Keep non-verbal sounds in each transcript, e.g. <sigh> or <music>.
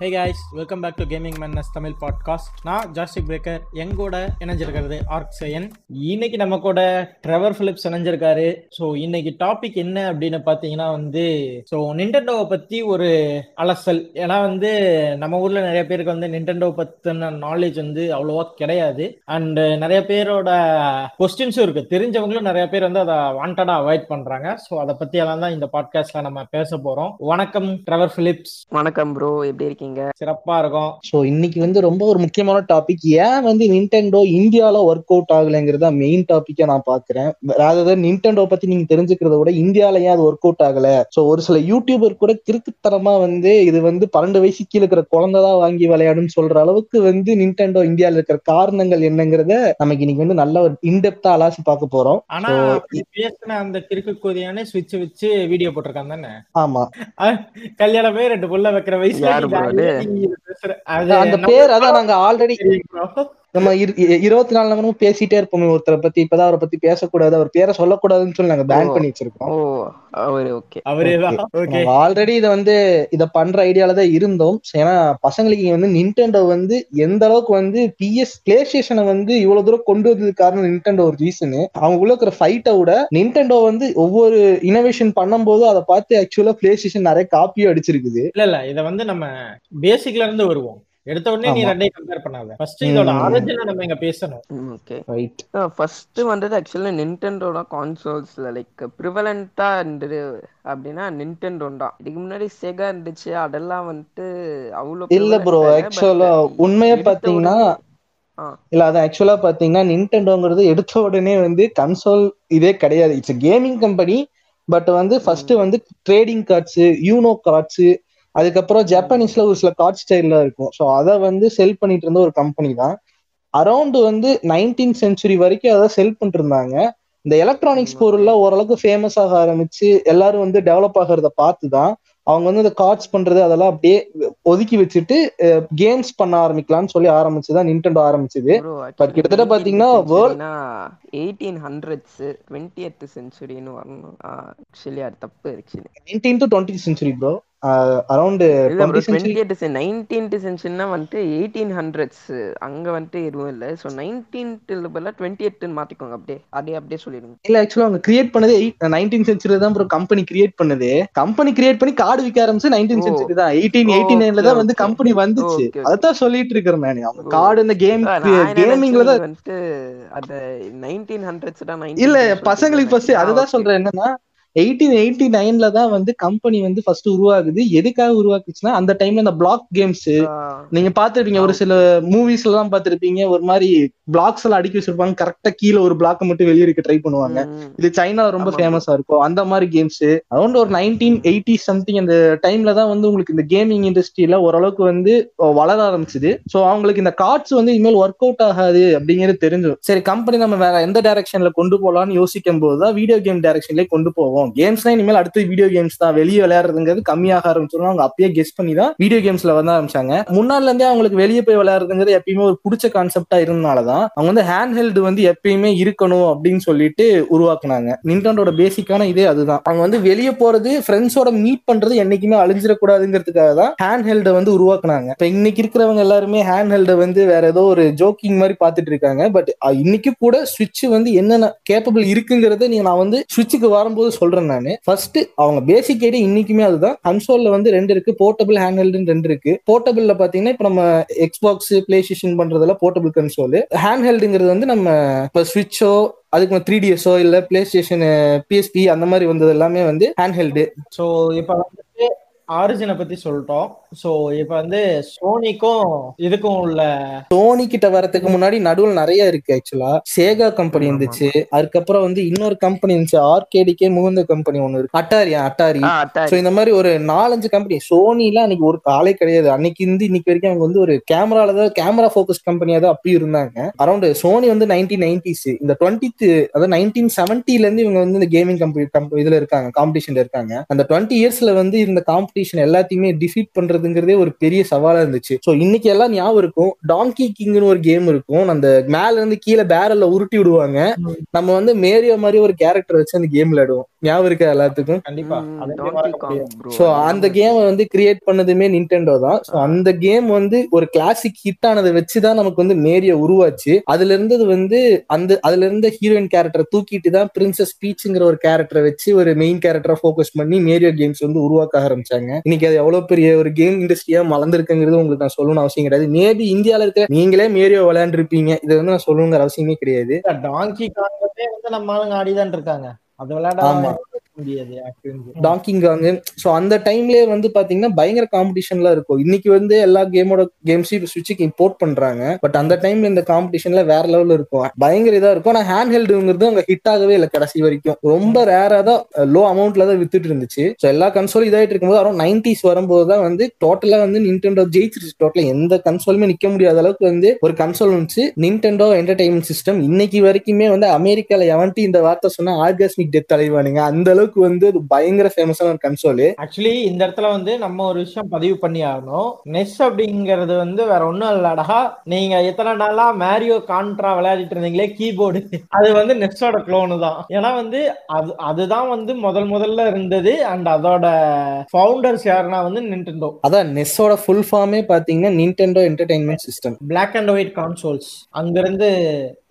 Hey guys welcome back to gaming mans Tamil podcast நான் ஜாஸ்டிக் breaker எங்கூட இணைஞ்சிருக்கிறது ஆர்க் சயன் இன்னைக்கு நம்ம கூட ட்ரெவர் பிலிப்ஸ் இணைஞ்சிருக்காரு. ஸோ இன்னைக்கு டாபிக் என்ன அப்படின்னு பார்த்தீங்கன்னா வந்து ஸோ நிண்டெண்டோவை பற்றி ஒரு அலசல். ஏன்னா வந்து நம்ம ஊரில் நிறைய பேருக்கு வந்து நிண்டெண்டோ பற்றின நாலேஜ் வந்து அவ்வளோவா கிடையாது. அண்டு நிறைய பேரோட கொஸ்டின்ஸும் இருக்குது தெரிஞ்சவங்களும் நிறைய பேர் வந்து அதை வாண்டடாக அவாய்ட் பண்ணுறாங்க ஸோ அதை பற்றியெல்லாம் தான் இந்த பாட்காஸ்ட்டில் நம்ம பேச போகிறோம் வணக்கம் ட்ரெவர் பிலிப்ஸ் வணக்கம் ப்ரோ எப்படி இருக்கீங்க? சிறப்பா இருக்கும். ஸோ இன்னைக்கு வந்து ரொம்ப ஒரு முக்கியமான டாபிக் ஏன் வந்து நிண்டெண்டோ இந்தியால ஒர்க் அவுட் ஆகலைங்கிறத மெயின் டாபிக்கா நான் பாக்குறேன் அதாவது நிண்டெண்டோ பத்தி நீங்க தெரிஞ்சுக்கிறத விட இந்தியால ஏன் அது ஒர்க் அவுட் ஆகல? ஸோ ஒரு சில யூடியூபர் கூட கிறுக்குத்தனமா வந்து இது வந்து பன்னெண்டு வயசு கீழே இருக்கிற குழந்தைதான் வாங்கி விளையாடுன்னு சொல்ற அளவுக்கு வந்து நிண்டெண்டோ இந்தியால இருக்கிற காரணங்கள் என்னங்கிறத நமக்கு இன்னைக்கு வந்து நல்ல ஒரு இன்டெப்தா அலாசி பார்க்க போறோம். ஆனா பேசின அந்த கிறுக்கு கோதியான சுவிட்ச் வச்சு வீடியோ போட்டிருக்காங்க தானே? ஆமா. கல்யாணமே ரெண்டு புள்ள வைக்கிற வயசுல அந்த பேர் அதான் நாங்க ஆல்ரெடி. நம்ம இருபத்தி நாலு நேரமும் பேசிட்டே இருப்போமே ஒருத்தரை பத்தி. இப்பதான் அவரை பத்தி பேசக்கூடாது. அவர் பேரை சொல்லக்கூடாதுன்னு சொல்லி நாங்க பேன். பண்ணி வச்சிருக்கோம். ஓ அவரு ஓகே. அவரேதான் ஓகே. ஆல்ரெடி இத வந்து இத பண்ற ஐடியால தான் இருந்தோம். ஏன்னா பசங்களுக்கு வந்து நிண்டெண்டோ வந்து எந்த அளவுக்கு வந்து பிஎஸ் பிளே ஸ்டேஷனை வந்து இவ்வளவு தூரம் கொண்டு வந்ததுக்கு காரணம் நிண்டெண்டோ ஒரு ரீசன் அவங்க உள்ள இருக்கிற ஃபைட்டை விட நிண்டெண்டோ வந்து ஒவ்வொரு இனோவேஷன் பண்ணும்போது அதை பார்த்து ஆக்சுவலா பிளே ஸ்டேஷன் நிறைய காப்பியும் அடிச்சிருக்குது. இல்ல இல்ல. இத வந்து நம்ம பேசிக்ல இருந்து வருவோம். எடுத்த உடனே நீ. ரெண்டையும் கம்பேர் பண்ணாத. ஃபர்ஸ்ட் இதோட. ஆரிஜினை நம்ம இங்க பேசணும். ஓகே ரைட் ஃபர்ஸ்ட் வந்தது ஆக்சுவலா நின்டெண்டோட கான்சோல்ஸ்ல லைக் ப்ரிவலண்டா இருந்தது அப்படின்னா நின்டெண்டோ தான். இதுக்கு முன்னாடி செகா இருந்துச்சு அதெல்லாம் வந்துட்டு அவ்வளோ இல்ல ப்ரோ ஆக்சுவலா உண்மையா பாத்தீங்கன்னா இல்ல அது ஆக்சுவலா பாத்தீங்கன்னா நிண்டெண்டோங்கிறது எடுத்த உடனே வந்து கன்சோல் இதே கிடையாது. இட்ஸ் கேமிங் கம்பெனி பட் வந்து ஃபர்ஸ்ட் வந்து ட்ரேடிங் கார்ட்ஸ் யூனோ கார்ட்ஸ் அதுக்கப்புறம் ஜப்பானீஸ்ல ஒரு சில கார்ட் ஸ்டைல்ல இருக்கும். ஸோ அதை வந்து செல் பண்ணிட்டு இருந்த ஒரு கம்பெனி தான். அரௌண்ட் வந்து நைன்டீன் சென்ச்சுரி வரைக்கும் அதை செல் பண்ணிட்டு இருந்தாங்க இந்த எலக்ட்ரானிக்ஸ் ம், பொருள்ல ஓரளவுக்கு ஃபேமஸ் ஆக ஆரம்பிச்சு எல்லாரும் வந்து டெவலப் ஆகிறத பார்த்து தான் அவங்க வந்து இந்த கார்ட்ஸ் பண்றது அதெல்லாம் அப்படியே ஒதுக்கி வச்சுட்டு கேம்ஸ் பண்ண ஆரம்பிக்கலாம்னு சொல்லி ஆரம்பிச்சுதான் நிண்டெண்டோ ஆரம்பிச்சது. But கிட்டத்தட்ட பாத்தீங்கன்னா world- எயிட்டீன் ஹண்ட்ரட்ஸ் டுவெண்ட்டி சென்ச்சுரின்னு வரணும். ஆக்சுவலி அது தப்பு actually nineteen to twenty century bro around twenty nineteenth சென்ச்சுரினா வந்துட்டு எயிட்டீன் ஹண்ட்ரட்ஸ் அங்க வந்துட்டு எதுவும் இல்ல ஸோ நைன்டீன்த் பதிலாக டுவெண்ட்டி எயிட்னு மாத்திக்கோங்க அப்படியே அதே அப்படியே சொல்லிடுங்க இல்ல ஆக்சுவலா அவங்க கிரியேட் பண்ணது நைன்டீன் சென்ச்சுரி தான் ப்ரோ கம்பெனி கிரியேட் பண்ணது கம்பெனி கிரியேட் பண்ணி கார்டு விற்க ஆரம்பிச்சு நைன்டீன். சென்ச்சுரி தான் எயிட்டீன் எயிட்டி நைன்ல தான் வந்து. கம்பெனி வந்துச்சு. அதான் சொல்லிட்டு இருக்கிறேன் நான் அவங்க ஓ. கார்டு இந்த கேம் கேமிங்ல தான் வந்துட்டு அந்த நைன்டீன் ஹண்ட்ரட்ஸ் தான் இல்ல 19 பசங்களுக்கு ஃபர்ஸ்ட் அதுதான். சொல்றேன் என்னன்னா எயிட்டீன் எயிட்டி நைன்ல தான் வந்து கம்பெனி வந்து ஃபர்ஸ்ட் உருவாகுது. எதுக்காக உருவாக்குச்சுன்னா அந்த டைம்ல இந்த பிளாக் கேம்ஸ் நீங்க பாத்துருப்பீங்க ஒரு சில மூவிஸ் எல்லாம் பாத்துருப்பீங்க ஒரு மாதிரி பிளாக்ஸ் எல்லாம் அடுக்கி வச்சிருப்பாங்க. கரெக்டா கீழே ஒரு பிளாக் மட்டும் வெளியே இருக்க ட்ரை பண்ணுவாங்க. இது சைனா ரொம்ப ஃபேமஸா இருக்கும். அந்த மாதிரி கேம்ஸ் அரௌண்ட் ஒரு நைன்டீன் எயிட்டி சம்திங் அந்த டைம்ல தான் வந்து உங்களுக்கு இந்த கேமிங் இண்டஸ்ட்ரியில ஓரளவுக்கு வந்து வளர ஆரம்பிச்சுது. ஸோ அவங்களுக்கு இந்த கார்ட்ஸ் வந்து இனிமேல் ஒர்க் அவுட் ஆகாது அப்படிங்கிறது தெரிஞ்சு சரி கம்பெனி நம்ம வேற எந்த டைரக்ஷன்ல கொண்டு போலாம்னு யோசிக்கும் போது தான் வீடியோ கேம் டைரக்ஷன்லேயே கொண்டு போவோம். கேம்ஸ்னா இனிமேல் அடுத்து வீடியோ கேம்ஸ் தான். வெளியே விளையாடுறதுங்கிறது கம்மியாக ஆரம்பிச்சிடும் அவங்க அப்பயே கெஸ் பண்ணி தான் வீடியோ கேம்ஸ்ல வந்து ஆரம்பிச்சாங்க. முன்னால இருந்தே அவங்களுக்கு வெளியே போய் விளையாடுறதுங்கிறது எப்பயுமே ஒரு பிடிச்ச கான்செப்டா இருந்தனாலதான் அவங்க வந்து ஹேண்ட் ஹெல்டு வந்து எப்பயுமே இருக்கணும் அப்படின்னு சொல்லிட்டு உருவாக்குனாங்க. நிண்டோட பேசிக்கான இதே அதுதான். அவங்க வந்து வெளியே போறது ஃப்ரெண்ட்ஸோட மீட் பண்றது என்னைக்குமே அழிஞ்சிடக்கூடாதுங்கிறதுக்காக தான் ஹேண்ட் ஹெல்டை வந்து உருவாக்குனாங்க. இப்ப இன்னைக்கு இருக்கிறவங்க எல்லாருமே ஹேண்ட் ஹெல்டை வந்து வேற ஏதோ ஒரு ஜோக்கிங் மாதிரி பார்த்துட்டு இருக்காங்க. பட் இன்னைக்கு கூட சுவிட்ச் வந்து என்னென்ன கேப்பபிள் இருக்குங்கிறத நீங்க நான் வந்து சுவிட்சுக்கு வரும்போது சொல்றேன் நான். ஃபர்ஸ்ட் அவங்க பேசிக் ஐடியா இன்னைக்குமே அதுதான். கன்சோல்ல வந்து ரெண்டு இருக்கு. போர்ட்டபிள் ஹேண்ட் ஹெல்டுன்னு ரெண்டு இருக்கு. போர்ட்டபிள்ல பாத்தீங்கன்னா இப்ப நம்ம எக்ஸ்பாக்ஸ் பிளே ஸ்டேஷன் பண்றதுல போர்ட்டபிள் கன்சோல் ஹேண்ட் ஹெல்டுங்கிறது வந்து நம்ம இப்ப ஸ்விட்சோ அதுக்கு த்ரீ டிஎஸ்ஓ இல்ல பிளே ஸ்டேஷன் பிஎஸ்பி அந்த மாதிரி வந்தது எல்லாமே வந்து ஹேண்ட் ஹெல்டு ஸோ இப்போ ஆரிஜினை பத்தி சொல்லிட்டோம். ஸோ இப்போ வந்து சோனிக்கும் இதுக்கும் உள்ள சோனி கிட்ட வரதுக்கு முன்னாடி நடுவில் நிறைய இருக்கு ஆக்சுவலா சேகா கம்பெனி இருந்துச்சு. அதுக்கப்புறம் வந்து இன்னொரு கம்பெனி இருந்துச்சு. ஆர்கேடிக்கே முகுந்த கம்பெனி ஒன்னு இருக்கு. அட்டாரியா அட்டாரி. அட்டாரி. சோ இந்த மாதிரி ஒரு நாலஞ்சு கம்பெனி சோனில அன்னைக்கு ஒரு காலே கிடையாது. அன்னைக்கு இருந்து இன்னைக்கு வரைக்கும் அவங்க வந்து ஒரு கேமரால தான் கேமரா ஃபோக்கஸ் கம்பெனியா தான் அப்பயும் இருந்தாங்க. அரௌண்ட் சோனி வந்து நைன்டீன் நைன்டிஸ் இந்த டுவெண்ட்டி அதாவது நைன்டீன் செவன்டில இருந்து இவங்க வந்து இந்த கேமிங் கம்பெனி இதுல இருக்காங்க காம்படிஷன்ல இருக்காங்க. அந்த டுவெண்ட்டி இயர்ஸ்ல வந்து இந்த காம்படிஷன் காம்படிஷன் எல்லாத்தையுமே டிஃபீட் பண்றதுங்கிறதே ஒரு பெரிய சவாலா இருந்துச்சு. ஸோ இன்னைக்கு எல்லாம் ஞாபகம் இருக்கும். டாங்கி கிங்னு ஒரு கேம் இருக்கும். அந்த மேல இருந்து கீழே பேரல்ல உருட்டி விடுவாங்க. நம்ம வந்து மேரியோ மாதிரி ஒரு கேரக்டர் வச்சு அந்த கேம் விளையாடுவோம் ஞாபகம் இருக்கா எல்லாத்துக்கும்? சோ அந்த கேம் வந்து கிரியேட் பண்ணதுமே நிண்டெண்டோ தான். சோ அந்த கேம் வந்து ஒரு கிளாசிக் ஹிட் ஆனதை வச்சுதான் நமக்கு வந்து மேரியோ உருவாச்சு. அதுல இருந்தது வந்து அந்த அதுல இருந்த ஹீரோயின் கேரக்டரை தூக்கிட்டு தான் பிரின்சஸ் பீச்சுங்கிற ஒரு கேரக்டரை வச்சு ஒரு மெயின் கேரக்டரை ஃபோக்கஸ் பண்ணி மேரியோ கேம்ஸ் வந்து உருவாக்க ஆரம்பிச்சாங்க. இன்னைக்கு அது எவ்வளவு பெரிய ஒரு கேம் இண்டஸ்ட்ரியா மலர்ந்திருக்குங்கிறது உங்களுக்கு நான் சொல்லணும்னு அவசியம் கிடையாது. மேபி இந்தியால இருக்க நீங்களே மேரியோ விளையாண்டுருப்பீங்க. இதை வந்து நான் சொல்லணுங்கிற அவசியமே கிடையாது. டாங்கி காங்கத்தே வந்து நம்ம ஆளுங்க ஆடிதான் இருக்காங்க. அது விளையாட. முடியாது டாக்கிங் காங்கு ஸோ அந்த டைம்லயே வந்து பாத்தீங்கன்னா பயங்கர காம்படிஷன்லாம் இருக்கும். இன்னைக்கு வந்து எல்லா கேமோட கேம்ஸையும் சுவிட்சுக்கு இம்போர்ட் பண்றாங்க. பட் அந்த டைம்ல இந்த காம்படிஷன்ல வேற லெவல்ல இருக்கும். பயங்கர இதா இருக்கும். ஆனா ஹேண்ட் ஹெல்டுங்கிறது அங்க ஹிட் ஆகவே இல்லை கடைசி வரைக்கும். ரொம்ப ரேரா தான் லோ அமௌண்ட்ல தான் வித்துட்டு இருந்துச்சு. ஸோ எல்லா கன்சோலும் இதாயிட்டு இருக்கும்போது அரௌண்ட் நைன்டிஸ் வரும்போது தான் வந்து டோட்டலா வந்து நின்டெண்டோ ஜெயிச்சிருச்சு. டோட்டலா எந்த கன்சோலுமே நிக்க முடியாத அளவுக்கு வந்து ஒரு கன்சோல் வந்துச்சு. நின்டெண்டோ என்டர்டைன்மெண்ட் சிஸ்டம் இன்னைக்கு வரைக்குமே வந்து அமெரிக்கால எவன்ட்டி இந்த வார்த்தை சொன்னா ஆர்காஸ்மிக் டெத் அலைவானுங்க அந்த அளவுக்கு வந்து அது பயங்கர ஃபேமஸான ஒரு கன்சோல் ஆக்சுவலி இந்த இடத்துல வந்து நம்ம ஒரு விஷயம் பதிவு பண்ணி ஆகணும். நெஸ் அப்படிங்கிறது வந்து வேற ஒண்ணும் இல்லடா. நீங்க எத்தனை நாளா மேரியோ கான்ட்ரா விளையாடிட்டு இருந்தீங்களே கீபோர்டு அது வந்து நெஸ்ஸோட க்ளோனு தான். ஏன்னா வந்து அது அதுதான் வந்து முதல் முதல்ல இருந்தது. அண்ட் அதோட ஃபவுண்டர்ஸ் யாருன்னா வந்து நின்டெண்டோ அதான் நெஸ்ஸோட ஃபுல் ஃபார்மே பாத்தீங்கன்னா Nintendo entertainment system black and white consoles அங்கிருந்து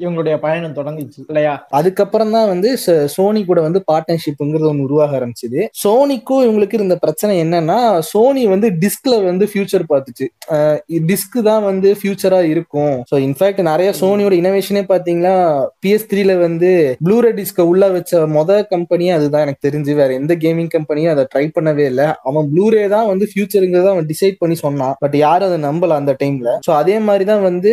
இவங்களுடைய பயணம் தொடங்குச்சு இல்லையா? அதுக்கப்புறம் தான் வந்து சோனி கூட வந்து பார்ட்னர்ஷிப்ங்கிறது ஒன்று உருவாக ஆரம்பிச்சது. சோனிக்கும் இவங்களுக்கு இருந்த பிரச்சனை என்னன்னா சோனி வந்து டிஸ்க்ல வந்து ஃபியூச்சர் பார்த்துச்சு. டிஸ்க் தான் வந்து ஃபியூச்சரா இருக்கும். ஸோ இன்ஃபேக்ட் நிறைய சோனியோட இனோவேஷனே பாத்தீங்கன்னா பிஎஸ் த்ரீல வந்து ப்ளூரே டிஸ்க உள்ள வச்ச மொத கம்பெனியே அதுதான். எனக்கு தெரிஞ்சு வேற எந்த கேமிங் கம்பெனியும் அதை ட்ரை பண்ணவே இல்லை. அவன் ப்ளூரே தான் வந்து ஃபியூச்சருங்கிறத அவன் டிசைட் பண்ணி சொன்னான். பட் யாரும் அதை நம்பல அந்த டைம்ல ஸோ அதே மாதிரி தான் வந்து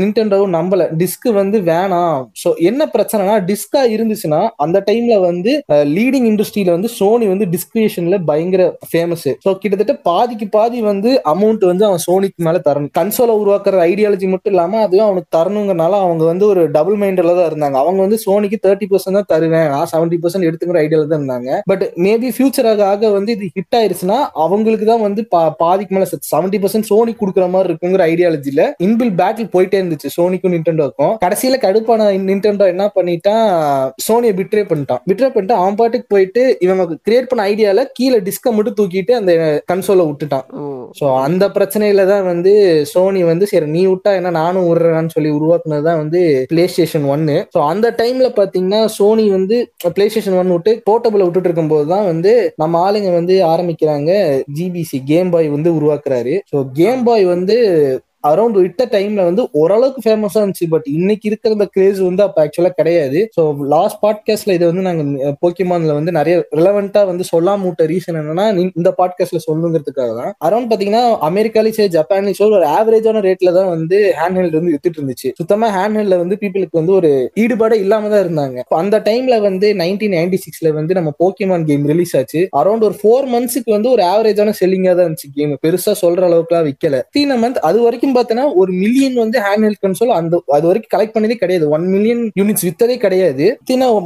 நின்டெண்டோவும் நம்பல. டிஸ்க் வந்து வேணாம். ஸோ என்ன பிரச்சனைனா டிஸ்கா இருந்துச்சுன்னா அந்த டைம்ல வந்து லீடிங் இண்டஸ்ட்ரியில வந்து சோனி வந்து டிஸ்கிரியேஷன்ல பயங்கர ஃபேமஸ் ஸோ கிட்டத்தட்ட பாதிக்கு பாதி வந்து அமௌண்ட் வந்து அவன் சோனிக்கு மேல தரணும். கன்சோலை உருவாக்குற ஐடியாலஜி மட்டும் இல்லாம அதுவும் அவனுக்கு தரணுங்கிறனால அவங்க வந்து ஒரு டபுள் மைண்டில் தான் இருந்தாங்க. அவங்க வந்து சோனிக்கு தேர்ட்டி பர்சன்ட் தான் தருவேன். நான் செவன்டி பர்சன்ட் எடுத்துக்கிற ஐடியால தான் இருந்தாங்க. பட் மேபி ஃபியூச்சர் ஆக ஆக வந்து இது ஹிட் ஆயிருச்சுன்னா அவங்களுக்கு தான் வந்து பா- பாதிக்கு மேல செவன்டி பர்சன்ட் சோனி கொடுக்குற மாதிரி இருக்குங்கிற ஐடியாலஜில இன்பில் பேட்டில் போயிட்டே இருந்துச்சு சோனிக்கும் நின்டெண்டோக்கும் கடைசியில கடுப்பான நின்டெண்டோ என்ன பண்ணிட்டான்? சோனியை பிட்ரே பண்ணிட்டான். பிட்ரே பண்ணிட்டு அவன் பாட்டுக்கு போயிட்டு இவங்க கிரியேட் பண்ண ஐடியால கீழே டிஸ்க மட்டும் தூக்கிட்டு அந்த கன்சோலை விட்டுட்டான். ஸோ அந்த பிரச்சனையில தான் வந்து சோனி வந்து சரி நீ விட்டா என்ன நானும் விடுறேன்னு சொல்லி உருவாக்குனது தான் வந்து பிளே ஸ்டேஷன் ஒன்னு ஸோ அந்த டைம்ல பாத்தீங்கன்னா சோனி வந்து பிளே ஸ்டேஷன் ஒன் விட்டு போர்ட்டபிள் விட்டுட்டு இருக்கும்போது தான் வந்து நம்ம ஆளுங்க வந்து ஆரம்பிக்கிறாங்க ஜிபிசி கேம் பாய் வந்து உருவாக்குறாரு. ஸோ கேம் பாய் வந்து அரௌண்ட் விட்ட டைம்ல வந்து ஓரளவுக்கு ஃபேமஸா இருந்துச்சு. பட் இன்னைக்கு இருக்கிற அந்த கிரேஸ் வந்து அப்ப ஆக்சுவலா கிடையாது. ஸோ லாஸ்ட் பாட்காஸ்ட்ல இதை வந்து நாங்க போக்கிமான்ல வந்து நிறைய ரிலவெண்டா வந்து சொல்லாம விட்ட ரீசன் என்னன்னா நீ- இந்த பாட்காஸ்ட்ல சொல்லுங்கிறதுக்காக தான். அரௌண்ட் பாத்தீங்கன்னா அமெரிக்காலையும் சரி சரி ஒரு ஆவரேஜான ரேட்ல தான் வந்து ஹேண்ட் ஹெல்ட் வந்து வித்துட்டு இருந்துச்சு. சுத்தமா ஹேண்ட் ஹெல்ட்ல வந்து பீப்புளுக்கு வந்து ஒரு ஈடுபாடே இல்லாம தான் இருந்தாங்க. அந்த டைம்ல வந்து நைன்டீன் நைன்டி சிக்ஸ்ல வந்து நம்ம போக்கிமான் கேம் ரிலீஸ் ஆச்சு. அரௌண்ட் ஒரு ஃபோர் மந்த்ஸ்க்கு வந்து ஒரு ஆவரேஜான செல்லிங்கா தான் இருந்துச்சு கேம் பெருசா சொல்ற அளவுக்குலாம் விற்கல தீன மந்த் அது வரைக்கும் பார்த்தோன்னா ஒரு மில்லியன் வந்து ஹேண்ட் ஹெல்ட் கன்சோல் அந்த அது வரைக்கும் கலெக்ட் பண்ணதே கிடையாது. ஒன் மில்லியன் யூனிட்ஸ் வித்ததே கிடையாது.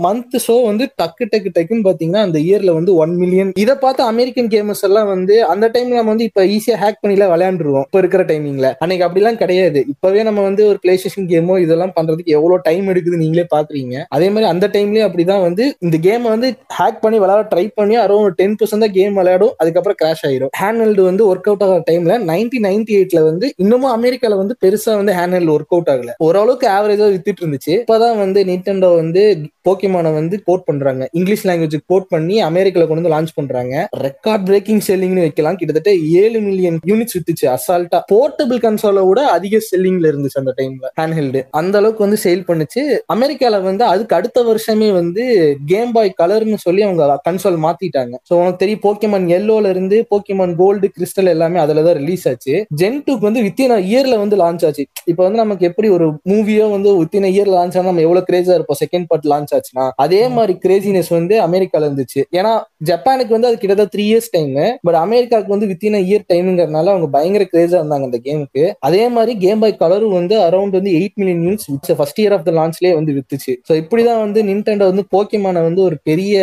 மந்த் ஷோ வந்து டக்கு டக்கு டக்குன்னு பாத்தீங்கன்னா அந்த இயர்ல வந்து ஒன் மில்லியன் இதை பார்த்து அமெரிக்கன் கேமர்ஸ் எல்லாம் வந்து அந்த டைம்ல நம்ம வந்து இப்ப ஈஸியா ஹேக் பண்ணிலாம் விளையாண்டுருவோம். இப்ப இருக்கிற டைமிங்ல அன்னைக்கு அப்படிலாம் கிடையாது. இப்பவே நம்ம வந்து ஒரு பிளே ஸ்டேஷன் கேமோ இதெல்லாம் பண்றதுக்கு எவ்வளவு டைம் எடுக்குது நீங்களே பாக்குறீங்க. அதே மாதிரி அந்த டைம்லயும் அப்படிதான் வந்து இந்த கேமை வந்து ஹேக் பண்ணி விளையாட ட்ரை பண்ணி அரௌண்ட் டென் பர்சன்ட் தான் கேம் விளையாடும். அதுக்கப்புறம் கிராஷ் ஆயிரும். ஹேண்ட் வந்து ஒர்க் அவுட் ஆகிற டைம்ல நைன்டீன் நைன்டி எயிட்ல வந்து இன்னமும் அமெரிக்கால வந்து பெருசா வந்து ஹேண்ட் ஒர்க் அவுட் ஆகல. ஓரளவுக்கு ஆவரேஜா வித்துட்டு இருந்துச்சு. இப்பதான் வந்து நிட்டண்டோ வந்து போக்கிமான வந்து போர்ட் பண்றாங்க. இங்கிலீஷ் லாங்குவேஜுக்கு போர்ட் பண்ணி அமெரிக்கால கொண்டு வந்து லான்ச் பண்றாங்க. ரெக்கார்ட் பிரேக்கிங் செல்லிங்னு வைக்கலாம். கிட்டத்தட்ட ஏழு மில்லியன் யூனிட்ஸ் வித்துச்சு அசால்ட்டா போர்ட்டபிள் கன்சோலை விட அதிக செல்லிங்ல இருந்துச்சு அந்த டைம்ல ஹேண்ட் ஹெல்டு அந்த அளவுக்கு வந்து சேல் பண்ணுச்சு. அமெரிக்கால வந்து அதுக்கு அடுத்த வருஷமே வந்து கேம் பாய் கலர்னு சொல்லி அவங்க கன்சோல் மாத்திட்டாங்க. சோ உனக்கு தெரியும் போக்கிமான் எல்லோல இருந்து போக்கிமான் கோல்டு கிறிஸ்டல் எல்லாமே அதுல தான் ரிலீஸ் ஆச்சு ஜென் டூக்கு வந்து வித்தின் இயர்ல வந்து லான்ச் ஆச்சு. இப்போ வந்து நமக்கு எப்படி ஒரு மூவியோ வந்து வித்தின் இயர்ல லான்ச் ஆனா நம்ம எவ்வளவு கிரேஸா இருப்போம்? செகண்ட் பார்ட் லான்ச் ஆச்சுன்னா அதே மாதிரி கிரேசினஸ் வந்து அமெரிக்கால இருந்துச்சு. ஏன்னா ஜப்பானுக்கு வந்து அது கிட்டத்தட்ட த்ரீ இயர்ஸ் டைம் பட் அமெரிக்காவுக்கு வந்து வித்தின் இயர் டைம்ங்கிறதுனால அவங்க பயங்கர கிரேஸா இருந்தாங்க அந்த கேமுக்கு அதே மாதிரி கேம் பாய் கலரும் வந்து அரௌண்ட் வந்து eight million units first year of the லான்ச்லயே வந்து வித்துச்சு. ஸோ இப்படிதான் வந்து நின்டெண்டோ வந்து போக்கிமான வந்து ஒரு பெரிய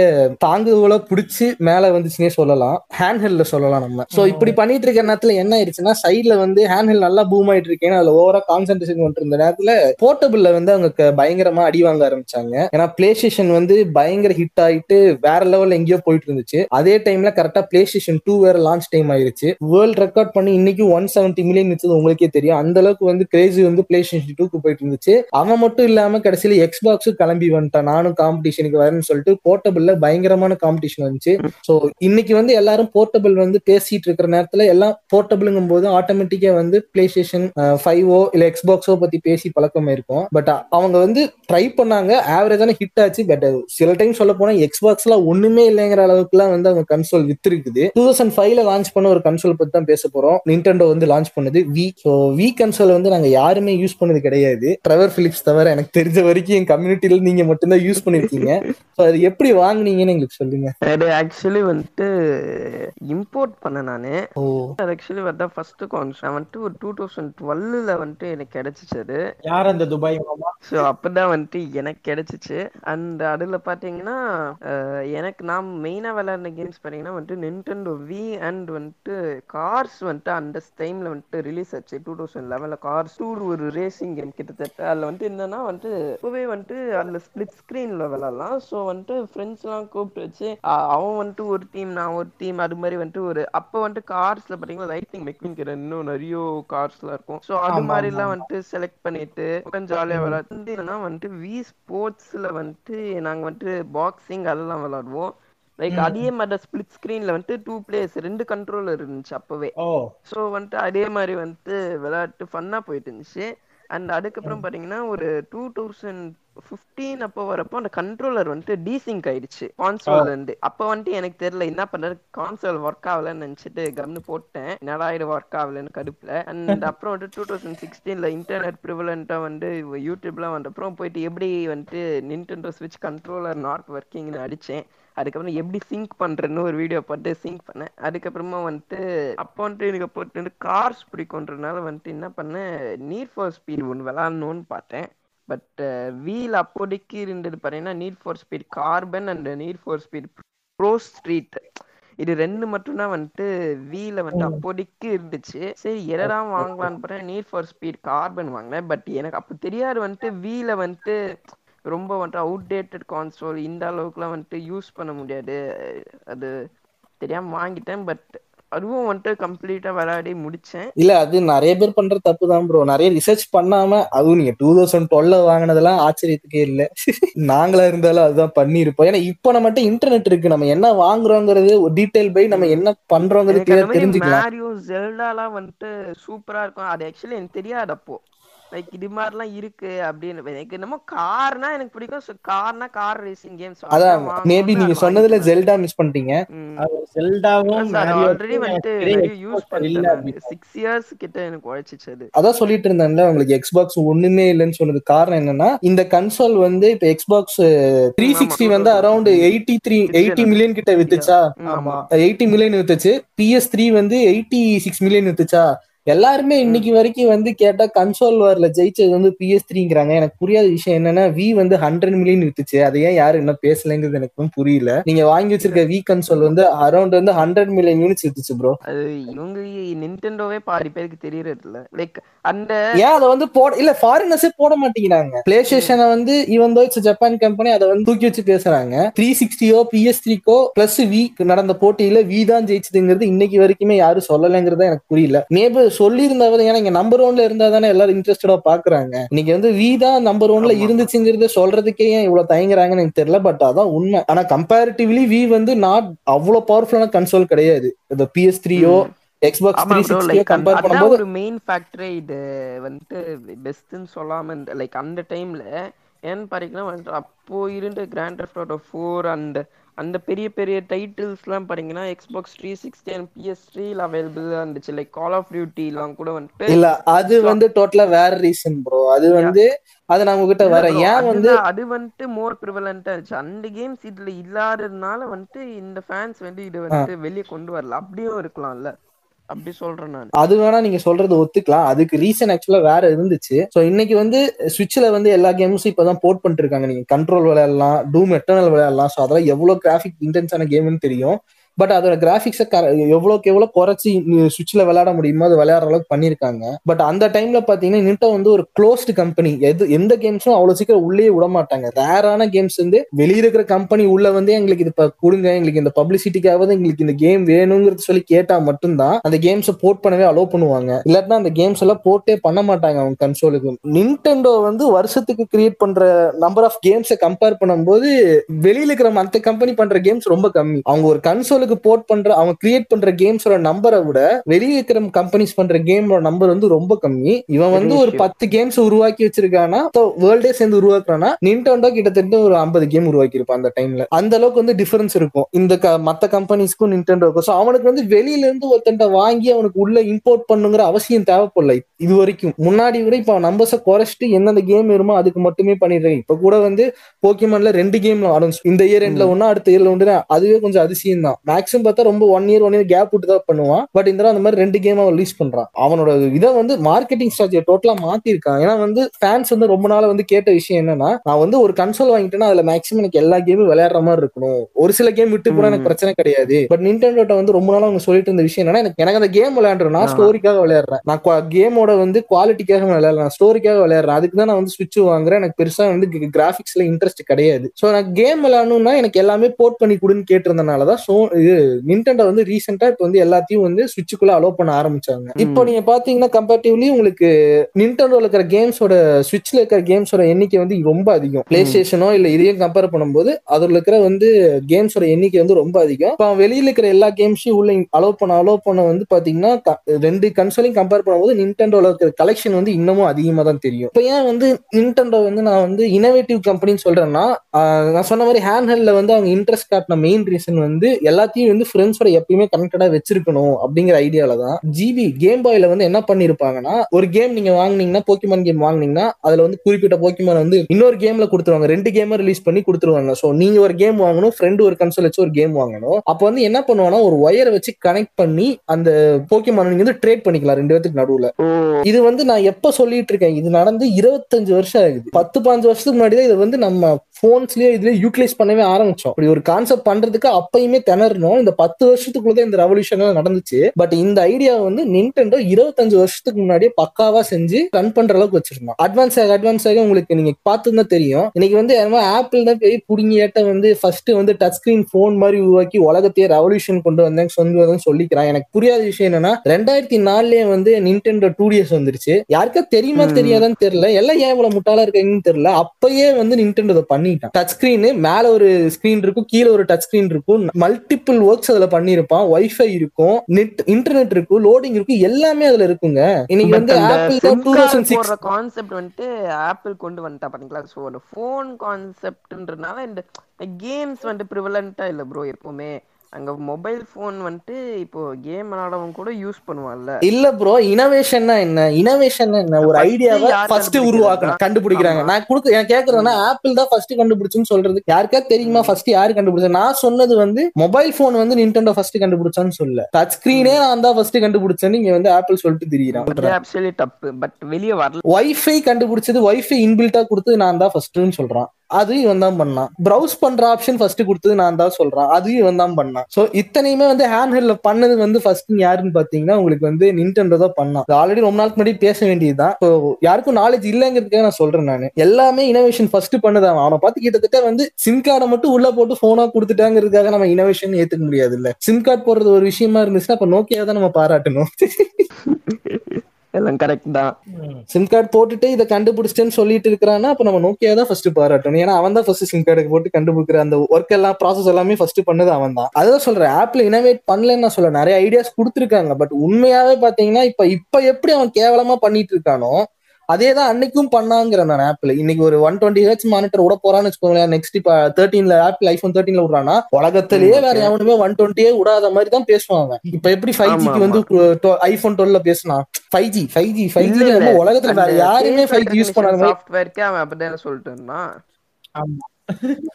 தாங்குதோல பிடிச்சி மேல வந்துச்சுன்னே சொல்லலாம். ஹேண்ட் ஹெல்ல சொல்லலாம் நம்ம. ஸோ இப்படி பண்ணிட்டு இருக்க நேரத்துல என்ன ஆயிடுச்சுன்னா சைட்ல வந்து ஹேண்ட் ஹெல் நல்லா பூம் ஆயிட்டு இருக்கேன் அதுல ஓவரா கான்சென்ட்ரேஷன் பண்ணிட்டு இருந்த நேரத்துல போர்ட்டபிள்ல வந்து அவங்க பயங்கரமா அடி வாங்க ஆரம்பிச்சாங்க. ஏன்னா பிளே ஸ்டேஷன் வந்து பயங்கர ஹிட் ஆயிட்டு வேற லெவல்ல எங்கேயோ போயிட்டு இருந்துச்சு அதே டைம்ல கரெக்டா பிளே ஸ்டேஷன் டூ வேற லான்ச் டைம் ஆயிருச்சு. வேர்ல்ட் ரெக்கார்ட் பண்ணி இன்னைக்கு ஒன் செவன்டி மில்லியன் இருந்தது உங்களுக்கே தெரியும். அந்த அளவுக்கு வந்து கிரேசி வந்து பிளே ஸ்டேஷன் டூக்கு போயிட்டு இருந்துச்சு அவன் மட்டும் இல்லாம கடைசியில எக்ஸ்பாக்ஸும் கிளம்பி வந்துட்டான். நானும் காம்படிஷனுக்கு வரேன்னு சொல்லிட்டு போர்ட்டபிள்ல பயங்கரமான காம்படிஷன் வந்துச்சு. சோ இன்னைக்கு வந்து எல்லாரும் போர்ட்டபிள் வந்து பேசிட்டு இருக்கிற நேரத்துல எல்லாம் போர்ட்டபிள்ங்கும் போது ஆட்டோமேட்டிக்கா வந்து பிளே ஸ்டேஷன் ஃபைவோ இல்ல எக்ஸ்பாக்ஸோ பத்தி பேசி பழக்கம் இருக்கும். பட் அவங்க வந்து ட்ரை பண்ணாங்க. ஆவரேஜான ஹிட் ஆச்சு. பட் சில டைம் சொல்ல போனா எக்ஸ்பாக்ஸ்ல ஒண்ணுமே இல்லைங்கிற அளவுக்குலாம் வந்து அவங்க கன்சோல் வித்து இருக்குது டூ தௌசண்ட் ஃபைவ்ல லான்ச் பண்ண ஒரு கன்சோல் பத்தி தான் பேச போறோம். நிண்டெண்டோ வந்து லான்ச் பண்ணது வி ஸோ வி கன்சோல் வந்து நாங்க யாருமே யூஸ் பண்ணது கிடையாது. ட்ரெவர் பிலிப்ஸ் தவிர எனக்கு தெரிஞ்ச வரைக்கும் என் கம்யூனிட்டில நீங்க மட்டும்தான் யூஸ் பண்ணிருக்கீங்க. ஸோ அது எப்படி வாங்குனீங்கன்னு எங்களுக்கு சொல்லுங்க. அது ஆக்சுவலி வந்துட்டு இம்போர்ட் பண்ணேன் நானு. ஓ. அது ஆக்சுவலி வந்து ஃபர்ஸ்ட் கான்ஸ் நான் வந்துட்டு ஒரு டூ தௌசண்ட் டுவெல்ல வந்துட்டு எனக்கு கிடைச்சிச்சு அது யார் அந்த துபாய் மாமா? ஸோ அப்பதான் வந்துட்டு எனக்கு கிடைச்சிச்சு. அண்ட் அதுல பாத்தீங்கன்னா அஹ், எனக்கு நான் மெயினா விளையாடின கேம்ஸ் பாத்தீங்கன்னா வந்துட்டு நின்டெண்டோ வி அண்ட் வந்துட்டு கார்ஸ் வந்துட்டு அந்த டைம்ல வந்துட்டு ரிலீஸ் ஆச்சு. டூ தௌசண்ட் லெவன்ல கார்ஸ் டூர் ஒரு ரேசிங் கேம் கிட்டத்தட்ட. அதுல வந்துட்டு என்னன்னா வந்துட்டு இப்பவே வந்துட்டு அதுல ஸ்பிளிட் ஸ்கிரீன்ல விளையாடலாம். ஸோ வந்துட்டு ஃப்ரெண்ட்ஸ் எல்லாம் கூப்பிட்டு வச்சு அவன் வந்துட்டு ஒரு டீம் நான் ஒரு டீம் அது மாதிரி வந்துட்டு ஒரு அப்போ வந்துட்டு கார்ஸ்ல பாத்தீங்கன்னா லைட்டிங் மெக்வின் இன்னும் நிறைய கார்ஸ்லாம் இருக்கும். ஸோ அது ஆமா, மாதிரி ஆமா, எல்லாம் ஆமா. வந்துட்டு செலக்ட் பண்ணிட்டு கொஞ்சம் ஜாலியா என்னன்னா வந்துட்டு வி ஸ்போர்ட்ஸ்ல வந்துட்டு நாங்க வந்துட்டு பாக்ஸிங் அதெல்லாம் விளையாடுவோம் லைக். அதே மாதிரி ஸ்பிளிட் ஸ்கிரீன்ல வந்துட்டு டூ பிளேயர்ஸ் ரெண்டு கண்ட்ரோலர் இருந்துச்சு அப்பவே. ஸோ வந்துட்டு அதே மாதிரி வந்துட்டு விளையாட்டு ஃபன்னா போயிட்டு இருந்துச்சு. அண்ட் அதுக்கப்புறம் பாத்தீங்கன்னா ஒரு டூ தௌசண்ட் ஃபிஃப்டீன் அப்போ வரப்போ அந்த கண்ட்ரோலர் வந்துட்டு டீசிங்க் ஆயிடுச்சு. கான்சோல்ல இருந்து அப்போ வந்துட்டு எனக்கு தெரியல என்ன பண்றது? கான்சோல் ஒர்க் ஆகலன்னு நினைச்சிட்டு கம்னு போட்டேன். என்னடா இது ஒர்க் ஆகலன்னு கடுப்புல. அண்ட் <laughs> அப்புறம் வந்துட்டு டூ தௌசண்ட் சிக்ஸ்டீன்ல இன்டர்நெட் ப்ரிவலண்டா வந்து யூடியூப்லாம் வந்த அப்புறம் போயிட்டு எப்படி வந்துட்டு நின்டெண்டோ ஸ்விட்ச் கண்ட்ரோலர் நாட் ஒர்க்கிங்னு அடிச்சேன். அதுக்கப்புறம் எப்படி சிங்க் பண்றேன்னு ஒரு வீடியோ பார்த்து சிங்க் பண்ணேன். அதுக்கப்புறமா வந்துட்டு அப்போ வந்துட்டு எனக்கு போட்டு வந்து கார்ஸ் பிடிக்குன்றதுனால வந்துட்டு என்ன பண்ணேன்? நீட் ஃபார் ஸ்பீட் ஒன்று விளாட்ணுன்னு பார்த்தேன். பட் வீல் அப்போதைக்கு இருந்தது பார்த்தீங்கன்னா need for speed carbon and need for speed ProStreet இது ரெண்டு மட்டும்தான் வந்துட்டு வீல வந்து அப்போதைக்கு இருந்துச்சு. சரி எதடா வாங்கலான்னு பார்த்தா நீட் ஃபார் ஸ்பீட் கார்பன் வாங்கினேன். பட் எனக்கு அப்போ தெரியாது வந்துட்டு வீல வந்துட்டு ரொம்ப வந்துட்டு அவுடேட்டட் கான்சோல் இந்த அளவுக்குலாம் வந்துட்டு யூஸ் பண்ண முடியாது. அது தெரியாம வாங்கிட்டேன். பட் அதுவும் வந்துட்டு கம்ப்ளீட்டா விளையாடி முடிச்சேன். இல்ல அது நிறைய பேர் பண்ற தப்பு தான் ப்ரோ நிறைய ரிசர்ச் பண்ணாம அதுவும் நீங்க டூ தௌசண்ட் டுவெல்ல வாங்கினதெல்லாம் ஆச்சரியத்துக்கே இல்ல. நாங்களா இருந்தாலும் அதுதான் பண்ணிருப்போம் ஏன்னா இப்ப நம்மகிட்ட இன்டர்நெட் இருக்கு. நம்ம என்ன வாங்குறோங்கிறது டீடைல் பை நம்ம என்ன பண்றோங்கிறது தெரிஞ்சுக்கலாம். மேரியோ ஜெல்டாலாம் வந்துட்டு சூப்பரா இருக்கும். அது ஆக்சுவலி எனக்கு தெரியாது அப்போ. லைக் இது மாதிரிலாம் இருக்கு அப்படின்னு. எனக்கு என்னமோ கார்னா எனக்கு பிடிக்கும். கார்னா கார் ரேசிங் கேம்ஸ் அதான் மேபி நீங்க சொன்னதுல ஜெல்டா மிஸ் பண்ணிட்டீங்க. செல்டாவும் ஆல்ரெடி நிறைய யூஸ் பண்ணிட்டேன் சிக்ஸ் இயர்ஸ் கிட்ட எனக்கு உழைச்சிச்சு அது. அதான் சொல்லிட்டு இருந்தேன்ல உங்களுக்கு எக்ஸ்பாக்ஸ் ஒண்ணுமே இல்லைன்னு சொன்னது காரணம் என்னன்னா இந்த கன்சோல் வந்து இப்ப எக்ஸ்பாக்ஸ் த்ரீ சிக்ஸ்டி வந்து around eighty three eighty million கிட்ட வித்துச்சா? ஆமா. எயிட்டி மில்லியன் வித்துச்சு. பிஎஸ் த்ரீ வந்து எயிட்டி சிக்ஸ் மில்லியன் வித்துச்சா? எல்லாருமே இன்னைக்கு வரைக்கும் வந்து கேட்டா கன்சோல் வார்ல ஜெயிச்சது வந்து பிஎஸ் த்ரீங்கிறாங்க எனக்கு புரியாத விஷயம் என்னன்னா வி வந்து ஹண்ட்ரட் மில்லியன் வித்துச்சு. அதை ஏன் யாரும் இன்னும் பேசலைங்கிறது எனக்கு புரியல. நீங்க வாங்கி வச்சிருக்க வி கன்சோல் வந்து அரௌண்ட் வந்து ஹண்ட்ரட் மில்லியன் யூனிட்ஸ் வித்துச்சு ப்ரோ அது இவங்க நின்டெண்டோவே பாதி பேருக்கு தெரியறது இல்ல லைக் அந்த ஏன் அதை வந்து போட இல்ல ஃபாரினர்ஸே போட மாட்டேங்கிறாங்க. பிளே ஸ்டேஷனை வந்து even though it's Japan company அதை வந்து தூக்கி வச்சு பேசுறாங்க. த்ரீ சிக்ஸ்டியோ பிஎஸ் த்ரீக்கோ பிளஸ் வி நடந்த போட்டியில வி தான் ஜெயிச்சதுங்கிறது இன்னைக்கு வரைக்குமே யாரும் சொல்லலைங்கிறத எனக்கு புரியல. மேபி சொல்லியிருந்தாவது ஏன்னா இங்க நம்பர் ஒன்ல இருந்தா தானே எல்லாரும் இன்ட்ரெஸ்டடா பாக்குறாங்க. இன்னைக்கு வந்து வி தான் நம்பர் ஒன்ல. இருந்துச்சுங்கிறத சொல்றதுக்கே ஏன் இவ்வளவு தயங்குறாங்கன்னு எனக்கு தெரியல பட் அதான் உண்மை. ஆனா கம்பேரிட்டிவ்லி வி வந்து நாட் அவ்வளவு பவர்ஃபுல்லான கன்சோல் கிடையாது. இந்த பிஎஸ் த்ரீயோ எக்ஸ்பாக்ஸ் த்ரீ சிக்ஸ்டியோ கம்பேர் பண்ணும்போது ஒரு மெயின் ஃபேக்டரே இது. வந்துட்டு பெஸ்ட்னு சொல்லாம லைக் அந்த டைம்ல ஏன்னு பாத்தீங்கன்னா வந்துட்டு அப்போ இருந்த கிராண்ட் ஆட்டோ ஃபோர் அண்ட் அந்த பெரிய பெரிய டைட்டில்ஸ்லாம் பாத்தீங்கன்னா Xbox three sixty and PS த்ரீல அவைலபிள் இருந்துச்சு. லைக் கால் ஆஃப் டியூட்டிலாம் கூட வந்துட்டு இல்ல அது வந்து டோட்டலா வேற ரீசன் ப்ரோ அது வந்து அது நான் உங்ககிட்ட வரேன் ஏன் வந்து அது வந்துட்டு மோர் ப்ரிவலண்டா இருந்துச்சு. அந்த கேம்ஸ் இதுல இல்லாததுனால வந்துட்டு இந்த ஃபேன்ஸ் வந்து இது வந்துட்டு வெளியே கொண்டு வரல. அப்படியும் இருக்கலாம்ல அப்படி சொல்றேன் நான். அது வேணா நீங்க சொல்றது ஒத்துக்கலாம். அதுக்கு ரீசன் ஆக்சுவலா வேற இருந்துச்சு. சோ இன்னைக்கு வந்து சுவிட்ச்ல வந்து எல்லா கேம்ஸும் இப்பதான் போர்ட் பண்ணிட்டு இருக்காங்க. நீங்க கண்ட்ரோல் விளையாடலாம் டூம் எட்டர்னல் விளையாடலாம். சோ அதெல்லாம் எவ்வளவு கிராஃபிக் இன்டென்ஸான கேம்னு தெரியும். பட் அதோட கிராபிக்ஸை எவ்வளோக்கு எவ்வளோ குறைச்சி சுவிட்சில் விளையாட முடியுமோ அது விளையாடுற அளவுக்கு பண்ணியிருக்காங்க. பட் அந்த டைம்ல பார்த்தீங்கன்னா நிட்டோ வந்து ஒரு க்ளோஸ்டு கம்பெனி எது எந்த கேம்ஸும் அவ்வளோ சீக்கிரம் உள்ளே விட மாட்டாங்க. ரேரான கேம்ஸ் வந்து வெளிய இருக்கிற கம்பெனி உள்ள வந்து எங்களுக்கு இது கொடுங்க. எங்களுக்கு இந்த பப்ளிசிட்டிக்காவது எங்களுக்கு இந்த கேம் வேணுங்கிறது சொல்லி கேட்டா மட்டும்தான் அந்த கேம்ஸை போர்ட் பண்ணவே அலோவ் பண்ணுவாங்க. இல்லாட்டினா அந்த கேம்ஸ் எல்லாம் போர்ட்டே பண்ண மாட்டாங்க அவங்க கன்சோலுக்கு நின்டெண்டோ வந்து வருஷத்துக்கு கிரியேட் பண்ற நம்பர் ஆஃப் கேம்ஸை கம்பேர் பண்ணும்போது வெளியில இருக்கிற மற்ற கம்பெனி பண்ற கேம்ஸ் ரொம்ப கம்மி. அவங்க ஒரு கன்சோல் கன்சோலுக்கு போர்ட் பண்ற அவங்க கிரியேட் பண்ற கேம்ஸோட நம்பரை விட வெளியே இருக்கிற கம்பெனிஸ் பண்ற கேமோட நம்பர் வந்து ரொம்ப கம்மி. இவன் வந்து ஒரு. பத்து கேம்ஸ் உருவாக்கி வச்சிருக்கானா வேர்ல்டே சேர்ந்து உருவாக்குறானா நின்டெண்டோ கிட்டத்தட்ட ஒரு ஐம்பது கேம் உருவாக்கி இருப்பான் அந்த டைம்ல அந்த அளவுக்கு வந்து டிஃபரன்ஸ் இருக்கும். இந்த மத்த கம்பெனிஸ்க்கும் நின்டெண்டோக்கும் ஸோ அவனுக்கு வந்து வெளியில இருந்து ஒருத்தன்ட்ட வாங்கி அவனுக்கு உள்ள இம்போர்ட் பண்ணுங்கிற அவசியம் தேவைப்படல. இது வரைக்கும். முன்னாடி விட இப்ப நம்பர்ஸை குறைச்சிட்டு எந்தெந்த கேம் வருமோ அதுக்கு மட்டுமே பண்ணிடுறேன். இப்ப கூட வந்து போக்கிமான்ல ரெண்டு கேம்ல ஆரம்பிச்சு இந்த இயர் எண்ட்ல ஒண்ணு அடுத்த இயர்ல ஒன்று அதுவே கொஞ்சம் அதிசயம் தான் மேக்ஸிமம் பார்த்தா ரொம்ப one year one year gap விட்டு தான் பண்ணுவான். பட் இந்த அந்த மாதிரி ரெண்டு கேம் அவன் ரிலீஸ் பண்றான். அவனோட இதை வந்து மார்க்கெட்டிங் ஸ்ட்ராட்டஜியை டோட்டலா மாத்திருக்கான். ஏன்னா வந்து ஃபேன்ஸ் வந்து ரொம்ப நாளா வந்து கேட்ட விஷயம் என்னன்னா நான் வந்து ஒரு கன்சோல் வாங்கிட்டேன்னா அதுல மேக்ஸிமம் எனக்கு எல்லா கேமும் விளையாடுற மாதிரி இருக்கணும். ஒரு சில கேம் விட்டு போனா எனக்கு. பிரச்சனை கிடையாது. பட் நின்டெண்டோட்ட வந்து ரொம்ப நாளா அவங்க சொல்லிட்டு இருந்த விஷயம் என்னன்னா எனக்கு எனக்கு அந்த கேம் விளையாடுறேன். நான். ஸ்டோரிக்காக விளையாடுறேன். நான் கேமோட வந்து குவாலிட்டிக்காக விளையாடுறேன். ஸ்டோரிக்காக விளையாடுறேன். அதுக்கு தான் நான் வந்து சுவிட்ச் வாங்குறேன். எனக்கு பெருசா வந்து கிராபிக்ஸ்ல இன்ட்ரெஸ்ட் கிடையாது. சோ நான் கேம் விளையாடணும்னா எனக்கு எல்லாமே போர்ட் பண்ணி கொடுன்னு கேட்டிருந்தனால தான் சோ இது நின்டெண்டோ வந்து ரீசெண்டா இப்போ வந்து எல்லாத்தையும் வந்து சுவிட்சுக்குள்ள அலோவ் பண்ண ஆரம்பிச்சாங்க. இப்போ நீங்க பாத்தீங்கன்னா கம்பேரிட்டிவ்லி உங்களுக்கு நின்டெண்டோல இருக்கிற கேம்ஸோட சுவிட்ச்ல இருக்கிற கேம்ஸோட எண்ணிக்கை வந்து ரொம்ப அதிகம். பிளே ஸ்டேஷனோ இல்ல இதையும் கம்பேர் பண்ணும்போது அதுல இருக்கிற வந்து கேம்ஸோட எண்ணிக்கை வந்து ரொம்ப அதிகம். இப்போ வெளியில இருக்கிற எல்லா கேம்ஸையும் உள்ள அலோவ் பண்ண அலோவ் பண்ண வந்து பாத்தீங்கன்னா ரெண்டு கன்சோலையும் கம்பேர் பண்ணும்போது நின்டெண்டோல இருக்கிற கலெக்ஷன் வந்து இன்னமும் அதிகமா தான் தெரியும். இப்போ ஏன் வந்து நின்டெண்டோ வந்து நான் வந்து இனோவேட்டிவ் கம்பெனின்னு சொல்றேன்னா நான் சொன்ன மாதிரி ஹேண்ட் ஹெல்ட்ல வந்து அவங்க இன்ட்ரெஸ்ட் காட்டின மெயின் ரீசன் வந்து எல்லாத்தையும் வந்து ஃப்ரெண்ட்ஸோட எப்பயுமே கனெக்டடா வச்சிருக்கணும் அப்படிங்கிற ஐடியால தான் ஜிபி கேம் பாய்ல வந்து என்ன பண்ணிருப்பாங்கன்னா ஒரு கேம் நீங்க வாங்குனீங்கன்னா போக்கிமான் கேம் வாங்குனீங்கன்னா அதுல வந்து குறிப்பிட்ட போக்கிமான் வந்து இன்னொரு கேம்ல கொடுத்துருவாங்க. ரெண்டு கேம் ரிலீஸ் பண்ணி கொடுத்துருவாங்க. சோ நீங்க ஒரு கேம் வாங்கணும் ஃப்ரெண்டு ஒரு கன்சோல் வச்சு ஒரு கேம் வாங்கணும். அப்போ வந்து என்ன பண்ணுவாங்கன்னா ஒரு ஒயரை வச்சு கனெக்ட் பண்ணி அந்த போக்கிமான் நீங்க வந்து ட்ரேட் பண்ணிக்கலாம் ரெண்டு பேத்துக்கு நடுவுல. இது வந்து நான் எப்ப சொல்லிட்டு இருக்கேன் இது நடந்து இருபத்தஞ்சு வருஷம் ஆகுது. பத்து பாஞ்சு வருஷத்துக்கு முன்னாடி தான் இதை வந்து நம்ம போன்ஸ்லயே இதுலயே யூட்டிலைஸ் பண்ணவே ஆரம்பிச்சோம். இப்படி ஒரு கான்செப்ட் பண்றதுக்கு அப்பயுமே திணறணும். இந்த பத்து வருஷத்துக்குள்ளதான் இந்த ரெவல்யூஷன் நடந்துச்சு. பட் இந்த ஐடியா வந்து நின்டெண்டோ இருபத்தஞ்சு வருஷத்துக்கு முன்னாடியே பக்காவா செஞ்சு ரன் பண்ற அளவுக்கு வச்சிருந்தோம். அட்வான்ஸ் ஆக அட்வான்ஸ் ஆக உங்களுக்கு நீங்க பார்த்துதான் தெரியும். இன்னைக்கு வந்து ஆப்பிள் தான் பெரிய புடுங்கியாட்ட வந்து ஃபர்ஸ்ட் வந்து டச் ஸ்கிரீன் போன் மாதிரி உருவாக்கி உலகத்தையே ரெவல்யூஷன் கொண்டு வந்தேன் சொந்தம் சொல்லிக்கிறான். எனக்கு புரியாத விஷயம் என்னன்னா ரெண்டாயிரத்தி நாலுலயே வந்து நின்டெண்டோ டூ டிஎஸ் வந்துருச்சு. யாருக்கா தெரியுமா. தெரியாதான்னு தெரியல. எல்லாம் ஏன் இவ்வளவு முட்டாளா இருக்காங்கன்னு தெரியல. அப்பயே வந்து நின்டெண்டோ இதை பண்ணிட்டான் டச் ஸ்கிரீன் மேல ஒரு ஸ்கிரீன் இருக்கும் கீழே ஒரு டச் ஸ்கிரீன் இருக்கும். மல்டிபிள் ஒர்க்ஸ் அதுல பண்ணிருப்பான் வைஃபை இருக்கும் நெட் இன்டர்நெட் இருக்கும் லோடிங் இருக்கும் எல்லாமே அதுல இருக்குங்க. இன்னைக்கு வந்து Apple two thousand six concept வந்துட்டு ஆப்பிள் கொண்டு வந்துட்டா பாத்தீங்களா? சோ அந்த ஃபோன் கான்செப்ட்ன்றனால இந்த கேம்ஸ் வந்துட்டு ப்ரிவலண்டா இல்ல ப்ரோ எப்பவுமே. அங்க மொபைல் ஃபோன் வந்துட்டு இப்போ கேம் விளையாடவங்க கூட யூஸ் பண்ணுவான்ல. இல்ல ப்ரோ இனோவேஷன்னா என்ன? இனோவேஷன் என்ன? ஒரு ஐடியாவை ஃபர்ஸ்ட்? உருவாக்கணும் கண்டுபிடிக்கிறாங்க. நான் கொடுக்க எனக்கு கேக்குறதுன்னா ஆப்பிள் தான் ஃபர்ஸ்ட் கண்டுபிடிச்சுன்னு சொல்றது. யாருக்கா தெரியுமா ஃபர்ஸ்ட் யாரு கண்டுபிடிச்சா? நான் சொன்னது வந்து மொபைல் போன் வந்து நின்டெண்டோ ஃபர்ஸ்ட் கண்டுபிடிச்சான்னு சொல்ல டச் ஸ்கிரீனே நான் தான் ஃபர்ஸ்ட் கண்டுபிடிச்சேன்னு இங்க வந்து ஆப்பிள் சொல்லிட்டு திரியிறான் தப்பு பட் வெளிய வரல. வைஃபை கண்டுபிடிச்சது வைஃபை இன்பில்ட்டா கொடுத்தது நான் தான் ஃபர்ஸ்ட்னு சொல்றான். அது இவன் தான் பண்ணான். ப்ரௌஸ் பண்ற ஆப்ஷன் ஃபர்ஸ்ட் கொடுத்தது நான் தான் சொல்றேன். அது இவன் தான் பண்ணான். சோ இத்தனையுமே வந்து ஹேண்ட் ஹெல்ட்ல பண்ணது வந்து ஃபர்ஸ்ட் யாருன்னு பாத்தீங்கன்னா உங்களுக்கு வந்து நின்டெண்டோ தான் பண்ணான். ஆல்ரெடி ரொம்ப நாளுக்கு முன்னாடி பேச வேண்டியதுதான். ஸோ யாருக்கும் நாலேஜ் இல்லைங்கிறதுக்காக நான் சொல்றேன் நான். எல்லாமே இனோவேஷன் ஃபர்ஸ்ட் பண்ணது அவன். அவனை பார்த்து கிட்டத்தட்ட வந்து சிம் கார்டை மட்டும் உள்ள போட்டு போனா கொடுத்துட்டாங்கிறதுக்காக நம்ம இனோவேஷன் ஏத்துக்க முடியாது இல்ல சிம் கார்டு போடுறது ஒரு விஷயமா இருந்துச்சுன்னா அப்ப நோக்கியா தான் நம்ம பாராட்டணும். <laughs> எல்லாம் கரெக்ட் தான். சிம் கார்டு போட்டுட்டு இதை கண்டுபிடிச்சிட்டேன்னு சொல்லிட்டு இருக்கிறான்னா அப்ப நம்ம நோக்கியா தான் ஃபர்ஸ்ட் பாராட்டணும். ஏன்னா அவன் தான் ஃபர்ஸ்ட் சிம் கார்டுக்கு போட்டு கண்டுபிடிக்கிற அந்த ஒர்க் எல்லாம் ப்ராசஸ் எல்லாமே ஃபர்ஸ்ட் பண்ணது அவன் தான். அதான் சொல்றேன் ஆப்ல இனோவேட் பண்ணலன்னு நான் சொல்ல நிறைய ஐடியாஸ் கொடுத்துருக்காங்க. பட் உண்மையாவே பாத்தீங்கன்னா இப்ப இப்ப எப்படி அவன் கேவலமா பண்ணிட்டு இருக்கானோ அதே தான் அன்னைக்கும் பண்ணாங்கிற நான் ஆப்பிள் இன்னைக்கு ஒரு ஒன் டுவெண்ட்டி ஹெச் மானிட்டர் விட போறான்னு வச்சுக்கோங்களேன். நெக்ஸ்ட் இப்ப தேர்ட்டீன்ல ஆப்பிள் ஐபோன் தேர்ட்டீன்ல விடுறான்னா உலகத்திலேயே வேற. எவனுமே ஒன் டுவெண்ட்டியே விடாத மாதிரி தான் பேசுவாங்க. இப்ப எப்படி ஃபைவ் ஆமா, ஜிக்கு வந்து ஐபோன் டுவெல்ல பேசினா? Five G five G five G. உலகத்துல வேற யாருமே ஃபைவ் ஜி யூஸ் பண்ணாத மாதிரி சாஃப்ட்வேர்க்கே அவன் அப்படிதான் சொல்லிட்டு இருந்தான்.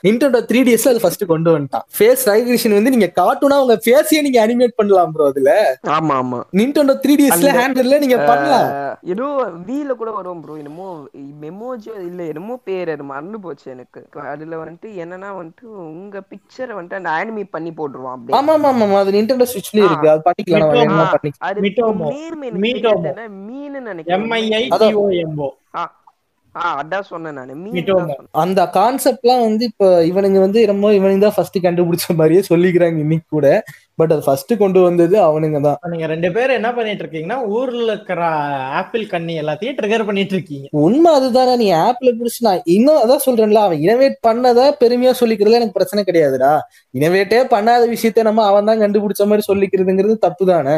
நிண்டோட த்ரீ டிஎஸ்ல அது ஃபர்ஸ்ட் கொண்டு வந்துட்டான். ஃபேஸ் ரெகக்னிஷன் வந்து நீங்க கார்ட்டூனா உங்க ஃபேஸையே நீங்க அனிமேட் பண்ணலாம் ப்ரோ அதுல. ஆமா ஆமா. நிண்டோட த்ரீ டிஎஸ்ல ஹேண்டல்ல நீங்க பண்ணலாம். ஏதோ வீல கூட வரும் ப்ரோ என்னமோ மெமோஜி இல்ல என்னமோ பேர் அது மறந்து போச்சு எனக்கு. அதுல வந்துட்டு என்னன்னா வந்துட்டு உங்க பிக்சரை வந்துட்டு அந்த ஆனிமி பண்ணி போட்டுருவான் ஆமா ஆமா ஆமா அது நிண்டோட ஸ்விட்ச்லயே இருக்கு. அது பண்ணிக்கலாம் அது மீட்டோமோ. தெரியல மீன்னு நினைக்கிறேன். அந்த கான்செப்ட்லாம் வந்து இப்ப இவனுங்க வந்து என்னமோ இவனுங்க தான் ஃபர்ஸ்ட் கண்டுபிடிச்ச மாதிரியே சொல்லிக்கிறாங்க இன்னைக்கு கூட. பட் அது ஃபர்ஸ்ட் கொண்டு வந்தது அவனுங்க தான். நீங்க ரெண்டு பேரும் என்ன பண்ணிட்டு இருக்கீங்கன்னா ஊர்ல இருக்கிற ஆப்பிள் கண்ணி எல்லாத்தையும் ட்ரிகர் பண்ணிட்டு இருக்கீங்க. உண்மை அதுதானே நீ ஆப்ல புடிச்சு நான் இன்னும் அதான் சொல்றேன்ல அவன் இனோவேட் பண்ணதை பெருமையா சொல்லிக்கிறதுல எனக்கு பிரச்சனை கிடையாதுடா. இனோவேட்டே பண்ணாத விஷயத்த நம்ம அவன் தான் கண்டுபிடிச்ச மாதிரி சொல்லிக்கிறதுங்கிறது தப்பு தானே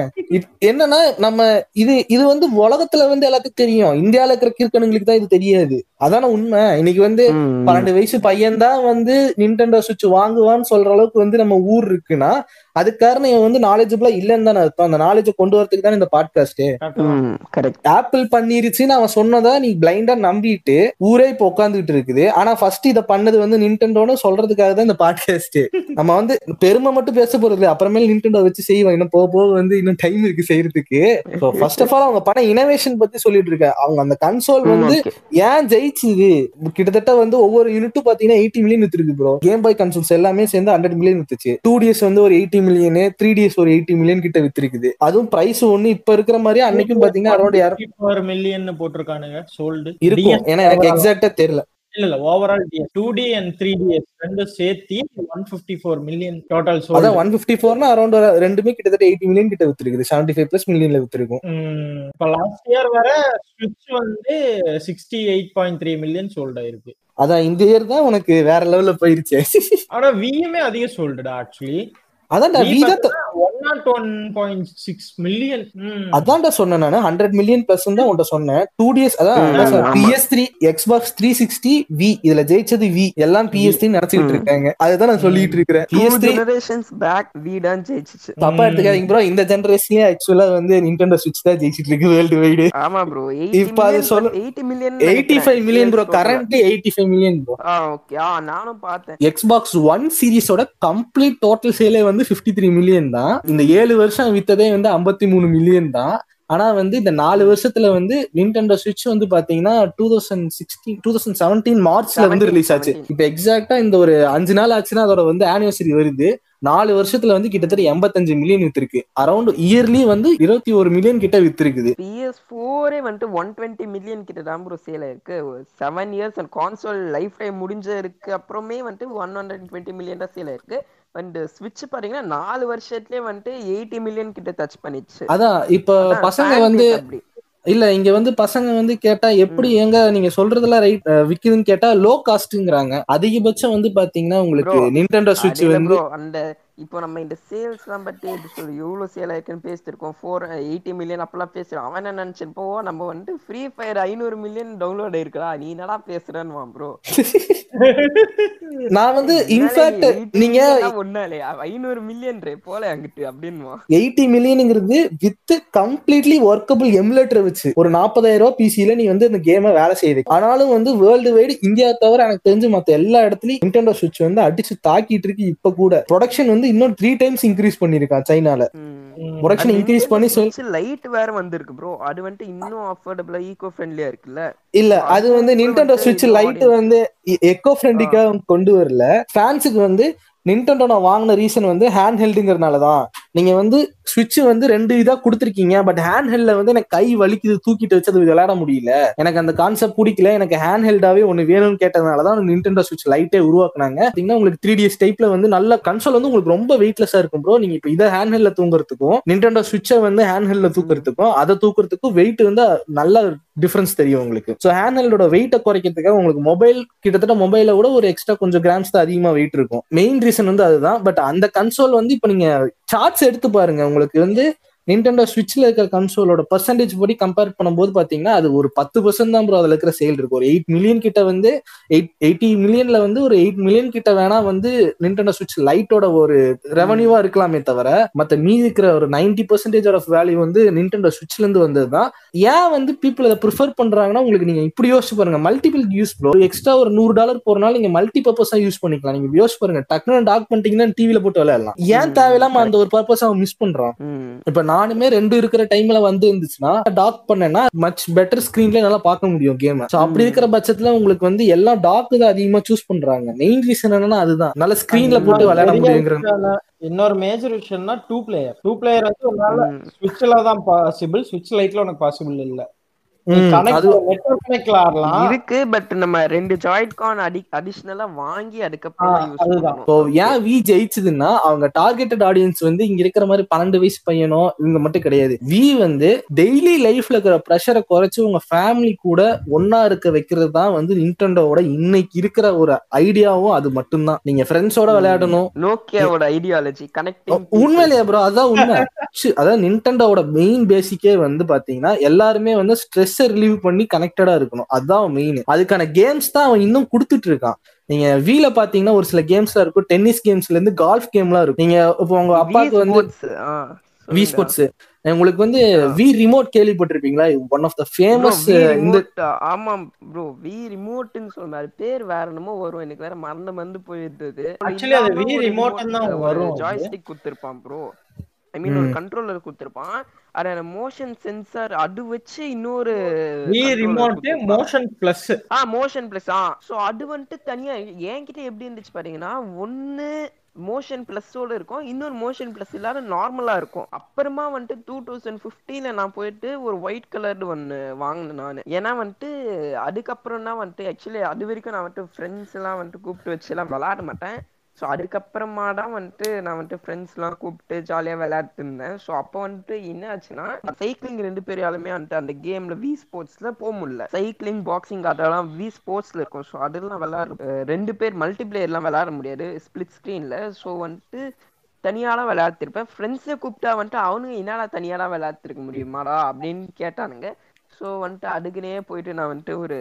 என்னன்னா நம்ம இது இது வந்து உலகத்துல வந்து எல்லாத்துக்கும் தெரியும். இந்தியால இருக்கிற கீர்க்கணுங்களுக்கு தான் இது தெரியாது. அதான உண்மை? இன்னைக்கு வந்து. பன்னெண்டு வயசு பையன் தான் வந்து நிண்டெண்டோ சுவிட்ச் வாங்குவான்னு சொல்ற அளவுக்கு வந்து நம்ம ஊர் இருக்குன்னா அதுக்கு காரணம் இவன் வந்து நாலேஜபிளா இல்லைன்னு தானே அர்த்தம். அந்த நாலேஜ் கொண்டு வரதுக்கு தான் இந்த பாட்காஸ்ட். ஆப்பிள் பண்ணிருச்சுன்னு அவன் சொன்னதா நீ பிளைண்டா நம்பிட்டு ஊரே இப்ப உட்காந்துட்டு இருக்குது. ஆனா ஃபர்ஸ்ட் இத பண்ணது வந்து நின்டெண்டோன்னு சொல்றதுக்காக தான் இந்த பாட்காஸ்ட் நம்ம வந்து பெருமை மட்டும் பேச போறது. அப்புறமேல் நின்டெண்டோ வச்சு செய்வோம் இன்னும் போக போக வந்து இன்னும் டைம் இருக்கு செய்யறதுக்கு. ஃபர்ஸ்ட் ஆஃப் ஆல் அவங்க பண்ண இனோவேஷன் பத்தி சொல்லிட்டு இருக்க. அவங்க அந்த கன்சோல் வந்து. ஏன் ஜெயிச்சுது? கிட்டத்தட்ட வந்து ஒவ்வொரு யூனிட்டும் பாத்தீங்கன்னா எயிட்டி மில்லியன் வித்துருக்கு ப்ரோ கேம் பாய் கன்சோல்ஸ் எல்லாமே சேர்ந்து ஹண்ட்ரட் மில்லியன் வித்துச்சு டூ டிஎஸ் வந்து ஒரு எயிட்டி மில்லியன் த்ரீ டிஎஸ் ஒரு எயிட்டி மில்லியன் கிட்ட வித்திருக்குது. அதுவும் பிரைஸ் ஒண்ணு இப்ப இருக்கிற மாதிரி அன்னைக்கும் பாத்தீங்கன்னா அரௌண்ட் மில்லியன் போட்டிருக்கானுங்க சோல்டு இருக்கும். ஏன்னா எனக்கு எக்ஸாக்டா தெரியல. இல்ல இல்ல overall two D and three DS ரெண்டும் சேர்த்து one fifty four million total அதான் ஒன் பிப்டி ஃபோர்னா அரௌண்ட் ரெண்டுமே கிட்டத்தட்ட எயிட்டி மில்லியன் கிட்ட வித்திருக்குது. செவன்டி ஃபைவ் பிளஸ் மில்லியன்ல வித்திருக்கும் இப்ப லாஸ்ட் இயர் வர ஸ்விட்ச் வந்து sixty eight point three million sold ஆயிருக்கு. அதான் இந்த இயர் தான் உனக்கு வேற லெவல்ல போயிருச்சு. ஆனா வியுமே அதிகம் சோல்டுடா ஆக்சுவலி அதான்டா Wii வீ தான் one not one point six million அதான்டா சொன்னேன் நான். ஹண்ட்ரட் மில்லியன் பிளஸ் தான் உன்ட்ட சொன்னேன். டூ டிஎஸ் அதான். PS three Xbox three sixty Wii இதுல ஜெயிச்சது வி எல்லாம் பிஎஸ் த்ரீ. இருக்காங்க. அதுதான் நான் சொல்லிட்டு இருக்கிறேன். பிஎஸ் த்ரீ generations back வீடான்னு ஜெயிச்சுச்சு. தப்பா எடுத்துக்காதீங்க ப்ரோ இந்த ஜெனரேஷன்லயே ஆக்சுவலா வந்து நிண்டெண்டோ சுவிட்ச் தான் ஜெயிச்சிட்டு இருக்கு வேர்ல்டு வைடு ஆமா ப்ரோ இப்ப அது சொல்ல- eighty million eighty five million bro currently eighty five million bro ah okay ah நானும் பார்த்தேன். எக்ஸ்பாக்ஸ் ஒன் சீரிஸோட கம்ப்ளீட் டோட்டல் சேலே வந்து 53 த்ரீ மில்லியன் தான். இந்த ஏழு வருஷம் வித்ததே வந்து 53 மூணு மில்லியன் தான். ஆனா வந்து இந்த நாலு வருஷத்துல வந்து நிண்டெண்டோ சுவிட்ச் வந்து பாத்தீங்கன்னா two thousand sixteen two thousand seventeen மார்ச்ல வந்து 17, ரிலீஸ் ஆச்சு. 17. இப்ப எக்ஸாக்டா இந்த ஒரு அஞ்சு நாள் ஆச்சுன்னா அதோட வந்து ஆனிவர்சரி வருது. நாலு வருஷத்துல வந்து கிட்டத்தட்ட எண்பத்தஞ்சு மில்லியன் வித்திருக்கு. அரௌண்ட் இயர்லி வந்து இருபத்தி ஒரு மில்லியன் கிட்ட வித்திருக்குது. பிஎஸ் ஃபோரே வந்துட்டு ஒன் டுவெண்ட்டி மில்லியன் கிட்ட தான் ப்ரோ சேல் ஆயிருக்கு. Seven years and console lifetime முடிஞ்சிருக்கு அப்புறமே வந்துட்டு ஒன் ஹண்ட்ரட் டுவெண்ட்டி மில்லியன் தான் சேல் ஆயிருக்கு. அண்ட் ஸ்விட்ச் பாத்தீங்கன்னா நாலு வருஷத்துலயே வந்துட்டு எயிட்டி மில்லியன் கிட்ட டச் பண்ணிச்சு அதான் இப்ப பசங்க வந்து இல்ல இங்க வந்து பசங்க வந்து கேட்டா எப்படி எங்க நீங்க சொல்றதெல்லாம் ரைட் விக்குதுன்னு கேட்டா லோ காஸ்ட்ங்கிறாங்க அதிகபட்சம் வந்து பாத்தீங்கன்னா உங்களுக்கு நிண்டெண்டோ இல்ல வந்து அந்த இப்போ நம்ம இந்த சேல்ஸ் எல்லாம் பத்தி எப்படி சொல்லு எவ்வளவு சேல் ஆயிருக்குன்னு பேசிட்டு இருக்கோம் ஃபோர் எயிட்டி மில்லியன் அப்பெல்லாம் பேசுறோம் அவன் என்ன நினைச்சிருப்போ நம்ம வந்து ஃப்ரீ ஃபயர் ஐநூறு மில்லியன் டவுன்லோட் ஆயிருக்கா நீ என்னடா பேசுறன்னு ப்ரோ நான் வந்து இன்ஃபேக்ட் நீங்க ஒன்னாலே ஐநூறு மில்லியன் ரே போல அங்கிட்டு அப்படின்னுவா எயிட்டி மில்லியனுங்கிறது வித் கம்ப்ளீட்லி ஒர்க்கபிள் எமுலேட்டர் வச்சு ஒரு நாற்பதாயிரம் ரூபாய் பிசில நீ வந்து இந்த கேமை வேலை செய்யுது ஆனாலும் வந்து வேர்ல்டு வைடு இந்தியா தவிர எனக்கு தெரிஞ்சு மத்த எல்லா இடத்துலயும் நிண்டெண்டோ சுவிட்ச் வந்து அடிச்சு தாக்கிட்டு இருக்கு இப்ப கூட. ப்ரொடக்ஷன் வந்து இன்னும் த்ரீ டைம்ஸ் இன்க்ரீஸ் பண்ணிருக்கான் சைனால. ப்ரொடக்ஷன் இன்க்ரீஸ் பண்ணி லைட் வேற வந்திருக்கு ப்ரோ அது வந்துட்டு இன்னும் அஃபோர்டபுளா ஈகோ ஃப்ரெண்ட்லியா இருக்குல்ல? இல்ல அது வந்து நிண்டெண்டோ வந்து இது லைட். வந்து எக்கோ ஃப்ரெண்ட்லிக்கா கொண்டு வரல. ஃபேன்ஸுக்கு வந்து நிண்டெண்டோ நான் வாங்கின ரீசன் வந்து ஹேண்ட் ஹெல்டுங்கிறதுனால தான் நீங்க வந்து சுவிட்ச் வந்து ரெண்டு இதா கொடுத்துருக்கீங்க பட் ஹேண்ட் ஹெல்ட்ல வந்து எனக்கு கை வலிக்குது தூக்கிட்டு வச்சு அது விளையாட முடியல. எனக்கு அந்த கான்செப்ட் பிடிக்கல எனக்கு ஹேண்ட் ஹெல்டாவே ஒன்னு வேணும்னு கேட்டதுனால தான் நிண்டெண்டோ சுவிட்ச் லைட்டே உருவாக்குனாங்க. பாத்தீங்கன்னா உங்களுக்கு த்ரீ டிஎஸ் டைப்ல வந்து நல்ல கன்சோல் வந்து உங்களுக்கு ரொம்ப வெயிட்லெஸ்ஸா இருக்கும் ப்ரோ நீங்க இப்ப இதை ஹேண்ட் ஹெல்ட்ல தூங்குறதுக்கும் நின்டெண்டோ சுவிட்சை வந்து ஹேண்ட் ஹெல்ட்ல தூக்குறதுக்கும் அதை தூக்குறதுக்கும் வெயிட் வந்து நல்ல டிஃபரன்ஸ் தெரியும் உங்களுக்கு. ஸோ ஹேண்ட் ஹெல்டோட வெயிட்டை குறைக்கிறதுக்காக உங்களுக்கு மொபைல் கிட்டத்தட்ட மொபைல விட ஒரு எக்ஸ்ட்ரா கொஞ்சம் கிராம்ஸ் தான் அதிகமாக வெயிட் இருக்கும். மெயின் ரீசன் வந்து அதுதான். பட் அந்த கன்சோல் வந்து இப்போ நீங்க சார்ட்ஸ் எடுத்து பாருங்க. உங்களுக்கு வந்து நிண்டெண்டோ ஸ்விட்ச்ல இருக்கிற கன்சோலோட பர்சன்டேஜ் படி கம்பேர் பண்ணும்போது பாத்தீங்கன்னா அது ஒரு பத்து பர்சன்ட் தான் ப்ரோ அதுல இருக்கிற சேல் இருக்கு. ஒரு எயிட் மில்லியன் கிட்ட வந்து எயிட் எயிட்டி மில்லியன்ல வந்து ஒரு எயிட் மில்லியன் கிட்ட வேணா வந்து நிண்டெண்டோ ஸ்விட்ச் லைட்டோட ஒரு ரெவன்யூவா இருக்கலாமே தவிர மத்த மீதி இருக்கிற ஒரு நைன்டி பர்சன்டேஜ் ஆஃப் வேல்யூ வந்து நிண்டெண்டோ ஸ்விட்ச்ல இருந்து வந்ததுதான் ஏன் வந்து பீப்புள் அதை ப்ரிஃபர் பண்றாங்கன்னா உங்களுக்கு நீங்க இப்படி யோசிச்சு பாருங்க. மல்டிபிள் யூஸ் ப்ரோ எக்ஸ்ட்ரா ஒரு நூறு டாலர் போறனால நீங்க மல்டி பர்பஸா யூஸ் பண்ணிக்கலாம். நீங்க யோசிச்சு பாருங்க. டக்குனு டாக் பண்ணிட்டீங்கன்னா டிவில போட்டு விளையாடலாம். ஏன் தேவையில்லாம அந்த ஒரு பர்பஸ் அவன் மிஸ் பண்றான்? ம். இப்ப நானுமே ரெண்டு இருக்கிற டைம்ல வந்து இருந்துச்சுன்னா டாக் பண்ணேன்னா மச் பெட்டர் ஸ்கிரீன்ல நல்லா பார்க்க முடியும் கேம் அப்படி இருக்கிற பட்சத்துல உங்களுக்கு வந்து எல்லா டாக் தான் அதிகமா சூஸ் பண்றாங்க. மெயின் ரீசன் என்னன்னா அதுதான். நல்ல ஸ்கிரீன்ல போட்டு விளையாட முடியுங்கிற இன்னொரு மேஜர் விஷயம்னா டூ பிளேயர் டூ பிளேயர் வந்து உன்னால ம். ஸ்விட்ச்ல தான் பாசிபிள் ஸ்விட்ச் லைட்ல உனக்கு பாசிபிள் இல்ல. இருக்கு பட் நம்ம ரெண்டு ஜாயிட் கான் அடி அடிஷனலா வாங்கி அதுக்கப்புறம் ஏன் வி ஜெயிச்சதுன்னா அவங்க டார்கெட்டட் ஆடியன்ஸ் வந்து இங்க இருக்கிற மாதிரி பன்னெண்டு வயசு பையனோ இவங்க மட்டும் கிடையாது. வி வந்து டெய்லி லைஃப்ல இருக்கிற ப்ரெஷரை குறைச்சு உங்க ஃபேமிலி கூட ஒன்னா இருக்க வைக்கிறது தான் வந்து நிண்டோட இன்னைக்கு இருக்கிற ஒரு ஐடியாவும் அது மட்டும்தான். நீங்க ஃப்ரெண்ட்ஸோட விளையாடணும். நோக்கியாவோட ஐடியாலஜி கனெக்டிங் உண்மையிலேயே ப்ரோ அதான் உண்மை. அதாவது நிண்டோட மெயின் பேசிக்கே வந்து பாத்தீங்கன்னா எல்லாருமே வந்து ஸ்ட்ரெஸ் ரிலீவ் பண்ணி கனெக்டடா இருக்கணும். அதுதான் மெயின் அதுக்கான கேம்ஸ் தான் அவன் இன்னும் கொடுத்துட்டு இருக்கான். நீங்க வீல பாத்தீங்கன்னா ஒரு சில கேம்ஸ்லாம் இருக்கும். டென்னிஸ் கேம்ஸ்ல இருந்து கால்ஃப் கேம்லாம் இருக்கும். நீங்க இப்போ உங்க அப்பாவுக்கு வந்து வி ஸ்போர்ட்ஸ் உங்களுக்கு வந்து வி ரிமோட் கேள்விப்பட்டிருப்பீங்களா? ஒன் ஆஃப் த ஃபேமஸ் இந்த ஆமா ப்ரோ வி ரிமோட்னு சொல்ற பேர் வேற என்னமோ வரும். எனக்கு வேற மறந்து மறந்து போயிருந்தது Actually, அது Wii remote தான் வரும். ஜாய்ஸ்டிக் கொடுத்திருப்பான் ப்ரோ ஐ மீன் ஒரு. கண்ட்ரோலர் கொடுத்திருப்பான். அதுல மோஷன் சென்சார் அது வச்சு இன்னொரு Wii remote. Motion plus ah motion plus ah so அது வந்துட்டு தனியா என்கிட்ட எப்படி இருந்துச்சு பாத்தீங்கன்னா ஒன்னு மோஷன் பிளஸோட இருக்கும் இன்னொரு மோஷன் பிளஸ் இல்லாத நார்மலா இருக்கும். அப்புறமா வந்துட்டு டூ தௌசண்ட் ஃபிஃப்டீன்ல நான் போயிட்டு ஒரு ஒயிட் கலர்டு ஒன்னு வாங்கினேன் நான். ஏன்னா வந்துட்டு அதுக்கப்புறம் தான் வந்துட்டு ஆக்சுவலி அது வரைக்கும் நான் வந்துட்டு ஃப்ரெண்ட்ஸ் எல்லாம் வந்துட்டு கூப்பிட்டு வச்சு எல்லாம் விளையாட மாட்டேன். ஸோ அதுக்கப்புறமா தான் வந்துட்டு நான் வந்துட்டு ஃப்ரெண்ட்ஸ்லாம் கூப்பிட்டு ஜாலியாக விளையாட்டு இருந்தேன். ஸோ அப்போ வந்துட்டு என்ன ஆச்சுன்னா சைக்கிளிங் ரெண்டு பேராலுமே வந்துட்டு அந்த கேமில் வி ஸ்போர்ட்ஸில் போக முடியல. சைக்கிளிங் பாக்ஸிங் அதெல்லாம் வி ஸ்போர்ட்ஸில் இருக்கும். ஸோ அதெல்லாம் விளையாட ரெண்டு பேர் மல்டிப்ளேயர்லாம் விளாட விளையாட முடியாது. ஸ்பிளிட் ஸ்க்ரீனில் ஸோ வந்துட்டு தனியாலாம் விளையாடுத்திருப்பேன் ஃப்ரெண்ட்ஸை கூப்பிட்டா வந்துட்டு அவனுங்க என்னடா தனியாலாம் விளையாடுத்திருக்க முடியுமாடா அப்படின்னு கேட்டானுங்க. ஸோ வந்துட்டு அதுக்குனே போயிட்டு நான் வந்துட்டு ஒரு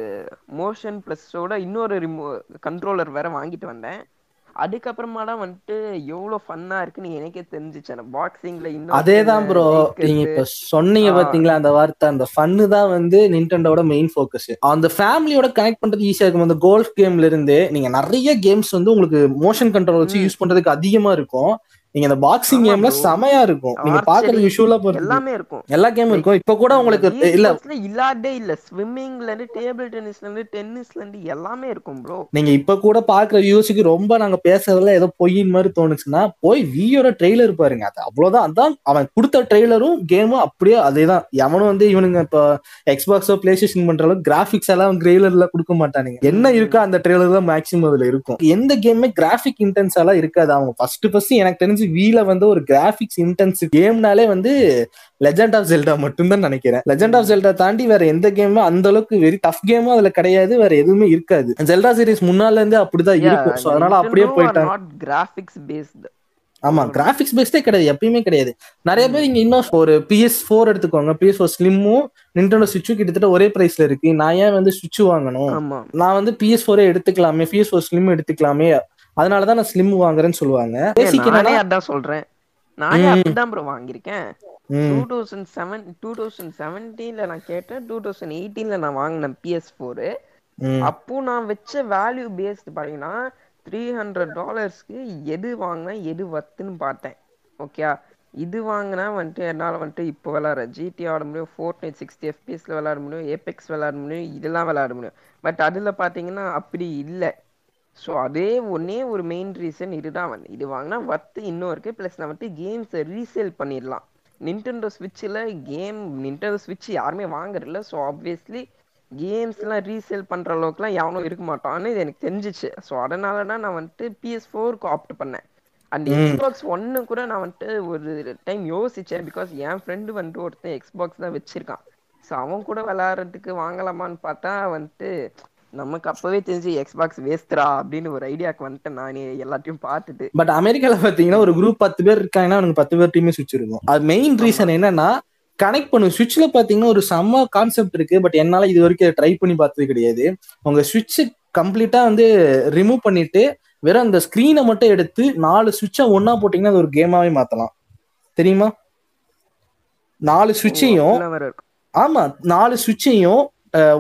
மோஷன் ப்ளஸ்ஸோட இன்னொரு ரிமோ கண்ட்ரோலர் வேற வாங்கிட்டு வந்தேன். அதுக்கப்புறமா தான் வந்துட்டு எவ்வளவு ஃபன்னா இருக்குன்னு எனக்கே தெரிஞ்சுச்சு. அந்த பாக்ஸிங்ல இன்னும் அதேதான் ப்ரோ நீங்க இப்ப சொன்னீங்க. பாத்தீங்களா அந்த வார்த்தை? அந்த ஃபன்னு தான் வந்து நிண்டோட மெயின் ஃபோக்கஸ் அந்த ஃபேமிலியோட கனெக்ட் பண்றது ஈஸியா இருக்கும். அந்த கோல்ஃப் கேம்ல இருந்து நீங்க நிறைய கேம்ஸ் வந்து உங்களுக்கு மோஷன் கண்ட்ரோல் வச்சு. யூஸ் பண்றதுக்கு அதிகமா இருக்கும். நீங்க அந்த பாக்ஸிங் கேம்ல. செமையா இருக்கும். நீங்க பாக்குற விஷுவலா பொறுத்து எல்லாமே இருக்கும். எல்லா கேமும் இருக்கும். இப்ப கூட உங்களுக்கு இல்ல. இல்லாதே இல்ல. ஸ்விம்மிங்ல இருந்து டேபிள் டென்னிஸ்ல இருந்து டென்னிஸ்ல இருந்து எல்லாமே இருக்கும் ப்ரோ நீங்க இப்ப கூட பாக்குற வியூஸுக்கு ரொம்ப நாங்க பேசுறதுல ஏதோ பொய்யின் மாதிரி தோணுச்சுன்னா போய் வியோட ட்ரெய்லர் பாருங்க. அது அவ்வளவுதான். அதான் அவன் கொடுத்த ட்ரெய்லரும் கேமும் அப்படியே அதேதான். எவனும் வந்து இவனுங்க இப்ப எக்ஸ்பாக்ஸோ பிளே ஸ்டேஷன் பண்ற அளவுக்கு கிராபிக்ஸ் எல்லாம் ட்ரெய்லர்ல கொடுக்க மாட்டானுங்க. என்ன இருக்கோ அந்த ட்ரெய்லர் தான் மேக்ஸிமம் அதுல இருக்கும். எந்த கேமுமே கிராஃபிக் இன்டென்ஸ் எல்லாம் இருக்காது. அவங்க ஃபர்ஸ்ட் ஃபர்ஸ்ட் எனக்கு தெரிஞ்சு வீல வந்து ஒரு கிராபிக்ஸ் இன்டென்ஸ் கேம்னாலே வந்து லெஜெண்ட் ஆஃப் ஜெல்டா மட்டும்தான் நினைக்கிறேன். லெஜெண்ட் ஆஃப் ஜெல்டா தாண்டி வேற எந்த கேமும் அந்த அளவுக்கு வெரி டஃப் கேமும் அதுல கிடையாது வேற எதுவுமே இருக்காது. ஜெல்டா சீரிஸ் முன்னால இருந்தே அப்படிதான் இருக்கும். சோ அதனால அப்படியே போயிட்டாங்க. கிராபிக்ஸ் பேஸ்ட் ஆமா கிராபிக்ஸ் பேஸ்டே கிடையாது எப்பயுமே கிடையாது. நிறைய பேர் இங்க இன்னும் ஒரு பிஎஸ் ஃபோர் எடுத்துக்கோங்க. பிஎஸ் ஃபோர் ஸ்லிம்மும் நிண்டோட சுவிட்சும் கிட்டத்தட்ட ஒரே பிரைஸ்ல இருக்கு. நான் ஏன் வந்து சுவிட்ச் வாங்கணும்? நான் வந்து பிஎஸ் ஃபோரே எடுத்துக்கலாமே பிஎஸ் ஃபோர் ஸ்லிம் எடுத்துக்கலாமே. அதனாலதான் நான் ஸ்லிம் வாங்குறேன்னு சொல்லுவாங்க. பேசிக் நானே அதான் சொல்றேன். நானே. அப்படிதான் ப்ரோ வாங்கியிருக்கேன். Two thousand seven two thousand செவன்டீன்ல நான் கேட்டேன் டூ தௌசண்ட் எயிட்டீன்ல நான் வாங்கினேன் பிஎஸ் ஃபோரு அப்போ நான் வச்ச வேல்யூ பேஸ்டு பாத்தீங்கன்னா த்ரீ ஹண்ட்ரட் டாலர்ஸ்க்கு எது வாங்கினா எது வத்துன்னு பார்த்தேன். ஓகே இது வாங்கினா வந்துட்டு என்னால் வந்துட்டு இப்போ விளாட்ற ஜிடி ஆட முடியும் ஃபோர் நைட் சிக்ஸ்டி எஃபிஎஸ்ல விளாட முடியும் ஏபெக்ஸ் விளாட முடியும் இதெல்லாம் விளாட முடியும். பட் அதில் பார்த்தீங்கன்னா அப்படி இல்லை. ஸோ அதே ஒன்னே ஒரு மெயின் ரீசன் இதுதான் வந்து. இது வாங்கினா வர்த்து இன்னும் இருக்கு. ப்ளஸ் நான் வந்துட்டு கேம்ஸை ரீசேல் பண்ணிடலாம். நின்டெண்டோ ஸ்விட்சில் கேம் நின்டெண்டோ ஸ்விட்ச் யாருமே வாங்குறதில்ல. ஸோ ஆப்வியஸ்லி கேம்ஸ்லாம் ரீசேல் பண்ணுற அளவுக்குலாம் எவனும் இருக்க மாட்டான்னு இது எனக்கு தெரிஞ்சிச்சு. ஸோ அதனால தான் நான் வந்துட்டு பிஎஸ் ஃபோருக்கு ஆப்ட் பண்ணேன். அந்த. எக்ஸ்பாக்ஸ் ஒன்னு கூட நான் வந்துட்டு ஒரு டைம் யோசிச்சேன். பிகாஸ் என் ஃப்ரெண்டு வந்துட்டு ஒருத்தன் எக்ஸ்பாக்ஸ் தான் வச்சிருக்கான். ஸோ அவன் கூட விளையாடுறதுக்கு வாங்கலாமான்னு பார்த்தா வந்துட்டு நமக்கு அப்பவே தெரிஞ்சு எக்ஸ்பாக்ஸ் வேஸ்ட்ரா அப்படின்னு ஒரு ஐடியாக்கு வந்துட்டேன் நானே எல்லாத்தையும் பார்த்துட்டு. பட் அமெரிக்கால பாத்தீங்கன்னா ஒரு குரூப் பத்து பேர் இருக்காங்கன்னா அவனுக்கு பத்து பேர் டீமே சுவிட்ச் இருக்கும் அது மெயின் ரீசன் என்னன்னா கனெக்ட் பண்ணும் சுவிட்ச்ல பாத்தீங்கன்னா ஒரு செம்ம கான்செப்ட் இருக்கு பட் என்னால இது வரைக்கும் ட்ரை பண்ணி பார்த்தது கிடையாது. உங்க சுவிட்ச் கம்ப்ளீட்டா வந்து ரிமூவ் பண்ணிட்டு வெறும் அந்த ஸ்கிரீனை மட்டும் எடுத்து நாலு சுவிட்சை ஒன்னா போட்டீங்கன்னா அது ஒரு கேமாவே மாத்தலாம். தெரியுமா? நாலு சுவிட்சையும் ஆமா நாலு சுவிட்சையும்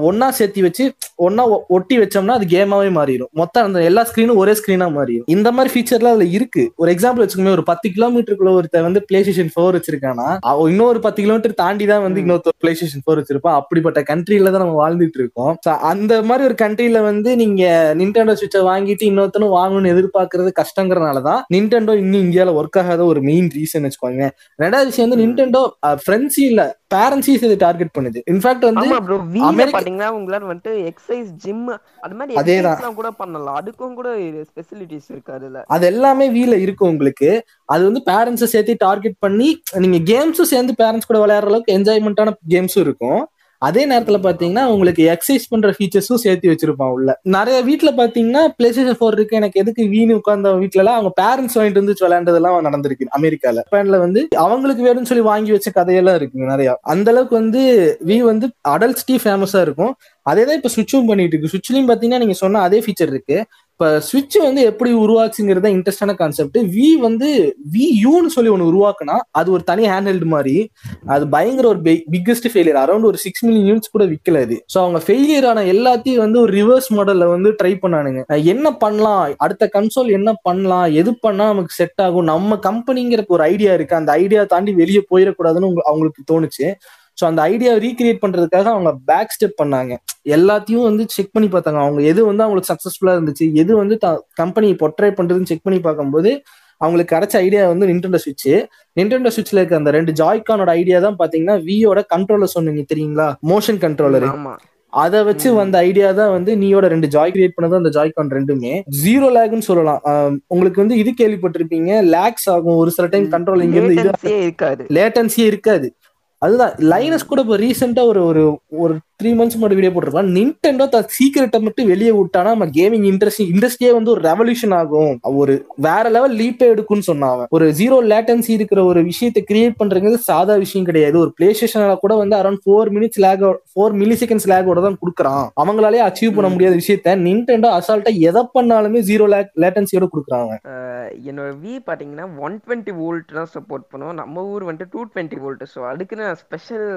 ஒன்னா சேர்த்தி வச்சு ஒன்னா ஒட்டி வச்சோம்னா அது கேமாவே மாறிடும் மொத்தம் அந்த எல்லா ஸ்கிரீனும் ஒரே ஸ்கிரீனா மாறிடும் இந்த மாதிரி ஃபீச்சர்லாம் அதுல இருக்கு. ஒரு எக்ஸாம்பிள் வச்சுக்கோமே ஒரு பத்து கிலோமீட்டருக்குள்ள ஒருத்தர் வந்து பிளே ஸ்டேஷன் ஃபோர் வச்சிருக்கானா இன்னொரு பத்து கிலோமீட்டர் தாண்டி தான் வந்து இன்னொருத்தர் பிளே ஸ்டேஷன் ஃபோர் வச்சிருப்போம் அப்படிப்பட்ட கண்ட்ரில தான் நம்ம வாழ்ந்துட்டு இருக்கோம். அந்த மாதிரி ஒரு கண்ட்ரில வந்து நீங்க நின்டெண்டோ சுவிட்சை வாங்கிட்டு இன்னொருத்தனும் வாங்கணும்னு எதிர்பார்க்கறது கஷ்டங்கிறனால தான் நின்டெண்டோ இன்னும் இந்தியால ஒர்க் ஆகாத ஒரு மெயின் ரீசன் வச்சுக்கோங்க ரெண்டாவது விஷயம் வந்து நின்டெண்டோ நிண்டெண்டோ இல்ல. பேரண்ட்ஸையும் இது டார்கெட் பண்ணுது. இன்ஃபேக்ட் வந்து பாத்தீங்கன்னா உங்களால வந்துட்டு எக்ஸசைஸ் ஜிம் அது மாதிரி அதேதான். கூட பண்ணலாம். அதுக்கும் கூட ஸ்பெசிலிட்டிஸ் இருக்கு அதுல. அது எல்லாமே வீல இருக்கு உங்களுக்கு. அது வந்து பேரண்ட்ஸை சேர்த்து டார்கெட் பண்ணி நீங்க கேம்ஸும் சேர்ந்து பேரண்ட்ஸ் கூட விளையாடுற அளவுக்கு என்ஜாய்மெண்ட்டான கேம்ஸும் இருக்கும். அதே நேரத்துல பாத்தீங்கன்னா உங்களுக்கு எக்ஸசைஸ் பண்ற ஃபீச்சர்ஸும் சேர்த்து வச்சிருப்பான் உள்ள. நிறைய வீட்டுல பாத்தீங்கன்னா பிளே ஸ்டேஷன் ஃபோர் இருக்கு. எனக்கு எதுக்கு வீணு உட்கார்ந்த வீட்டுல எல்லாம் அவங்க பேரண்ட்ஸ் வாங்கிட்டு வந்து விளையாண்டதெல்லாம் நடந்திருக்கு அமெரிக்கால. ஜப்பான்ல வந்து அவங்களுக்கு வேணும்னு சொல்லி வாங்கி வச்ச கதையெல்லாம் இருக்குங்க நிறைய. அந்த அளவுக்கு வந்து வி வந்து அடல்ட்ஸ்டி ஃபேமஸா இருக்கும். அதே தான் இப்ப சுவிட்சும் பண்ணிட்டு இருக்கு. சுவிட்ச்லயும் பாத்தீங்கன்னா நீங்க சொன்ன அதே ஃபீச்சர் இருக்கு. இப்ப சுவிட்ச் வந்து எப்படி உருவாச்சுங்கிறத இன்ட்ரெஸ்டான கான்செப்ட் வி வந்து வி யூன்னு சொல்லி ஒன்று உருவாக்குனா அது ஒரு தனி ஹேண்ட் மாதிரி அது பயங்கர ஒரு பிக்கஸ்ட் ஃபெயிலியர் அரௌண்ட் ஒரு சிக்ஸ் மில்லியன் யூனிட்ஸ் கூட விற்கல அது ஸோ அவங்க ஃபெயிலியர் ஆன எல்லாத்தையும் வந்து ஒரு ரிவர்ஸ் மாடலில் வந்து ட்ரை பண்ணானுங்க. என்ன பண்ணலாம்? அடுத்த கன்சோல் என்ன பண்ணலாம்? எது பண்ணால் நமக்கு செட் ஆகும்? நம்ம கம்பெனிங்கிற ஒரு ஐடியா இருக்கு. அந்த ஐடியா தாண்டி வெளியே போயிடக்கூடாதுன்னு அவங்களுக்கு தோணுச்சு. ஸோ அந்த ஐடியா ரீக்ரியேட் பண்றதுக்காக அவங்க பேக் ஸ்டெப் பண்ணாங்க. எல்லாத்தையும் வந்து செக் பண்ணி பார்த்தாங்க. அவங்க எது வந்து அவங்களுக்கு சக்சஸ்ஃபுல்லா இருந்துச்சு எது வந்து கம்பெனி பொட்ரை பண்றதுன்னு செக் பண்ணி பார்க்கும்போது அவங்களுக்கு கிடைச்ச ஐடியா வந்து நிண்டெண்டோ சுவிட்ச் நிண்டெண்டோ சுவிட்ச்ல இருக்க அந்த ரெண்டு ஜாய்கானோட ஐடியா தான் பாத்தீங்கன்னா வியோட கண்ட்ரோலர் சொன்னீங்க தெரியுங்களா? மோஷன் கண்ட்ரோலர் அதை வச்சு. வந்த ஐடியா தான் வந்து நீயோட ரெண்டு ஜாய் கிரியேட் பண்ணது அந்த ஜாய்கான் ரெண்டுமே. ஜீரோ லேக்னு சொல்லலாம். உங்களுக்கு வந்து இது கேள்விப்பட்டிருப்பீங்க லேக்ஸ் ஆகும் ஒரு சில டைம் கண்ட்ரோல் இங்க இருந்து இருக்காது. லேட்டன்சியே இருக்காது. அதுதான் லைனஸ் கூட இப்போ ரீசெண்டா ஒரு ஒரு ஒரு த்ரீ மந்த்ஸ் முன்னாடி வீடியோ போட்டிருப்பான் நின்டெண்டோ தான் சீக்கிரட்டை மட்டும் வெளியே விட்டானா நம்ம கேமிங் இண்டஸ்ட்ரி இண்டஸ்ட்ரியே வந்து ஒரு ரெவல்யூஷன் ஆகும். ஒரு வேற லெவல் லீப்பே எடுக்கும்னு சொன்னாங்க ஒரு ஜீரோ லேட்டன்சி இருக்கிற ஒரு விஷயத்தை கிரியேட் பண்றது சாதா விஷயம் கிடையாது. ஒரு பிளே ஸ்டேஷனால கூட வந்து around four minutes lag four milliseconds லேகோட தான் கொடுக்குறான். அவங்களாலே அச்சீவ் பண்ண. முடியாத விஷயத்த நின்டெண்டோ அசால்ட்டா எதை பண்ணாலுமே ஜீரோ லேக் லேட்டன்சியோட கொடுக்குறாங்க என்னோட வி பாத்தீங்கன்னா ஒன் டுவெண்ட்டி வோல்ட் தான் சப்போர்ட் பண்ணுவோம் நம்ம ஊர் வந்துட்டு டூ டுவெண்ட்டி வோல்ட் ஸோ அதுக்கு நான் ஸ்பெஷல்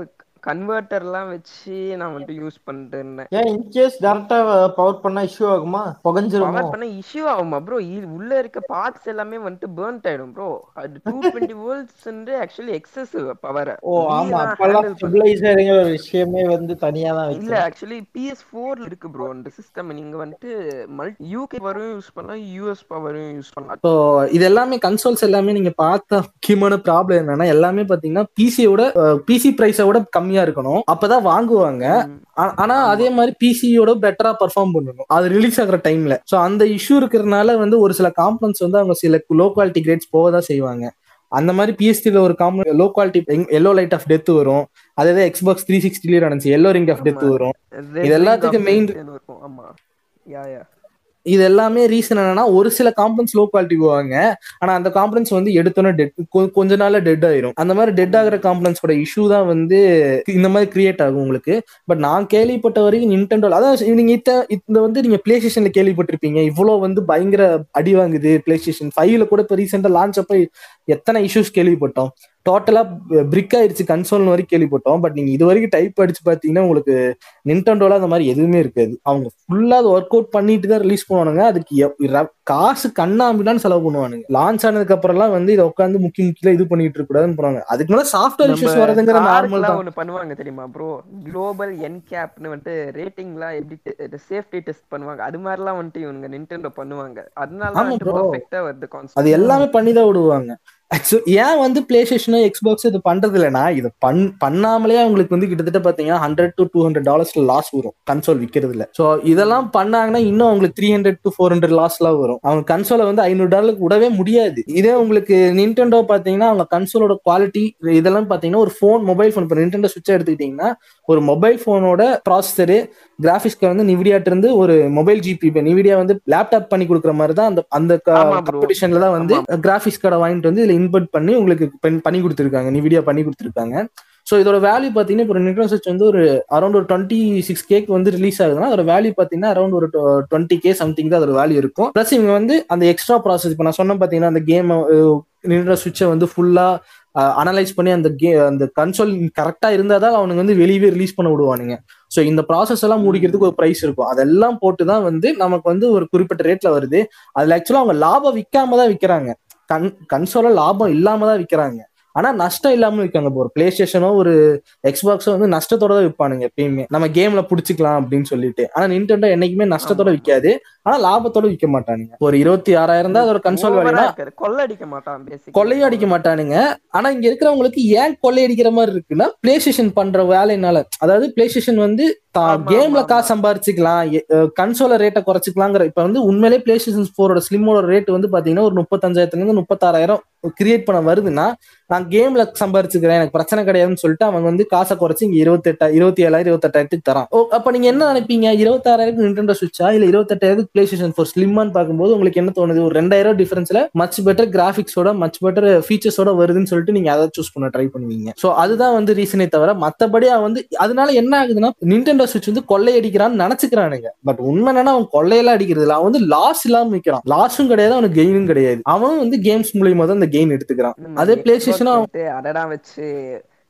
கன்வெர்ட்டர்லாம் வச்சு நான் வந்துட்டு யூஸ் பண்ணிட்டு இருந்தேன் ஏன் இன்கேஸ் டேரக்டா பவர் பண்ணா இஷ்யூ ஆகுமா? புகஞ்சிருமோ? பவர் பண்ண இஷ்யூ ஆகுமா ப்ரோ உள்ள இருக்க பார்ட்ஸ் எல்லாமே வந்துட்டு பேர்ன்ட் ஆயிடும் ப்ரோ அது டூ டுவெண்ட்டி வோல்ட்ஸ் வந்து ஆக்சுவலி எக்ஸசிவ் பவர் ஓ ஆமா அப்பெல்லாம் ஸ்டெபிளைசருங்கிற ஒரு விஷயமே வந்து தனியா தான் இல்ல ஆக்சுவலி பிஎஸ் ஃபோர்ல இருக்கு ப்ரோ அந்த சிஸ்டம் நீங்க வந்துட்டு மல்டி யூகே பவரும் யூஸ் பண்ணலாம் யூஎஸ் பவரும் யூஸ் பண்ணலாம். ஸோ இது எல்லாமே கன்சோல்ஸ் எல்லாமே நீங்க பார்த்த முக்கியமான ப்ராப்ளம் என்னன்னா எல்லாமே பாத்தீங்கன்னா பிசியோட பிசி பிரைஸை விட கம்மியா இருக்கணும். அப்பதான் வாங்குவாங்க. ஆனா அதே மாதிரி பிசியோட பெட்டரா பெர்ஃபார்ம் பண்ணணும். அது ரிலீஸ் ஆகுற டைம்ல சோ அந்த இஷ்யூ இருக்கிறதுனால வந்து ஒரு சில காம்பனன்ஸ் வந்து அவங்க சில லோ குவாலிட்டி கிரேட்ஸ் போக தான் செய்வாங்க. அந்த மாதிரி பிஎஸ்டில ஒரு common low quality yellow light of death வரும். அதே எக்ஸ்பாக்ஸ் த்ரீ சிக்ஸ்டிலயும் நடந்துச்சு எல்லோ ரிங் ஆஃப் டெத். வரும். இது எல்லாத்துக்கும் இருக்கும் ஆமா. யா யா இது எல்லாமே ரீசன் என்னன்னா ஒரு சில காம்பனன்ஸ் லோ குவாலிட்டி போவாங்க. ஆனா அந்த காம்பனன்ஸ் வந்து எடுத்தோன்னே டெட் கொஞ்ச நாள்ல டெட் ஆயிரும். அந்த மாதிரி டெட் ஆகிற காம்பனன்ஸோட இஷ்யூ தான் வந்து இந்த மாதிரி கிரியேட் ஆகும் உங்களுக்கு. பட் நான் கேள்விப்பட்ட வரைக்கும் நின்டெண்டோ அதான் நீங்க இத்த இந்த வந்து நீங்க பிளே ஸ்டேஷன்ல கேள்விப்பட்டிருப்பீங்க. இவ்வளவு வந்து பயங்கர அடி வாங்குது பிளே ஸ்டேஷன் ஃபைவ்ல கூட இப்போ ரீசெண்டா லான்ச் அப்ப எத்தனை இஷ்யூஸ் கேள்விப்பட்டோம். டோட்டலா பிரிக் ஆயிடுச்சு கன்சோல் வரைக்கும் கேள்விப்பட்டோம். பட் நீங்க இது வரைக்கும் டைப் அடிச்சு பாத்தீங்கன்னா உங்களுக்கு நின்டெண்டோல அந்த மாதிரி எதுவுமே இருக்காது. அவங்க ஃபுல்லா அது ஒர்க் அவுட் பண்ணிட்டு தான் ரிலீஸ் பண்ணுவானுங்க. அதுக்கு காசு கண்ணாம்பிடான்னு செலவு பண்ணுவானுங்க. லான்ச் ஆனதுக்கு அப்புறம்லாம் வந்து இதை உட்காந்து முக்கிய முக்கிய இது பண்ணிட்டு இருக்க கூடாதுன்னு போறாங்க. அதுக்கு மேல சாஃப்ட்வேர் இஷ்யூஸ் வரதுங்கிற நார்மல் தான். ஒண்ணு பண்ணுவாங்க தெரியுமா ப்ரோ குளோபல் என்கேப்னு வந்துட்டு ரேட்டிங்லாம் எப்படி சேஃப்டி டெஸ்ட் பண்ணுவாங்க? அது மாதிரிலாம் வந்துட்டு இவங்க நின்டெண்டோ பண்ணுவாங்க. அதனால bro. பர்ஃபெக்ட்டா வருது அது எல்லாமே பண்ணி தான் விடுவாங்க. ஏன் வந்து பிளே ஸ்டேஷனோ எக்ஸ்பாக்ஸ் இது பண்றது இல்லைன்னா இது பண் பண்ணாமலே அவங்களுக்கு வந்து கிட்டத்தட்ட பாத்தீங்கன்னா ஹண்ட்ரட் டு டூ ஹண்ட்ரட் டாலர்ஸ்ல லாஸ் வரும். கன்சோல் விற்கிறது இல்ல ஸோ இதெல்லாம் பண்ணாங்கன்னா இன்னும் அவங்களுக்கு three hundred to four hundred லாஸ்லாம் வரும். அவங்க கன்சோலை வந்து ஐநூறு டாலருக்கு விடவே முடியாது. இதே உங்களுக்கு நின்டெண்டோ பாத்தீங்கன்னா அவங்க கன்சோலோட குவாலிட்டி இதெல்லாம் பாத்தீங்கன்னா ஒரு ஃபோன் மொபைல் ஃபோன் இப்போ நின்டெண்டோ சுவிட்ச் எடுத்துக்கிட்டீங்கன்னா ஒரு மொபைல் ஃபோனோட ப்ராசஸரு கிராஃபிக்ஸ்க்கு வந்து நிவிடியாட்டு இருந்து ஒரு மொபைல் ஜிபி இப்போ நிவிடியா வந்து லேப்டாப் பண்ணி கொடுக்குற மாதிரி தான் அந்த அந்த. காம்படிஷன்ல தான் வந்து கிராஃபிக்ஸ் கார்டை வாங்கிட்டு வந்து இதுல இன்புட் பண்ணி உங்களுக்கு பண்ணி கொடுத்துருக்காங்க. நிவிடியா பண்ணி கொடுத்துருக்காங்க. ஸோ இதோட வேல்யூ பார்த்தீங்கன்னா இப்போ நிக்ரோ சுவிட்ச் வந்து ஒரு அரௌண்ட் ஒரு டுவெண்ட்டி சிக்ஸ் கேக்கு வந்து ரிலீஸ் ஆகுதுன்னா அதோட வேல்யூ பார்த்தீங்கன்னா அரௌண்ட் ஒரு டுவெண்ட்டி கே சம்திங் தான் அதோட வேல்யூ இருக்கும். ப்ளஸ் இவங்க வந்து அந்த எக்ஸ்ட்ரா ப்ராசஸ் இப்போ நான் சொன்னேன் பார்த்தீங்கன்னா அந்த கேம் நின்ற சுவிட்சை வந்து ஃபுல்லாக அனலைஸ் பண்ணி அந்த கே அந்த கன்சோல் கரெக்டாக இருந்தால் தான் அவனுங்க வந்து வெளியவே ரிலீஸ் பண்ண விடுவானுங்க. ஸோ இந்த ப்ராசஸ் எல்லாம் முடிக்கிறதுக்கு ஒரு ப்ரைஸ் இருக்கும். அதெல்லாம் போட்டு தான் வந்து நமக்கு வந்து ஒரு குறிப்பிட்ட ரேட்ல வருது. அதில் ஆக்சுவலாக அவங்க லாபம் விற்காம தான் விற்கிறாங்க கன் கன்சோல லாபம் இல்லாம தான் விற்கிறாங்க ஆனா நஷ்டம் இல்லாம விற்காங்க இப்போ ஒரு பிளே ஸ்டேஷனோ ஒரு எக்ஸ்பாக்ஸோ வந்து நஷ்டத்தோட தான் விற்பானுங்க எப்பயுமே. நம்ம கேம்ல புடிச்சுக்கலாம் அப்படின்னு சொல்லிட்டு. ஆனா நின்டெண்டோ என்னைக்குமே நஷ்டத்தோட. விற்காது ஆனா லாபத்தோட விற்க மாட்டானுங்க. ஒரு இருபத்தி ஆறாயிரம் தான் அதோட கன்சோல் இருக்காது. கொள்ளடிக்க மாட்டான் கொள்ளையும் அடிக்க மாட்டானுங்க. ஆனா இங்க இருக்கிறவங்களுக்கு ஏன் கொள்ளையடிக்கிற மாதிரி இருக்குன்னா பிளே ஸ்டேஷன் பண்ற வேலைனால அதாவது பிளே ஸ்டேஷன் வந்து கேம்ல காசு சம்பாரிச்சுக்கலாம். கன்சோல ரேட்டை குறைச்சிக்கலாங்கிற இப்ப வந்து உண்மையிலே பிளே ஸ்டேஷன் போரோட ஸ்லிம்மோட ரேட் வந்து பாத்தீங்கன்னா ஒரு முப்பத்தஞ்சாயிரத்துல இருந்து முப்பத்தாறாயிரம் கிரியேட் பண்ண வருதுன்னா நான் கேம்ல சம்பாரிச்சுக்கிறேன் எனக்கு பிரச்சனை கிடையாதுன்னு சொல்லிட்டு அவன் வந்து காசை குறைச்சு இங்க இருபத்தெட்டா இருபத்தி ஏழாயிரம் இருபத்தெட்டாயிரத்துக்கு தரான். ஓ அப்ப நீங்க என்ன நினைப்பீங்க? இருபத்தாறாயிரம் நின்டெண்டோ சுவிட்சா இல்ல இருபத்தெட்டாயிரம் பிளே ஸ்டேஷன் ஃபோர் ஸ்லிம்மான்னு பார்க்கும்போது உங்களுக்கு என்ன தோணுது? ஒரு ரெண்டாயிரம் டிஃபரன்ஸ்ல மச் பெட்டர் கிராஃபிக்ஸோட மச் பெட்டர் ஃபீச்சர்ஸோட வருதுன்னு சொல்லிட்டு நீங்க அதை சூஸ் பண்ண ட்ரை பண்ணுவீங்க. சோ அதுதான் வந்து ரீசனே தவிர மத்தபடி அவன் வந்து அதனால என்ன ஆகுதுன்னா நின்டெண்டோ சுவிட்ச் வந்து கொள்ளையடிக்கிறான்னு நினைச்சுக்கிறானுங்க பட் உண்மை என்னன்னா அவன் கொள்ளையெல்லாம் அடிக்கிறது இல்ல. அவன் வந்து லாஸ் இல்லாம விற்கிறான் லாஸும் கிடையாது அவனுக்கு கெயினும் கிடையாது. அவன் வந்து கேம்ஸ் மூலியமா தான் இந்த கெயின் எடுத்துக்கிறான். அதே பிளே ஸ்டேஷனா அதெல்லாம் வச்சு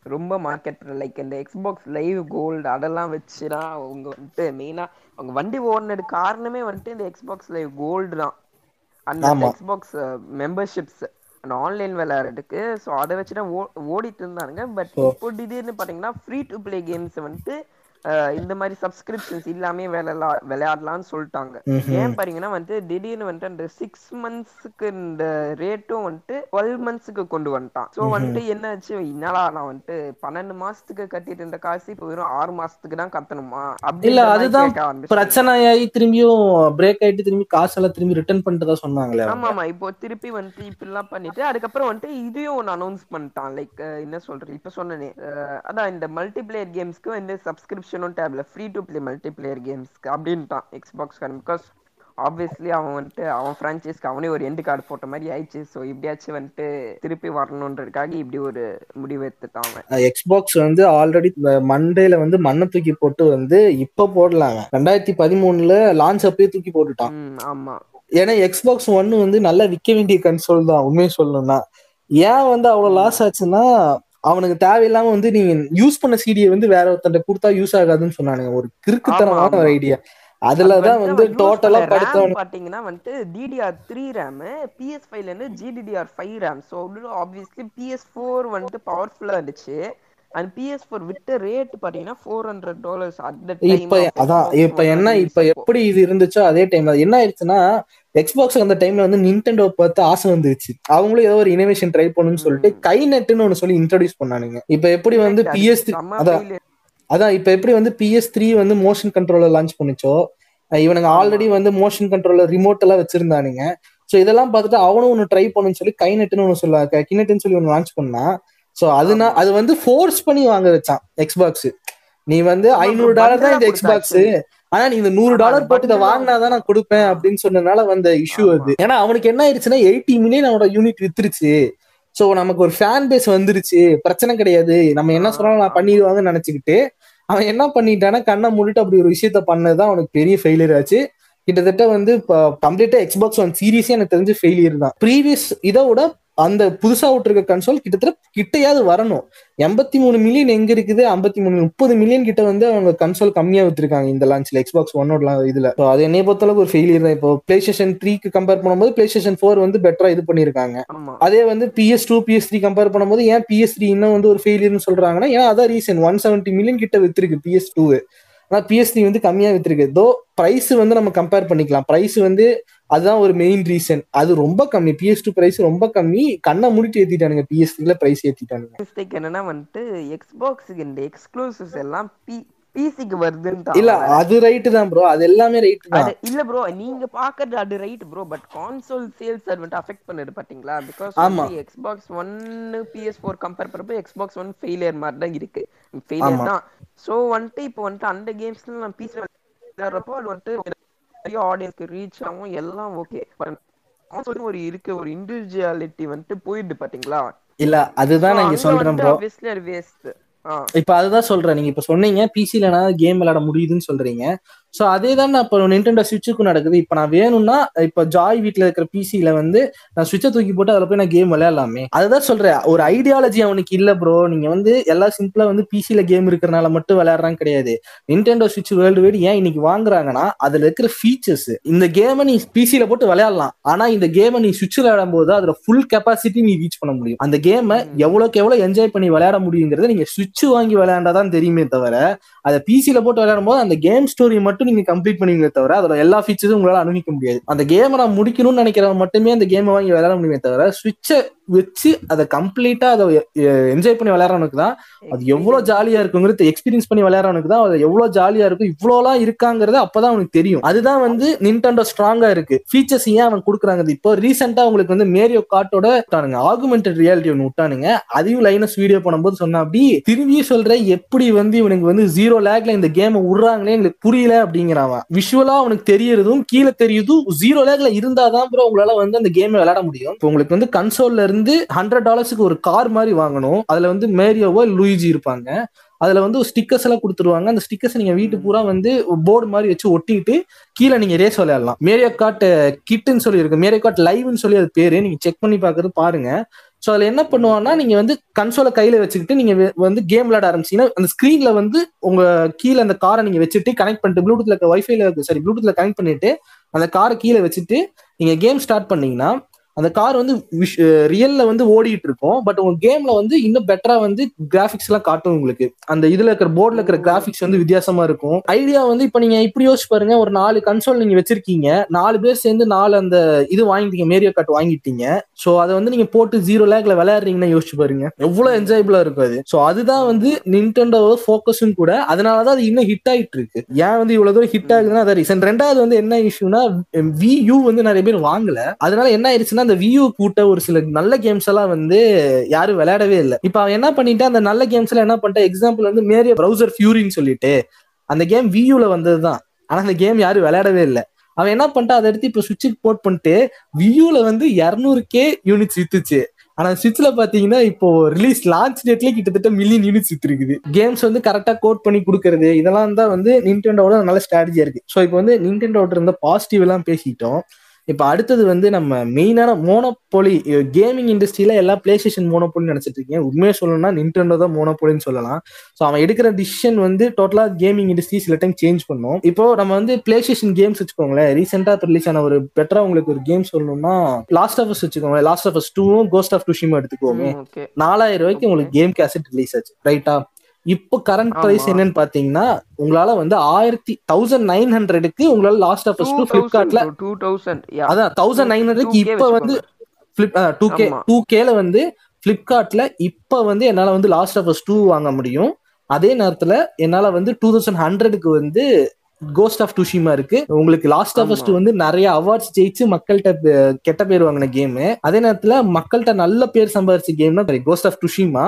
ரொம்ப மார்க்கெட் லைக் இந்த எக்ஸ்பாக்ஸ் லைவ் கோல்டு அதெல்லாம் வச்சுதான் அவங்க வந்துட்டு மெயினா அவங்க வண்டி ஓடினது காரணமே வந்துட்டு இந்த எக்ஸ்பாக்ஸ் லைவ் கோல்டு தான் அந்த. எக்ஸ்பாக்ஸ் மெம்பர்ஷிப்ஸ் அந்த ஆன்லைன் விளையாடுறதுக்கு ஸோ அதை வச்சு தான் ஓ ஓடிட்டு இருந்தானுங்க பட் இப்போ திடீர்னு பார்த்தீங்கன்னா ஃப்ரீ டு ப்ளே கேம்ஸ் வந்துட்டு இந்த மாதிரி சப்ஸ்கிரிப்ஷன்ஸ் இல்லாமே விளையாடலாம் விளையாடலாம்னு சொல்லிட்டாங்க. ஏன் பாத்தீங்கன்னா வந்து திடீர்னு வந்துட்டு அந்த சிக்ஸ் மந்த்ஸ்க்கு இந்த ரேட்டும் வந்துட்டு டுவெல் மந்த்ஸ்க்கு கொண்டு வந்துட்டான். ஸோ வந்துட்டு என்னாச்சு? என்னடா நான் வந்துட்டு பன்னெண்டு மாசத்துக்கு கட்டிட்டு இருந்த காசு இப்போ வெறும் ஆறு மாசத்துக்கு தான் கட்டணுமா? இல்ல அப்படின்ற மாதிரி அதுதான். பிரச்சனையாகி திரும்பியும் பிரேக் ஆயிட்டு திரும்பி காசெல்லாம் திரும்பி ரிட்டர்ன் பண்ணிட்டு தான் சொன்னாங்களே. ஆமா ஆமா இப்போ திருப்பி வந்துட்டு இப்படிலாம் பண்ணிட்டு அதுக்கப்புறம் வந்துட்டு இதையும் ஒன்று அனௌன்ஸ் பண்ணிட்டான். லைக் என்ன சொல்றது? இப்ப சொன்னனே அதான் இந்த மல்டிபிளேயர் கேம்ஸ்க்கு வந்து சப்ஸ்கிரிப்ஷனும் டேப்ல ஃப்ரீ டு ப்ளே மல்டிபிளேயர் கேம்ஸ்க்கு அப்படின்ட்டான் எக்ஸ்பாக்ஸ் காரன். பிகாஸ் ஆப்வியஸ்லி அவன் வந்துட்டு அவன் ஃப்ரான்ச்சைஸ்க்கு அவனே ஒரு எண்டு கார்டு போட்ட மாதிரி ஆயிடுச்சு. ஸோ இப்படியாச்சும் வந்துட்டு திருப்பி வரணுன்றதுக்காக இப்படி ஒரு முடிவு எடுத்துட்டான் அவன். எக்ஸ்பாக்ஸ் வந்து ஆல்ரெடி மண்டேல வந்து மண்ணை தூக்கி போட்டு வந்து இப்ப போடலாங்க. ரெண்டாயிரத்தி பதிமூணுல லான்ச் அப்பயே தூக்கி போட்டுட்டான். ஆமா. ஏன்னா எக்ஸ்பாக்ஸ் ஒன்னு வந்து நல்லா விற்க வேண்டிய கன்சோல் தான் உண்மையை சொல்லணும்னா. ஏன் வந்து அவ்வளவு லாஸ் ஆச்சுன்னா அவனுக்கு தேவையில்லாம வந்து நீங்க யூஸ் பண்ண சீடியை வந்து வேற ஒருத்தன்ட்ட கொடுத்தா யூஸ் ஆகாதுன்னு சொன்னானுங்க. ஒரு கிறுக்குத்தனமான ஒரு. ஐடியா அதுலதான் அது வந்து டோட்டலா படுத்தவன். பாத்தீங்கன்னா வந்துட்டு டிடிஆர் த்ரீ ரேம் பிஎஸ் ஃபைவ்ல இருந்து GDDR five RAM so obviously PS four வந்துட்டு பவர்ஃபுல்லா இருந்துச்சு. அண்ட் பிஎஸ் ஃபோர் விட்ட ரேட் பாத்தீங்கன்னா ஃபோர் ஹண்ட்ரட் டாலர்ஸ் இப்ப அதான் இப்ப என்ன இப்ப எப்படி இது இருந்துச்சோ அதே டைம்ல என்ன ஆயிடுச்சுன்னா எக்ஸ்பாக்ஸ் அந்த டைம்ல வந்து நின்டெண்டோ பார்த்து ஆசை வந்துருச்சு. அவங்களும் ஏதோ ஒரு இனோவேஷன் ட்ரை பண்ணணும்னு சொல்லிட்டு கை நெட்டுன்னு ஒண்ணு சொல்லி இன்ட்ரோடியூஸ் பண்ணானுங்க. இப்ப எப்படி வந்து பிஎஸ் அதான் அதான் இப்ப எப்படி வந்து பிஎஸ் த்ரீ வந்து மோஷன் கண்ட்ரோலர் லான்ச் பண்ணுச்சோ இவனுங்க ஆல்ரெடி வந்து மோஷன் கண்ட்ரோலர் ரிமோட் எல்லாம் வச்சிருந்தானுங்க. சோ இதெல்லாம் பார்த்துட்டு அவனும் ஒன்னு ட்ரை பண்ணுன்னு சொல்லி கை நெட்டுன்னு ஒன்னு சொல்ல கினெட்டுன்னு சொல்லி ஒன்னு லான்ச் பண்ணா சோ அதுனா அது வந்து ஃபோர்ஸ் பண்ணி வாங்க வச்சான் எக்ஸ்பாக்ஸ் நீ வந்து ஐநூறு டாலர் தான் இந்த எக்ஸ்பாக்ஸ் ஆனா நீ இந்த நூறு டாலர் போட்டு இதை வாங்கினாதான் நான் கொடுப்பேன் அப்படின்னு சொன்னதுனால வந்த இஷ்யூ. அது. ஏன்னா அவனுக்கு என்ன ஆயிடுச்சுன்னா எயிட்டி மில்லியன் அவனோட யூனிட் வித்துருச்சு. சோ நமக்கு ஒரு ஃபேன் பேஸ் வந்துருச்சு. பிரச்சனை கிடையாது. நம்ம என்ன சொன்னாலும் நான். பண்ணிடுவாங்கன்னு நினைச்சுக்கிட்டு அவன் என்ன பண்ணிட்டானா கண்ணை மூடிட்டு அப்படி ஒரு விஷயத்த பண்ணதுதான் அவனுக்கு பெரிய ஃபெயிலியர் ஆச்சு. கிட்டத்தட்ட வந்து கம்ப்ளீட்டா எக்ஸ்பாக்ஸ் ஒன் சீரியஸே எனக்கு தெரிஞ்சு ஃபெயிலியர் தான். ப்ரீவியஸ் இதை விட அந்த புதுசா விட்டுருக்க கன்சோல் கிட்டத்தட்ட கிட்டையாவது வரணும். எண்பத்தி மூணு மில்லியன் எங்க இருக்குது? ஐம்பத்தி மூணு முப்பது மில்லியன் கிட்ட வந்து அவங்க கன்சோல் கம்மியா வித்துருக்காங்க இந்த லான்ச்ல எக்ஸ்பாக்ஸ் ஒன்னோட இதுல. அது என்னைய பொறுத்தளவுக்கு ஒரு ஃபெயிலியர் தான். இப்போ பிளே ஸ்டேஷன் த்ரீக்கு கம்பேர் பண்ணும்போது பிளே ஸ்டேஷன் ஃபோர் வந்து பெட்டரா இது பண்ணிருக்காங்க. அதே வந்து PS two PS three compare பண்ணும்போது ஏன் பிஎஸ் த்ரீ இன்னும் வந்து ஒரு ஃபெயிலியர்னு சொல்றாங்கன்னா ஏன்னா அதான் ரீசன் ஒன் செவன்ட்டி மில்லியன் கிட்ட வித்துருக்கு பிஎஸ் டூ ஆனா பிஎஸ்டி வந்து கம்மியா வித்திருக்கு. தோ பிரைஸ் வந்து நம்ம கம்பேர் பண்ணிக்கலாம். பிரைஸ் வந்து அதுதான் ஒரு மெயின் ரீசன் அது ரொம்ப கம்மி. பிஎஸ் டூ பிரைஸ் ரொம்ப கம்மி. கண்ணை மூடிட்டு ஏத்திட்டானுங்க. பிஎஸ்டில பிரைஸ் ஏத்திட்டானுங்க. மிஸ்டேக் என்னன்னா வந்துட்டு எக்ஸ்பாக்ஸுக்கு இந்த எக்ஸ்க்ளூசிவ்ஸ் எல்லாம் பி பிசிக்கு இல்ல வருதுன்னு அது ரைட்டு தான் ப்ரோ அது எல்லாமே ரைட்டு தான். இல்ல ப்ரோ நீங்க பாக்குறது அது right bro but console sales அது வந்துட்டு அஃபெக்ட் பண்ணுது பாத்தீங்களா? பிகாஸ் ஆமா. Xbox one PS four compare பண்றப்ப எக்ஸ்பாக்ஸ் ஒன் ஃபெயிலியர் மாதிரி தான் இருக்கு. ஃபெயிலியர். தான். சோ வந்துட்டு இப்போ வந்துட்டு அந்த கேம்ஸ்ல நான் பிசி விளையாடுறப்போ அது வந்துட்டு நிறைய ஆடியன்ஸ்க்கு ரீச் ஆகும் எல்லாம் ஓகே ஒரு இருக்கு ஒரு இண்டிவிஜுவாலிட்டி வந்துட்டு போயிடுது பாத்தீங்களா? இல்ல அதுதான் நான் இங்க சொல்றேன் ப்ரோ இப்ப அதுதான் சொல்றேன். நீங்க இப்ப சொன்னீங்க பிசில கேம் விளையாட முடியுதுன்னு சொல்றீங்க. சோ அதே தான் நான் இப்போ நிண்டெண்டோ சுவிட்சுக்கும் நடக்குது. இப்ப நான் வேணும்னா இப்ப ஜாய் வீட்ல இருக்கிற பிசில வந்து நான் சுவிட்சை தூக்கி போட்டு அதுல போய் நான் கேம் விளையாடலாமே. அதுதான் சொல்றேன். ஒரு ஐடியாலஜி அவனுக்கு இல்ல ப்ரோ நீங்க வந்து எல்லாம் சிம்பிளா வந்து பிசில கேம் இருக்கிறனால மட்டும் விளையாடுறான் கிடையாது. நிண்டெண்டோ சுவிட்ச் வேர்ல்டு வைடு ஏன் இன்னைக்கு வாங்குறாங்கன்னா அதுல இருக்கிற ஃபீச்சர்ஸ் இந்த கேமை நீ பிசில போட்டு விளையாடலாம். ஆனா இந்த கேமை நீ சுவிட்ச் விளையாடும் போது அதோட ஃபுல் கெப்பாசிட்டி நீ ரீச் பண்ண முடியும். அந்த கேமை எவ்வளவுக்கு எவ்வளவு என்ஜாய் பண்ணி விளையாட முடியுங்கிறத நீங்க சுவிட்ச் வாங்கி விளையாண்டாதான் தெரியுமே தவிர அதை பிசில போட்டு விளையாடும் போது அந்த கேம் ஸ்டோரி மட்டும் நீங்க கம்ப்ளீட் பண்ணுவீங்க தவிர அதோட எல்லா ஃபீச்சர்ஸும் உங்களால அனுபவிக்க முடியாது. அந்த கேமை நான் முடிக்கணும்னு நினைக்கிறவங்க மட்டுமே அந்த கேமை வாங்கி விளையாட முடியுமே தவிர சுவிட்சை வச்சு அதை கம்ப்ளீட்டா அதை என்ஜாய் பண்ணி விளையாடுறவனுக்கு தான் அது எவ்வளவு ஜாலியா இருக்குங்கிறது எக்ஸ்பீரியன்ஸ் பண்ணி விளையாடுறவனுக்கு தான் அது எவ்வளவு ஜாலியா இருக்கும் இவ்வளோலாம் இருக்காங்கிறது அப்பதான் அவனுக்கு தெரியும். அதுதான் வந்து நின்டெண்டோ ஸ்ட்ராங்கா இருக்கு. ஃபீச்சர்ஸ் ஏன் அவன் கொடுக்குறாங்க? இப்போ ரீசெண்டா உங்களுக்கு வந்து மேரியோ கார்ட்டோட விட்டானுங்க. ஆகுமெண்டட் ரியாலிட்டி ஒன்று விட்டானுங்க. அதையும் லைனஸ் வீடியோ பண்ணும்போது சொன்னா அப்படி திரும்பியும் சொல்றேன் எப்படி வந்து இவனுக்கு வந்து ஜீரோ லேக்ல இந்த கேமை விடுறாங்களே எங்களுக்கு புரியல அப்படிங்கிறான். விஷுவலா அவனுக்கு தெரியறதும் கீழே தெரியுதும் ஜீரோ லேக்ல இருந்தாதான் ப்ரோ உங்களால வந்து அந்த கேமை விளையாட முடியும். இப்போ உங்களுக்கு வந்து கன்சோல்ல இருந்து ஹண்ட்ரட் டாலர்ஸுக்கு ஒரு கார் மாதிரி வாங்கணும். அதுல வந்து மேரியோவோ லூயிஜி இருப்பாங்க. அதுல வந்து ஸ்டிக்கர்ஸ் எல்லாம் கொடுத்துருவாங்க. அந்த ஸ்டிக்கர்ஸ் நீங்க வீட்டு பூரா வந்து போர்டு மாதிரி வச்சு ஒட்டிட்டு கீழே நீங்க ரேஸ் விளையாடலாம். மேரியோ காட் கிட்டுன்னு சொல்லி இருக்கு. மேரியோ காட் லைவ்னு சொல்லி அது பேரு. நீங்க செக் பண்ணி பாக்குறது பாருங்க. ஸோ அதுல என்ன பண்ணுவான்னா நீங்க வந்து கன்சோலை கையில வச்சுக்கிட்டு நீங்க வந்து கேம் விளையாட ஆரம்பிச்சீங்கன்னா அந்த ஸ்க்ரீனில் வந்து உங்க கீழே அந்த காரை நீங்க வச்சுட்டு கனெக்ட் பண்ணிட்டு ப்ளூடூத்ல வைஃபைல சாரி ப்ளூடூத்ல கனெக்ட் பண்ணிட்டு அந்த காரை கீழே வச்சுட்டு நீங்க கேம் ஸ்டார்ட் பண்ணீங்கன்னா அந்த கார் வந்து ரியல்ல வந்து ஓடிட்டு இருக்கும் பட் உங்க கேம்ல வந்து இன்னும் பெட்டரா வந்து கிராபிக்ஸ் எல்லாம் காட்டும் உங்களுக்கு. அந்த இதுல இருக்கிற போர்டுல இருக்கிற கிராபிக்ஸ் வந்து வித்தியாசமா இருக்கும். ஐடியா வந்து இப்ப நீங்க இப்படி யோசிச்சு பாருங்க ஒரு நாலு கன்சோல் நீங்க வச்சிருக்கீங்க. நாலு பேர் சேர்ந்து நாலு அந்த இது வாங்கிட்டீங்க மேரியோ கார்ட் வாங்கிட்டீங்க. சோ அதை வந்து நீங்க போட்டு ஜீரோ லேக்ல விளையாடுறீங்கன்னா யோசிச்சு பாருங்க. எவ்வளவு என்ஜாயபிளா இருக்கும் அது. சோ அதுதான் வந்து நின்டெண்டோட ஃபோக்கஸும் கூட. அதனாலதான் அது இன்னும் ஹிட் ஆயிட்டு இருக்கு ஏன் வந்து இவ்வளவு தூரம் ஹிட் ஆகுதுன்னா அதை ரீசன் ரெண்டாவது வந்து என்ன இஷ்யூனா வி யூ வந்து நிறைய பேர் வாங்கல. அதனால என்ன ஆயிடுச்சுன்னா அந்த வியூ கூட்ட ஒரு சில நல்ல கேம்ஸ் எல்லாம் வந்து யாரும் விளையாடவே இல்லை. இப்ப அவன் என்ன பண்ணிட்டா அந்த நல்ல கேம்ஸ் எல்லாம் என்ன பண்ணிட்டா எக்ஸாம்பிள் வந்து மேரிய ப்ரௌசர் ஃபியூரின்னு சொல்லிட்டு அந்த கேம் வியூல வந்ததுதான். ஆனா அந்த கேம் யாரும் விளையாடவே இல்லை. அவன் என்ன பண்ணிட்டா அதை எடுத்து இப்ப சுவிட்சுக்கு போட் பண்ணிட்டு வியூல வந்து இரநூறு கே யூனிட்ஸ் வித்துச்சு. ஆனா சுவிட்ச்ல பாத்தீங்கன்னா இப்போ ரிலீஸ் லான்ச் டேட்லயே கிட்டத்தட்ட மில்லியன் யூனிட்ஸ் வித்துருக்குது. கேம்ஸ் வந்து கரெக்டா கோட் பண்ணி கொடுக்கறது இதெல்லாம் தான் வந்து நின்டெண்டோட நல்ல ஸ்ட்ராட்டஜியா இருக்கு. ஸோ இப்போ வந்து நின்டெண்டோட இருந்த பாசிட்டிவ் எல்லாம் பேசிட்டோம் இப்போ அடுத்தது வந்து நம்ம மெயினான மோனோபோலி கேமிங் இண்டஸ்ட்ரியில எல்லா பிளே ஸ்டேஷன் மோனோபோலி நினைச்சிட்டு இருக்கேன் உண்மையை சொல்லணும்னா நின்டெண்டோ தான் மோனோபோலின்னு சொல்லலாம். ஸோ அவன் எடுக்கிற டிசிஷன் வந்து டோட்டலா கேமிங் இண்டஸ்ட்ரி சில டைம் சேஞ்ச் பண்ணும். இப்போ நம்ம வந்து பிளே ஸ்டேஷன் கேம்ஸ் வச்சுக்கோங்களேன் ரீசெண்டா ரிலீஸ் ஆன ஒரு பெட்டரா உங்களுக்கு ஒரு கேம் சொல்லணும்னா லாஸ்ட் ஆஃப் அஸ் வச்சுக்கோங்க லாஸ்ட் ஆஃப் அஸ் டூவும் கோஸ்ட் ஆஃப் டுஷிமா எடுத்துக்கோமே நாலாயிரம் ரூபாய்க்கு உங்களுக்கு கேம் கேசட் ரிலீஸ் ஆச்சு. ரைட்டா இப்போ கரண்ட். பிரைஸ் என்னன்னு பாத்தீங்கன்னா உங்களால வந்து ஆயிரத்தி தௌசண்ட் நைன் ஹண்ட்ரடுக்கு உங்களால லாஸ்ட் ஆஃப் டூ பிளிப்கார்ட்ல டூ தௌசண்ட் அதான் தௌசண்ட் நைன் ஹண்ட்ரட்க்கு 2K இப்ப வந்து டூ கே. டூ கேல வந்து பிளிப்கார்ட்ல இப்ப வந்து என்னால வந்து லாஸ்ட் ஆஃப் டூ வாங்க முடியும் அதே நேரத்துல என்னால வந்து டூ தௌசண்ட் ஹண்ட்ரடுக்கு வந்து கோஸ்ட் ஆஃப் டுஷிமா இருக்கு. உங்களுக்கு லாஸ்ட் ஆஃப் ஆமா. வந்து நிறைய அவார்ட்ஸ் ஜெயிச்சு மக்கள்கிட்ட கெட்ட பேர் வாங்கின கேம் அதே நேரத்துல மக்கள்கிட்ட நல்ல பேர் சம்பாதிச்ச கேம்னா கோஸ்ட் ஆஃப் டுஷிமா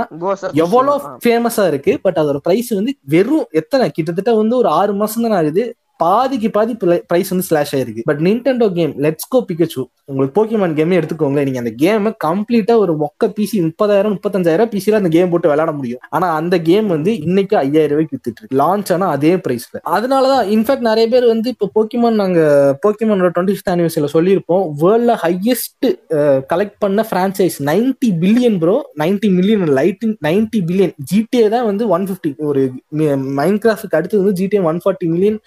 எவ்வளவு ஃபேமஸா இருக்கு பட் அதோட பிரைஸ் வந்து வெறும் எத்தனை? கிட்டத்தட்ட வந்து ஒரு ஆறு மாசம் தான் ஆகுது. பாதிக்கு பாதி பிரைஸ் வந்து ஸ்லாஷ் ஆயிருக்கு. But Nintendo game let's go Pikachu உங்களுக்கு போக்கிமான் கேமே எடுத்துக்கோங்களேன் நீங்க அந்த கேமை கம்ப்ளீட்டா ஒரு மொக்க பிசி முப்பதாயிரம் முப்பத்தஞ்சாயிரம் பிசில அந்த கேம் போட்டு விளையாட முடியும். ஆனா அந்த கேம் வந்து இன்னைக்கு ஐயாயிரம் ரூபாய்க்கு வித்துட்டு இருக்கு. லான்ச் ஆனா அதே பிரைஸ்ல அதனாலதான் இன்ஃபேக்ட் நிறைய பேர் வந்து இப்போ போக்கிமான் நாங்க போக்கிமானோட டுவெண்ட்டி ஃபிஃப்த் ஆனிவர்சரியில சொல்லியிருப்போம் வேர்ல்ட்ல ஹையஸ்ட் கலெக்ட் பண்ண franchise 90 billion bro 90 million lighting 90 billion GTA தான் வந்து ஒன் ஃபிஃப்டி ஒரு மைண்ட் கிராஃப்ட்க்கு அடுத்து வந்து GTA one forty million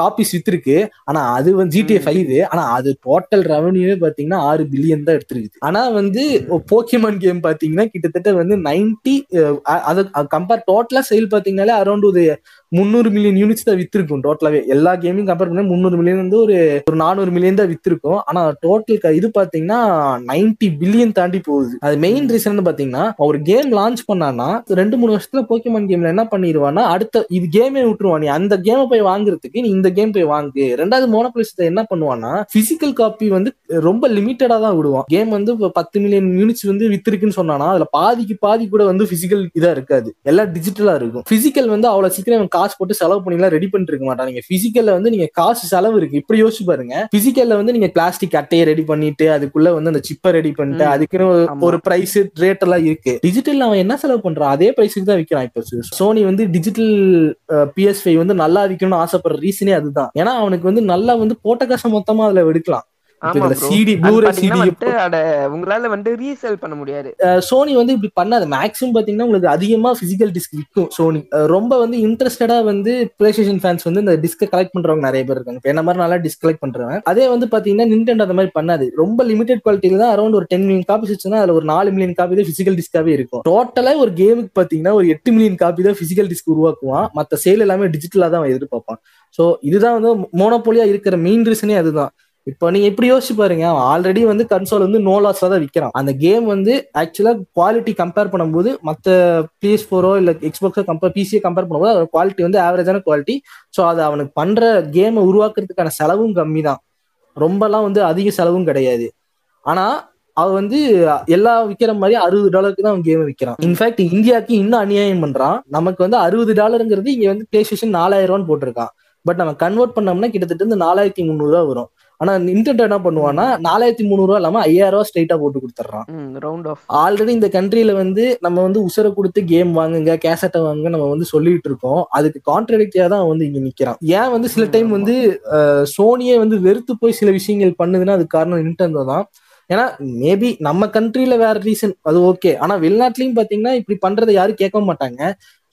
copies வித்திருக்கு. ஆனா அது வந்து ஜிடிஏ. ஃபைவ் ஆனா அது டோட்டல் ரெவன்யூவே பாத்தீங்கன்னா ஆறு பில்லியன் தான் எடுத்திருக்கு ஆனா வந்து போக்கிமான் கேம் பாத்தீங்கன்னா கிட்டத்தட்ட வந்து நைன்டி அது கம்பேர் டோட்டலா சேல் பாத்தீங்கன்னாலே அரௌண்ட் ஒரு முந்நூறு மில்லியன் யூனிட்ஸ் தான் வித்திருக்கும் டோட்டலாவே எல்லா கேமையும் கம்பேர் பண்ணா முந்நூறு மில்லியன் வந்து ஒரு ஒரு நானூறு மில்லியன் தான் வித்திருக்கும். ஆனா டோட்டல் இது பாத்தீங்கன்னா நைன்டி பில்லியன் தாண்டி போகுது. அது மெயின் ரீசன் பாத்தீங்கன்னா ஒரு கேம் லான்ச் பண்ணானா ரெண்டு மூணு வருஷத்துல போக்கிமான் கேம்ல என்ன பண்ணிடுவான்னா அடுத்த இது கேமே விட்டுருவான். நீ அந்த கேமை போய் வாங்குறதுக்கு நீ இந்த கேம் போய் வாங்கு. ரெண்டாவது மோனோபிளிஸ்ட என்ன பண்ணுவான்னா பிசிக்கல் காப்பி வந்து ரொம்ப லிமிட்டடா தான் விடுவான். கேம் வந்து பத்து மில்லியன் யூனிட்ஸ் வந்து வித்திருக்குன்னு சொன்னானா அதுல பாதிக்கு பாதி கூட வந்து பிசிக்கல் இதா இருக்காது. எல்லாம் டிஜிட்டலா இருக்கும். பிசிக்கல் வந்து அவ்வளவு சீக்கிரம் காசு போட்டு செலவு பண்ணிலாம் ரெடி பண்ணிட்டு இருக்க மாட்டான். நீங்க பிசிக்கல்ல வந்து நீங்க காசு செலவு இருக்கு. இப்படி யோசிச்சு பாருங்க. பிசிக்கல்ல வந்து நீங்க பிளாஸ்டிக் அட்டையை ரெடி பண்ணிட்டு அதுக்குள்ள வந்து அந்த சிப்பை ரெடி பண்ணிட்டு. அதுக்குன்னு ஒரு- பிரைஸ் ரேட் எல்லாம் இருக்கு. டிஜிட்டல் அவன் என்ன செலவு பண்றான்? அதே பிரைஸுக்கு தான் விற்கிறான் இப்போ. சோனி வந்து டிஜிட்டல் பிஎஸ் ஃபைவ் வந்து நல்லா விற்கணும்னு ஆசைப்படுற ரீசனே அதுதான். ஏன்னா அவனுக்கு வந்து நல்லா வந்து போட்ட காசை மொத்தமா அதுல எடுக்கலாம். உங்களால வந்து ரீசேல் பண்ண முடியாது. சோனி வந்து இப்படி பண்ணாது. மேக்ஸிமம் பாத்தீங்கன்னா உங்களுக்கு அதிகமா பிசிக்கல் டிஸ்க் விற்கும் சோனி. ரொம்ப வந்து இன்ட்ரெஸ்டடா வந்து பிளே ஸ்டேஷன் ஃபேன்ஸ் வந்து இந்த டிஸ்க் கலெக்ட் பண்றவங்க நிறைய பேர் இருக்காங்க. என்ன மாதிரி நல்லா டிஸ்க் கலெக்ட் பண்றவங்க அதே வந்து பாத்தீங்கன்னா நிண்டெண்டோ அந்த மாதிரி பண்ணாது. ரொம்ப லிமிடெட் குவாலிட்டியில தான் அரௌண்ட் ஒரு டென் மில்லியன் காப்பி வச்சுன்னா அதுல ஒரு நாலு மில்லியன் காப்பி தான் பிசிக்கல் டிஸ்காவே இருக்கும். டோட்டலா ஒரு கேமுக்கு பாத்தீங்கன்னா ஒரு எட்டு மில்லியன் காப்பி தான் பிசிக்கல் டிஸ்க் உருவாக்குவான். மத்த சேல் எல்லாமே டிஜிட்டலா தான் எதிர்பார்ப்பான். ஸோ இதுதான் வந்து மோனோபோலியா இருக்கிற மெயின் ரீசனே அதுதான். இப்போ நீங்க எப்படி யோசிச்சு பாருங்க அவன் ஆல்ரெடி வந்து கன்சோல் வந்து நோ லாஸ்ல தான் விற்கிறான் அந்த கேம் வந்து ஆக்சுவலா குவாலிட்டி கம்பேர் பண்ணும்போது மற்ற பிஎஸ் ஃபோரோ இல்ல எக்ஸ்பாக்ஸோ கம்பேர் பிசியை கம்பேர் பண்ணும்போது அதோட குவாலிட்டி வந்து ஆவரேஜான குவாலிட்டி ஸோ அது அவனுக்கு பண்ற கேமை உருவாக்குறதுக்கான செலவும் கம்மி தான் ரொம்பலாம் வந்து அதிக செலவும் கிடையாது. ஆனா அவன் வந்து எல்லா விற்கிற மாதிரி அறுபது டாலருக்கு தான் அவன் கேம் விற்கிறான் இன்ஃபேக்ட் இந்தியாவுக்கு இன்னும் அநியாயம் பண்றான். நமக்கு வந்து அறுபது டாலருங்கிறது இங்க வந்து பிளே ஸ்டேஷன் நாலாயிரம் ரூபான்னு போட்டிருக்கான். பட் நம்ம கன்வெர்ட் பண்ணோம்னா கிட்டத்தட்ட வந்து நாலாயிரத்தி முந்நூறு ரூபா வரும். ஆனா நின்டெண்டோ என்ன பண்ணுவான்னா நாலாயிரத்தி முந்நூறு ரூபா இல்லாம ஐயாயிரம் ரூபா ஸ்ட்ரைட்டா போட்டு கொடுத்துட்றான் ரவுண்ட் ஆஃப் ஆல்ரெடி இந்த கண்ட்ரில வந்து நம்ம வந்து உசரை கொடுத்து கேம் வாங்குங்க கேசட்டை வாங்குங்க நம்ம வந்து சொல்லிட்டு இருக்கோம். அதுக்கு கான்ட்ரடிக்டியா தான் வந்து இங்க நிக்கிறான். ஏன் வந்து சில டைம். வந்து சோனியே வந்து வெறுத்து போய் சில விஷயங்கள் பண்ணுதுன்னா அதுக்கு காரணம் நின்டெண்டோ தான். ஏன்னா மேபி நம்ம கண்ட்ரில வேற ரீசன் அது ஓகே ஆனா வெளிநாட்டுலயும் பாத்தீங்கன்னா இப்படி பண்றதை யாரும் கேட்க மாட்டாங்க.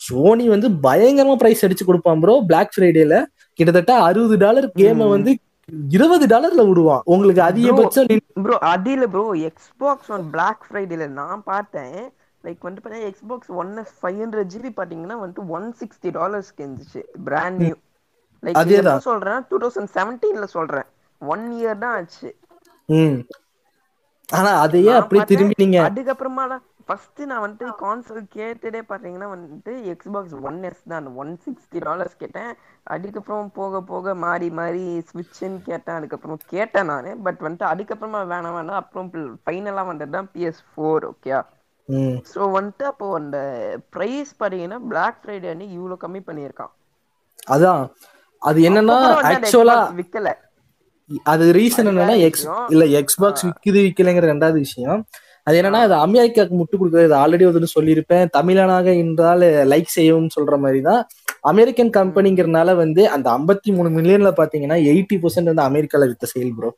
சோனி வந்து பயங்கரமா பிரைஸ் அடிச்சு கொடுப்பான் ப்ரோ பிளாக் ஃப்ரைடேல கிட்டத்தட்ட அறுபது டாலர் கேமை. வந்து இருபது டாலர்ல விடுவான். உங்களுக்கு அதிகபட்சம் ப்ரோ அது இல்ல ப்ரோ எக்ஸ்பாக்ஸ் ஒன் பிளாக் ஃப்ரைடேல நான் பார்த்தேன். லைக் வந்துட்டு பார்த்தீங்கன்னா Xbox one S five hundred GB பார்த்தீங்கன்னா வந்துட்டு ஒன் சிக்ஸ்டி டாலர்ஸ்க்கு இருந்துச்சு. பிராண்ட் நியூ லைக் அதேதான். சொல்றேன் டூ தௌசண்ட் செவன்டீன்ல சொல்றேன். ஒன் இயர் தான் ஆச்சு. ஆனா அதையே அப்படியே. திரும்பி நீங்க அதுக்கப்புறமா ஃபர்ஸ்ட் நான் வந்துட்டு கான்சோல் கேட்டதே பாத்தீங்கன்னா வந்துட்டு எக்ஸ்பாக்ஸ் ஒன் எஸ் தான். ஒன் சிக்ஸ்டி டாலர்ஸ் கேட்டேன். அதுக்கப்புறம் போக போக மாறி மாறி ஸ்விட்ச்னு கேட்டேன். அதுக்கப்புறம் கேட்டேன் நான். பட் வந்துட்டு அதுக்கப்புறமா வேணாம் வேணாம். அப்புறம் ஃபைனலா வந்தது தான் பிஎஸ் ஃபோர் ஓகே ஸோ வந்துட்டு அப்போ அந்த ப்ரைஸ் பார்த்தீங்கன்னா பிளாக் ஃப்ரைடே அன்னைக்கு இவ்வளோ கம்மி பண்ணியிருக்கான். அதான். அது என்னன்னா ஆக்சுவலா விக்கல. அது ரீசன் என்னன்னா எக்ஸ். இல்ல எக்ஸ்பாக்ஸ் விக்குது விக்கலைங்கிற ரெண்டாவது விஷயம். அது என்னன்னா அது அமெரிக்காக்கு முட்டு கொடுக்குறது ஆல்ரெடி வந்து சொல்லியிருப்பேன். தமிழனாக என்றால் லைக் செய்யவும் சொல்ற மாதிரி தான் அமெரிக்கன் கம்பெனிங்கிறனால வந்து அந்த ஐம்பத்தி மூணு மில்லியன்ல பாத்தீங்கன்னா எயிட்டி பர்சன்ட் வந்து அமெரிக்கால வித்த சேல் ப்ரோ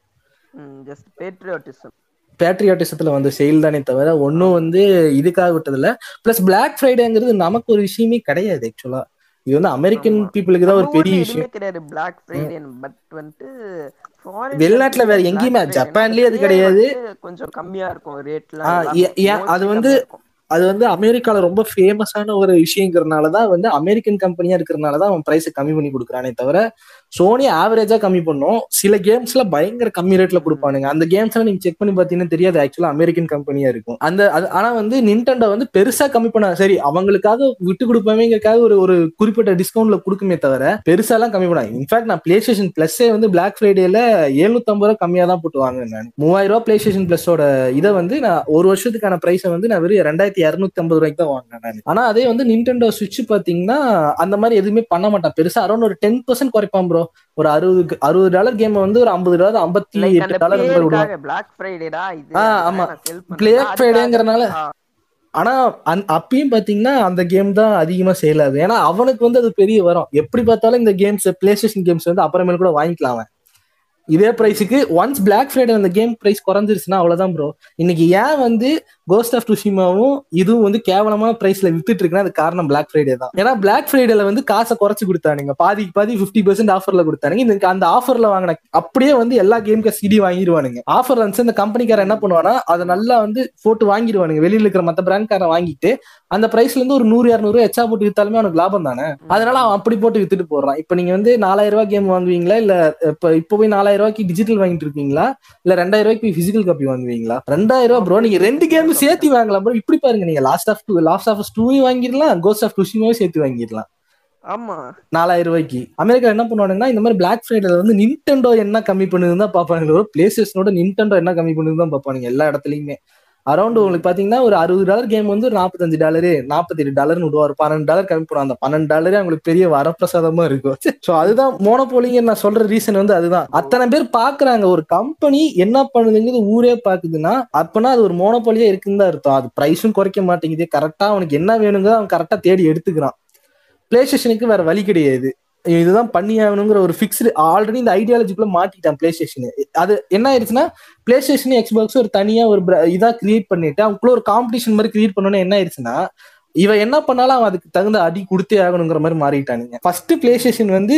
ஜஸ்ட் பேட்ரியாட்டிசம் பேட்ரியாட்டிசத்துல வந்து சேல் தானே தவிர ஒன்றும் வந்து இதுக்காக விட்டதில்ல. பிளஸ் பிளாக் ஃப்ரைடேங்கிறது நமக்கு ஒரு விஷயமே கிடையாது ஆக்சுவலா இது வந்து அமெரிக்கன். பீப்புளுக்கு தான் ஒரு பெரிய விஷயம். கிடையாது. பிளாக் ஃப்ரைடே பட் foreign வெளிநாட்டுல வேற எங்கேயுமே, ஜப்பான்லயே அது கிடையாது. வந்து கொஞ்சம் கம்மியா இருக்கும். ரேட்லாம் அது வந்து அது வந்து அமெரிக்கால ரொம்ப ஃபேமஸான ஒரு விஷயங்கிறதுனால தான் வந்து அமெரிக்கன் கம்பெனியா இருக்கிறதுனால தான் அவன் பிரைஸ் கம்மி பண்ணி கொடுக்குறானே தவிர சோனி ஆவரேஜா கம்மி பண்ணும். சில கேம்ஸ்ல பயங்கர கம்மி ரேட்ல கொடுப்பானுங்க. அந்த கேம்ஸ்ல நீங்க செக் பண்ணி பாத்தீங்கன்னா தெரியாது. ஆக்சுவலா அமெரிக்கன் கம்பெனியா இருக்கும். அந்த ஆனா வந்து நின்டெண்டோ வந்து பெருசா கம்மி பண்ண சரி அவங்களுக்காக விட்டு கொடுப்பவங்களுக்காக ஒரு ஒரு குறிப்பிட்ட டிஸ்கவுண்ட்ல கொடுக்குமே தவிர பெருசாலாம் கம்மி பண்ணாங்க இன்ஃபேக்ட் நான் பிளே ஸ்டேஷன் பிளஸ்ஸே வந்து பிளாக் ஃப்ரைடேல எழுநூத்தம்பது ரூபா கம்மியா தான் போட்டு வாங்குவேன் நான். மூவாயிரம் ரூபா பிளே ஸ்டேஷன் பிளஸோட இதை வந்து நான் ஒரு வருஷத்துக்கான பிரைஸை வந்து நான் வெறும் ரெண்டாயிரத்தி இரநூத்தி ஐம்பது ரூபாய்க்கு தான் வாங்கினேன் நான். ஆனா அதே வந்து நின்டெண்டோ சுவிட்ச் பாத்தீங்கன்னா அந்த மாதிரி எதுவுமே பண்ண மாட்டேன். பெருசா அரௌண்ட் ஒரு டென் பர்சன்ட் குறைப்பான் ப்ரோ ஒரு அறுபது அறுபது டாலர் கேம் வந்து ஒரு ஐம்பது டாலர் ஐம்பத்தி எட்டு டாலர் பேருக்காக பிளாக் ஃப்ரைடேடா ஆ, ஆமா. Fridayங்கிறனால. ஆ, ஆனா அந்- அப்பயும் பாத்தீங்கன்னா அந்த கேம் தான் அதிகமா சேல் ஆகுது. ஏன்னா அவனுக்கு வந்து அது பெரிய வரும். எப்படி பார்த்தாலும் இந்த கேம்ஸ் பிளே ஸ்டேஷன் கேம்ஸ் வந்து அப்புறமேல் கூட வாங்கிக்கலாம் அவன். இதே ப்ரைஸுக்கு ஒன்ஸ் பிளாக் ஃப்ரைடே அந்த கேம் ப்ரைஸ் குறைஞ்சிருச்சுன்னா அவ்வளோதான் ப்ரோ இன்னைக்கு ஏன் வந்து கோஸ்ட் ஆஃப் டுஷிமாவும் இதுவும் வந்து கேவலமான ப்ரைஸ்ல வித்துட்டு இருக்குன்னா அது காரணம் பிளாக் ஃப்ரைடே தான். ஏன்னா பிளாக் ஃப்ரைடேல வந்து காசை குறைச்சு கொடுத்தானுங்க. பாதிக்கு பாதி ஃபிஃப்டி பர்சன்ட் ஆஃபர்ல கொடுத்தானுங்க. இந்த அந்த ஆஃபர்ல வாங்கின அப்படியே வந்து எல்லா கேமுக்கு சிடி வாங்கிடுவானுங்க ஆஃபர்ல வந்து இந்த கம்பெனிக்காரன் என்ன பண்ணுவானா அதை நல்லா வந்து போட்டு வாங்கிடுவானுங்க வெளியில இருக்கிற மற்ற பிராண்ட்காரன் வாங்கிட்டு அந்த பிரைஸ்ல இருந்து ஒரு நூறு இரநூறு எச்சா போட்டு வித்தாலுமே அவனுக்கு லாபம் தானே? அதனால அவன் அப்படி போட்டு வித்துட்டு போடுறான் இப்ப நீங்க வந்து நாலாயிரம் ரூபாய் கேம் வாங்குவீங்களா? இல்ல இப்ப இப்ப போய் நாலாயிரம் ரூபாய்க்கு டிஜிட்டல் வாங்கிட்டு இருக்கீங்களா இல்ல ரெண்டாயிரம் ரூபாய்க்கு போய் பிசிக்கல் காப்பி வாங்குவீங்களா? ரெண்டாயிரம் ரூபாய் ப்ரோ நீங்க ரெண்டு கேம் சேர்த்து வாங்கலாம் ப்ரோ இப்படி பாருங்க நீங்க last of two last of டூவையும் வாங்கிடலாம் கோஸ்ட் ஆஃப் டுஷிமாவும் சேர்த்து வாங்கிடலாம். ஆமா. நாலாயிரம் ரூபாய்க்கு. அமெரிக்கா என்ன பண்ணுவானுங்கன்னா இந்த மாதிரி பிளாக் ஃப்ரைடேல வந்து நின்டெண்டோ என்ன கம்மி பண்ணுதுன்னு தான் பாப்பாங்க பிளே ஸ்டேஷனோட நின்டெண்டோ என்ன கம்மி பண்ணுதுன்னு தான் பாப்பானுங்க எல்லா இடத்துலயுமே. அரௌண்ட் உங்களுக்கு பாத்தீங்கன்னா ஒரு அறுபது டாலர் கேம் வந்து ஒரு நாற்பத்தஞ்சு டாலரு நாற்பத்தெட்டு டாலர்னு விடுவார். பன்னெண்டு டாலர் கம்மி பண்ணுவோம் அந்த பன்னெண்டு டாலரே அவங்களுக்கு பெரிய வரப்பிரசாதமா இருக்கும். ஸோ அதுதான் மோனோபோலிங்க நான் சொல்ற ரீசன் வந்து அதுதான். அத்தனை பேர் பாக்குறாங்க. ஒரு கம்பெனி என்ன பண்ணுதுங்கிறது ஊரே பாக்குதுன்னா அப்பனா அது ஒரு மோனோபோலியா இருக்குன்னு தான் அர்த்தம். அது பிரைஸும் குறைக்க மாட்டேங்குது. கரெக்டா அவனுக்கு என்ன வேணுங்க அவன் கரெக்டா தேடி எடுத்துக்கிறான். பிளே ஸ்டேஷனுக்கு வேற வழி கிடையாது. இதுதான் பண்ணி ஆகணுங்கிற ஒரு ஃபிக்ஸ்டு ஆல்ரெடி இந்த ஐடியாலஜிக்குள்ள மாட்டிட்டான் பிளே ஸ்டேஷன் அது என்ன ஆயிடுச்சுன்னா பிளே ஸ்டேஷன் எக்ஸ்பாக்ஸ் ஒரு தனியா ஒரு இதா கிரியேட் பண்ணிட்டு அவங்களுக்குள்ள ஒரு காம்படிஷன் மாதிரி கிரியேட் பண்ணோன்னு என்ன ஆயிடுச்சுன்னா இவன் என்ன பண்ணாலும் அவன் அதுக்கு தகுந்த அடி கொடுத்தே ஆகணுங்கிற மாதிரி மாறிட்டானுங்க. ஃபர்ஸ்ட் பிளே ஸ்டேஷன் வந்து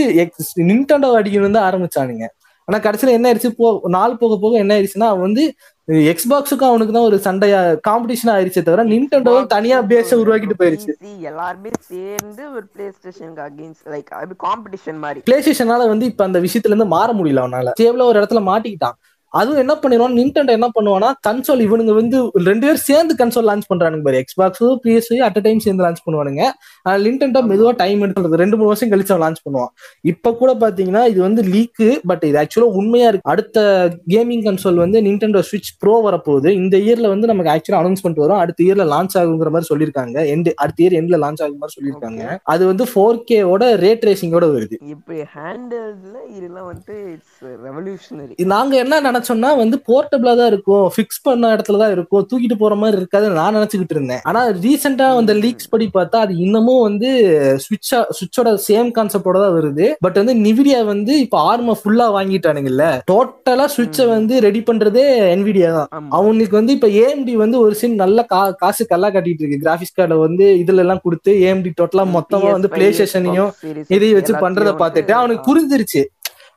நின்டண்டோ அடிக்கணும் தான் ஆரம்பிச்சானுங்க. ஆனா கடைசியில என்ன ஆயிடுச்சு போ நாள் போக போக என்ன ஆயிடுச்சுன்னா அவன் வந்து எக்ஸ்பாக்ஸுக்கும் அவனுக்கு தான் ஒரு சண்டையா காம்படிஷன் ஆயிருச்சே தவிர நின்டெண்டோவும் தனியா பேஸ உருவாக்கிட்டு போயிருச்சு. எல்லாருமே சேர்ந்து ஒரு பிளே ஸ்டேஷனுக்கு அகைன்ஸ்ட் லைக் காம்படிஷன் மாதிரி. பிளே ஸ்டேஷனால வந்து இப்ப அந்த விஷயத்துல இருந்து மாற முடியல அவனால. சேவ்ல ஒரு இடத்துல மாட்டிக்கிட்டான். அதுவும் என்ன பண்ணிடுவான்? நின்டெண்டோ என்ன பண்ணுவானா கன்சோல் இவனுங்க வந்து ரெண்டு பேரும் சேர்ந்து கன்சோல் லான்ச் பண்றானுங்க பாரு. எக்ஸ்பாக்ஸ் பிஎஸ் அட் டைம் சேர்ந்து லான்ச் பண்ணுவானுங்க. நின்டெண்டோ மெதுவா டைம் எடுக்கிறது ரெண்டு மூணு வருஷம் கழிச்சு அவன் லான்ச் பண்ணுவான். இப்ப கூட பாத்தீங்கன்னா இது வந்து லீக்கு பட் இது ஆக்சுவலா உண்மையா இருக்கு. அடுத்த கேமிங் கன்சோல் வந்து நின்டெண்டோ ஸ்விட்ச் ப்ரோ வரப்போகுது. இந்த இயர்ல வந்து நமக்கு ஆக்சுவலா அனௌன்ஸ்மெண்ட் வரும். அடுத்த இயர்ல லான்ச் ஆகுங்கிற மாதிரி சொல்லியிருக்காங்க. எண்ட் அடுத்த இயர் எண்ட்ல லான்ச் ஆகுற மாதிரி சொல்லியிருக்காங்க. அது வந்து ஃபோர் கேவோட ரேட் ரேசிங்கோட வருது. இப்ப ஹேண்டல்ல இதெல்லாம் வந்து இட்ஸ் ரெவல்யூஷனரி நாங்க என்ன நினைச்சோம்னா வந்து போர்ட்டபிளா தான் இருக்கும். ஃபிக்ஸ் பண்ண இடத்துல தான் இருக்கும். தூக்கிட்டு போற மாதிரி இருக்காது நான் நினைச்சுக்கிட்டு இருந்தேன். ஆனா ரீசெண்டா வந்த லீக்ஸ் படி பார்த்தா அது இன்னமும் வந்து சுவிட்சா சுவிட்சோட சேம் கான்செப்டோட தான் வருது. பட் வந்து நிவிடியா வந்து இப்ப ஆர்ம ஃபுல்லா வாங்கிட்டானுங்கல்ல. டோட்டலா சுவிட்சை வந்து ரெடி பண்றதே என்விடியா தான். அவங்களுக்கு வந்து இப்ப ஏஎம்டி வந்து ஒரு சின் நல்ல காசு கல்லா கட்டிட்டு இருக்கு. கிராபிக்ஸ் கார்டை வந்து இதுல எல்லாம் கொடுத்து ஏஎம்டி டோட்டலா மொத்தமா வந்து பிளே ஸ்டேஷனையும் இதையும் வச்சு பண்றதை பார்த்துட்டு அவனுக்கு புரிஞ்சிருச்சு.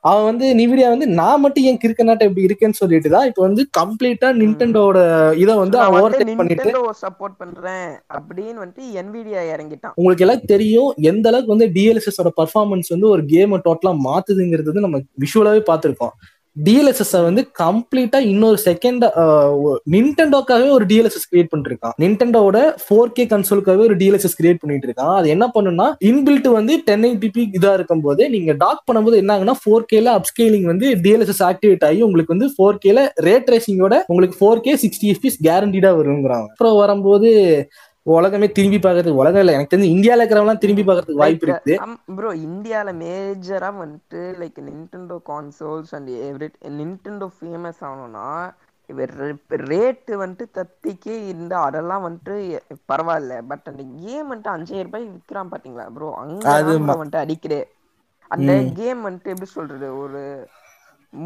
அவன் வந்து நிவிடியா வந்து நான் மட்டும் ஏன் கிறுக்கனாட்ட இப்படி இருக்கேன்னு சொல்லிட்டு தான் இப்போ வந்து கம்ப்ளீட்டா நின்டெண்டோட இதை வந்து அவன் ஓவர்டேக் பண்ணிட்டு சப்போர்ட் பண்றேன் அப்படின்னு வந்து என்விடியா இறங்கிட்டான். உங்களுக்கு எல்லாம் தெரியும் எந்த அளவுக்கு வந்து டிஎல்எஸ்எஸ் ஓட பர்ஃபார்மன்ஸ் வந்து ஒரு கேமை டோட்டலா மாத்துதுங்கிறது நம்ம விஷுவலாவே பார்த்திருக்கோம். டிஎல்எஸ்எஸ் வந்து கம்ப்ளீட்டா இன்னொரு செகண்ட் நின்டெண்டோக்காகவே ஒரு டிஎல்எஸ்எஸ் கிரியேட் பண்ணிருக்கான். நின்டெண்டோட ஃபோர் கே கன்சோலுக்காகவே ஒரு டிஎல்எஸ்எஸ் கிரியேட் பண்ணிட்டு இருக்கான் அது என்ன பண்ணுன்னா இன்பில்ட் வந்து டென் எயிட்டிபி இதா இருக்கும் போது நீங்க டாக் பண்ணும்போது என்ன ஆகுனா ஃபோர் கேல அப்ஸ்கேலிங் வந்து டிஎல்எஸ்எஸ் ஆக்டிவேட் ஆகி உங்களுக்கு வந்து ஃபோர் கேல ரேட் ரேசிங்கோட உங்களுக்கு ஃபோர் கே சிக்ஸ்டி எஃபிஸ் கேரண்டீடா வருங்கிறாங்க. அப்புறம் வரும்போது உலகமே திரும்பி பாக்குறதுக்கு உலகம் இல்ல. எனக்கு தெரிஞ்சு இந்தியால இருக்கிறவங்க திரும்பி பாக்குறதுக்கு வாய்ப்பு இருக்கு. ப்ரோ இந்தியால மேஜரா வந்துட்டு like Nintendo consoles and every Nintendo famous ஆகணும்னா ரேட்டு வந்துட்டு தத்திக்கே இருந்தா அதெல்லாம் வந்துட்டு பரவாயில்ல. பட் அந்த கேம் வந்துட்டு அஞ்சாயிரம் ரூபாய் விற்கிறான் பாத்தீங்களா ப்ரோ அங்க வந்துட்டு அடிக்கிறே அந்த கேம் வந்துட்டு எப்படி சொல்றது? ஒரு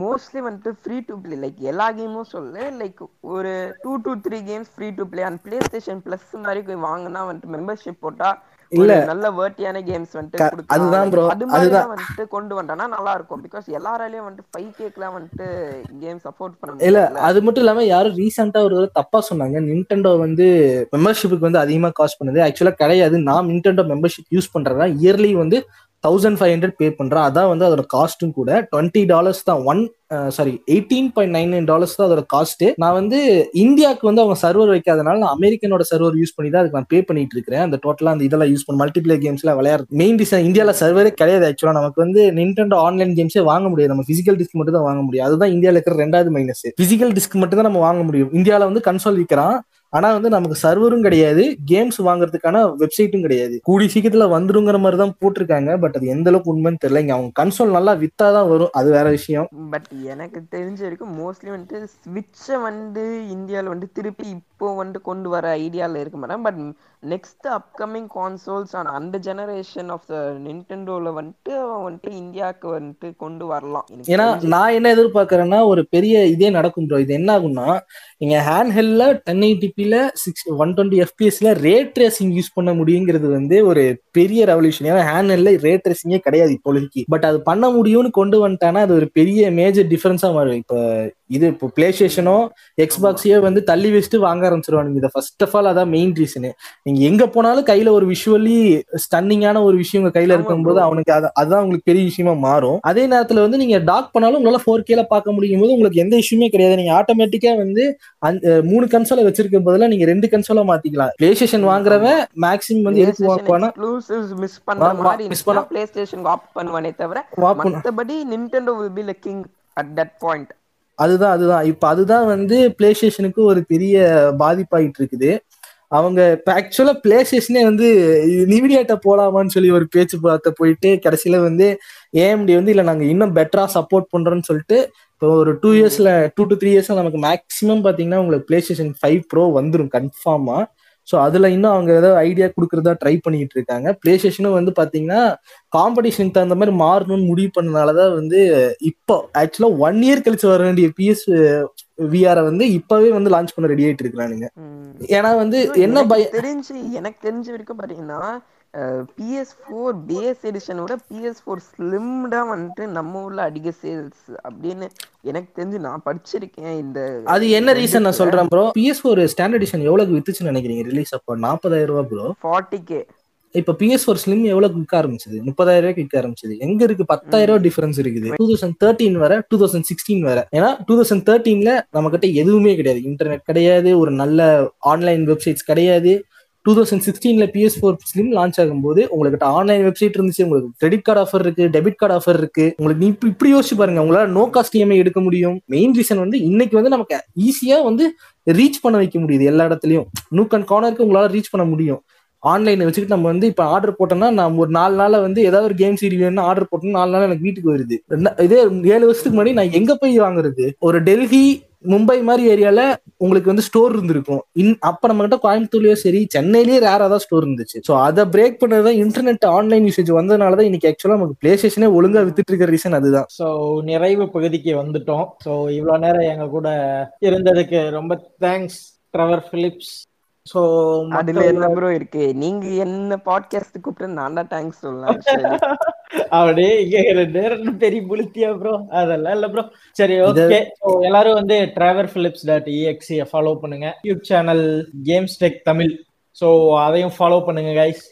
மோஸ்ட்லி வந்துட்டு ஃப்ரீ டு பிளே லைக் எல்லா கேமும் சொல்லு லைக் ஒரு two to three games free to play and PlayStation plus மாதிரி வாங்கினா வந்துட்டு மெம்பர்ஷிப் போட்டா இல்ல. நல்ல வேர்ட்டியான கேம்ஸ் வந்துட்டு அதுதான் ப்ரோ அது மாதிரி வந்துட்டு கொண்டு வந்தானா நல்லா இருக்கும் பிகாஸ் எல்லாராலையும் வந்துட்டு ஃபைவ் கேக்லாம் வந்துட்டு கேம் சப்போர்ட் பண்ண இல்ல அது மட்டும் இல்லாம யாரும் ரீசெண்டா ஒரு தப்பா சொன்னாங்க. நின்டெண்டோ வந்து மெம்பர்ஷிப்புக்கு வந்து அதிகமா காஸ்ட் பண்ணுது. ஆக்சுவலா கிடையாது. நான் நின்டெண்டோ மெம்பர்ஷிப் யூஸ் பண்றேன் இயர்லி வந்து தௌசண்ட் ஃபைவ் ஹண்ட்ரட் பே பண்ணுறேன் அதான் வந்து அதோட காஸ்ட்டும் கூட. டுவெண்ட்டி டாலர்ஸ் தான். One sorry eighteen point nine nine dollars தான் அதோட காஸ்ட் நான் வந்து இந்தியாவுக்கு வந்து அவங்க சர்வர் வைக்காதனால நான் அமெரிக்கனோட சர்வர் யூஸ் பண்ணி தான் அதுக்கு நான் பே பண்ணிட்டு இருக்கிறேன். அந்த டோட்டலா அந்த இதெல்லாம் யூஸ் பண்ணி மல்டிபிளேயர் கேம்ஸ்ல விளையாடு மெயின் டிசைன் இந்தியாவில் சர்வரே கிடையாது ஆக்சுவலா நமக்கு வந்து நின்டெண்டோ ஆன்லைன் கேம்ஸே வாங்க முடியாது. நம்ம பிசிக்கல் டிஸ்க் மட்டும் தான் வாங்க முடியும். அதுதான் இந்தியாவில் இருக்கிற ரெண்டாவது மைனஸ் பிசிக்கல் டிஸ்க் மட்டும் தான் நம்ம வாங்க முடியும். இந்தியாவில் வந்து கன்சோல் விற்கிறான் ஆனா வந்து நமக்கு சர்வரும் கிடையாது கேம்ஸ் வாங்குறதுக்கான வெப்சைட்டும் கிடையாது. கூடி சீக்கிரத்துல வந்துருங்கிற மாதிரி தான் போட்டிருக்காங்க பட் அது எந்த அளவுக்கு உண்மைன்னு தெரியல. இங்க அவங்க கன்சோல் நல்லா வித்தாதான் வரும் அது வேற விஷயம். பட் எனக்கு தெரிஞ்ச வரைக்கும் மோஸ்ட்லி வந்துட்டு ஸ்விட்சை வந்து இந்தியாவில் வந்து திருப்பி இப்போ வந்துட்டு கொண்டு வர ஐடியால இருக்க மாட்டேன் but next upcoming consoles on அந்த ஜெனரேஷன் ஆஃப் த நிண்டெண்டோல வந்துட்டு அவன் வந்துட்டு இந்தியாவுக்கு வந்துட்டு கொண்டு வரலாம். ஏன்னா. நான் என்ன எதிர்பார்க்கறேன்னா ஒரு பெரிய இதே நடக்கும் ப்ரோ இது என்ன ஆகும்னா நீங்க ஹேண்ட் ஹெல்ல டென் எயிட்டிபில சிக்ஸ் ஒன் டுவெண்ட்டி எஃபிஎஸ்ல ரேட் ட்ரேசிங் யூஸ் பண்ண முடியுங்கிறது வந்து ஒரு பெரிய ரெவல்யூஷன் ஏன்னா ஹேண்ட் ஹெல்ல ரேட் ட்ரேசிங்கே கிடையாது இப்போதைக்கு. பட் அது பண்ண முடியும்னு கொண்டு வந்துட்டானா அது ஒரு பெரிய மேஜர் டிஃபரன்ஸா மாறும். இப்போ இது இப்போ பிளே ஸ்டேஷனோ எக்ஸ்பாக்ஸையோ வந்து தள்ளி வச்சுட்டு வாங்க ஆரம்பிச்சிருவானுங்க. இதை ஃபர்ஸ்ட் ஆஃப் ஆல் அதான் மெயின் ரீசனு நீங்க எங்க போனாலும் கையில ஒரு விஷுவலி ஸ்டன்னிங்கான ஒரு விஷயம் உங்க கையில இருக்கும்போது. அவனுக்கு அது- அதுதான் உங்களுக்கு பெரிய விஷயமா மாறும். அதே நேரத்துல வந்து நீங்க டாக் பண்ணாலும் உங்களால ஃபோர் கேல பார்க்க முடியும் போது உங்களுக்கு எந்த இஷ்யூமே கிடையாது. நீங்க ஆட்டோமேட்டிக்கா வந்து அந்த மூணு கன்சோலை வச்சிருக்க பதிலா நீங்க ரெண்டு கன்சோலை மாத்திக்கலாம். பிளே ஸ்டேஷன் வாங்குறவன் மேக்ஸிமம் வந்து எதுக்கு வாங்குவானா மிஸ் பண்ற மாதிரி miss பண்ண- பிளே ஸ்டேஷன் ஆப் பண்ணுவானே தவிர மத்தபடி நிண்டெண்டோ வில் பி ல கிங் அட் தட் பாயிண்ட் அதுதான் அதுதான். இப்ப அதுதான் வந்து பிளே ஸ்டேஷனுக்கு ஒரு பெரிய பாதிப்பாயிட்டு இருக்குது அவங்க இப்போ ஆக்சுவலா பிளே ஸ்டேஷனே வந்து நிவிடியாட்ட போலாமான்னு சொல்லி ஒரு பேச்சு பார்த்த போயிட்டு கடைசியில வந்து ஏஎம்டி வந்து இல்ல நாங்க இன்னும் பெட்டரா சப்போர்ட் பண்றோம்னு சொல்லிட்டு இப்போ ஒரு டூ இயர்ஸ்ல டூ டு த்ரீ இயர்ஸ்ல நமக்கு மேக்ஸிமம் பாத்தீங்கன்னா உங்களுக்கு பிளே ஸ்டேஷன் ஃபைவ் ப்ரோ வந்துடும் கன்ஃபார்மா ஸோ அதுல இன்னும் அவங்க ஏதோ ஐடியா கொடுக்கறதா ட்ரை பண்ணிட்டு இருக்காங்க. பிளே ஸ்டேஷனும் வந்து பாத்தீங்கன்னா காம்படிஷனுக்கு தகுந்த மாதிரி மாறணும்னு முடிவு பண்ணனாலதான் வந்து இப்போ ஆக்சுவலா ஒன் இயர் கழிச்சு வர வேண்டிய பிஎஸ் விஆரை வந்து இப்பவே வந்து லான்ச் பண்ண ரெடி ஆயிட்டு இருக்கிறானுங்க. ஏன்னா வந்து என்ன பய தெரிஞ்சு எனக்கு தெரிஞ்ச வரைக்கும் பாத்தீங்கன்னா பிஎஸ் ஃபோர் பேஸ் எடிஷனோட பிஎஸ் ஃபோர் ஸ்லிம்டா வந்துட்டு நம்ம ஊர்ல அதிக சேல்ஸ் அப்படின்னு எனக்கு தெரிஞ்சு நான் படிச்சிருக்கேன் இந்த அது என்ன ரீசன் நான். சொல்றேன் bro PS four standard edition எவ்வளவு வித்துச்சுன்னு நினைக்கிறீங்க? ரிலீஸ் அப்போ நாற்பதாயிரம் ரூபாய் ப்ரோ 40k இப்ப பிஎஸ் ஃபோர் ஸ்லிம் எவ்வளவு விற்க ஆரம்பிச்சது? முப்பதாயிரம் ரூபாய்க்கு விற்க ஆரம்பிச்சது. எங்க இருக்கு? பத்தாயிரம் ரூபாய் டிஃபரன்ஸ் இருக்குது. டூ தௌசண்ட் தேர்ட்டின் வர டூ தௌசண்ட் சிக்ஸ்டீன் வர. ஏன்னா டூ தௌசண்ட் தேர்ட்டீன்ல நம்ம கிட்ட எதுவுமே கிடையாது. இன்டர்நெட் கிடையாது ஒரு நல்ல ஆன்லைன் வெப்சைட்ஸ் கிடையாது. டூ தௌசண்ட் சிக்ஸ்டீன்ல பிஎஸ் ஃபோர் ஸ்லிம் லான்ச் ஆகும்போது உங்களுக்கு ஆன்லைன் வெப்சைட் இருந்துச்சு உங்களுக்கு கிரெடிட் கார்டு ஆஃபர் இருக்கு டெபிட் கார்டு ஆஃபர் இருக்கு. உங்களுக்கு நீ இப்படி யோசிச்சு பாருங்க உங்களால நோ காஸ்ட் இஎம்ஐ எடுக்க முடியும். மெயின் ரீசன் வந்து இன்னைக்கு வந்து நமக்கு ஈஸியா வந்து ரீச் பண்ண வைக்க முடியுது எல்லா இடத்துலயும். நூக் அண்ட் கார்னருக்கு உங்களால ரீச் பண்ண முடியும். ஆன்லைன் வச்சுக்கிட்டு நம்ம வந்து இப்ப ஆர்டர் போட்டோம்னா நான் ஒரு நாலு நாள்ல வந்து ஏதாவது ஒரு கேம் சீரி வேணும்னு ஆர்டர் போட்டோம்னா நாலு நாள் எனக்கு வீட்டுக்கு வருது இதே ஏழு வருஷத்துக்கு முன்னாடி நான் எங்க போய் வாங்குறது? ஒரு டெல்லி மும்பை மாதிரி ஏரியால உங்களுக்கு வந்து ஸ்டோர் இருந்திருக்கும். இன் அப்ப நம்ம கிட்ட கோயம்புத்தூர்லயோ சரி சென்னையிலேயே ரேரா தான் ஸ்டோர் இருந்துச்சு. ஸோ அதை பிரேக் பண்ணதான் இன்டர்நெட் ஆன்லைன் யூசேஜ் வந்ததுனாலதான் இன்னைக்கு ஆக்சுவலா நமக்கு பிளே ஸ்டேஷனே ஒழுங்கா வித்துட்டு இருக்க ரீசன் அதுதான். ஸோ நிறைவு பகுதிக்கு வந்துட்டோம். ஸோ இவ்வளோ நேரம் எங்க கூட இருந்ததுக்கு ரொம்ப தேங்க்ஸ் ட்ரவர் பிலிப்ஸ் ஸோ அதுல என்ன ப்ரோ இருக்கு? நீங்க என்ன பாட்காஸ்ட் கூப்பிட்டு நான் தான் தேங்க்ஸ் சொல்லலாம். <laughs> அப்படியே இங்க பெரிய புளுத்தியா ப்ரோ அதெல்லாம் இல்ல ப்ரோ சரி ஓகே எல்லாரும் வந்து டிராவர் பிலிப்ஸ் டாட் இஎக்ஸியை ஃபாலோ பண்ணுங்க. YouTube channel games tech Tamil so அதையும் ஃபாலோ பண்ணுங்க கைஸ்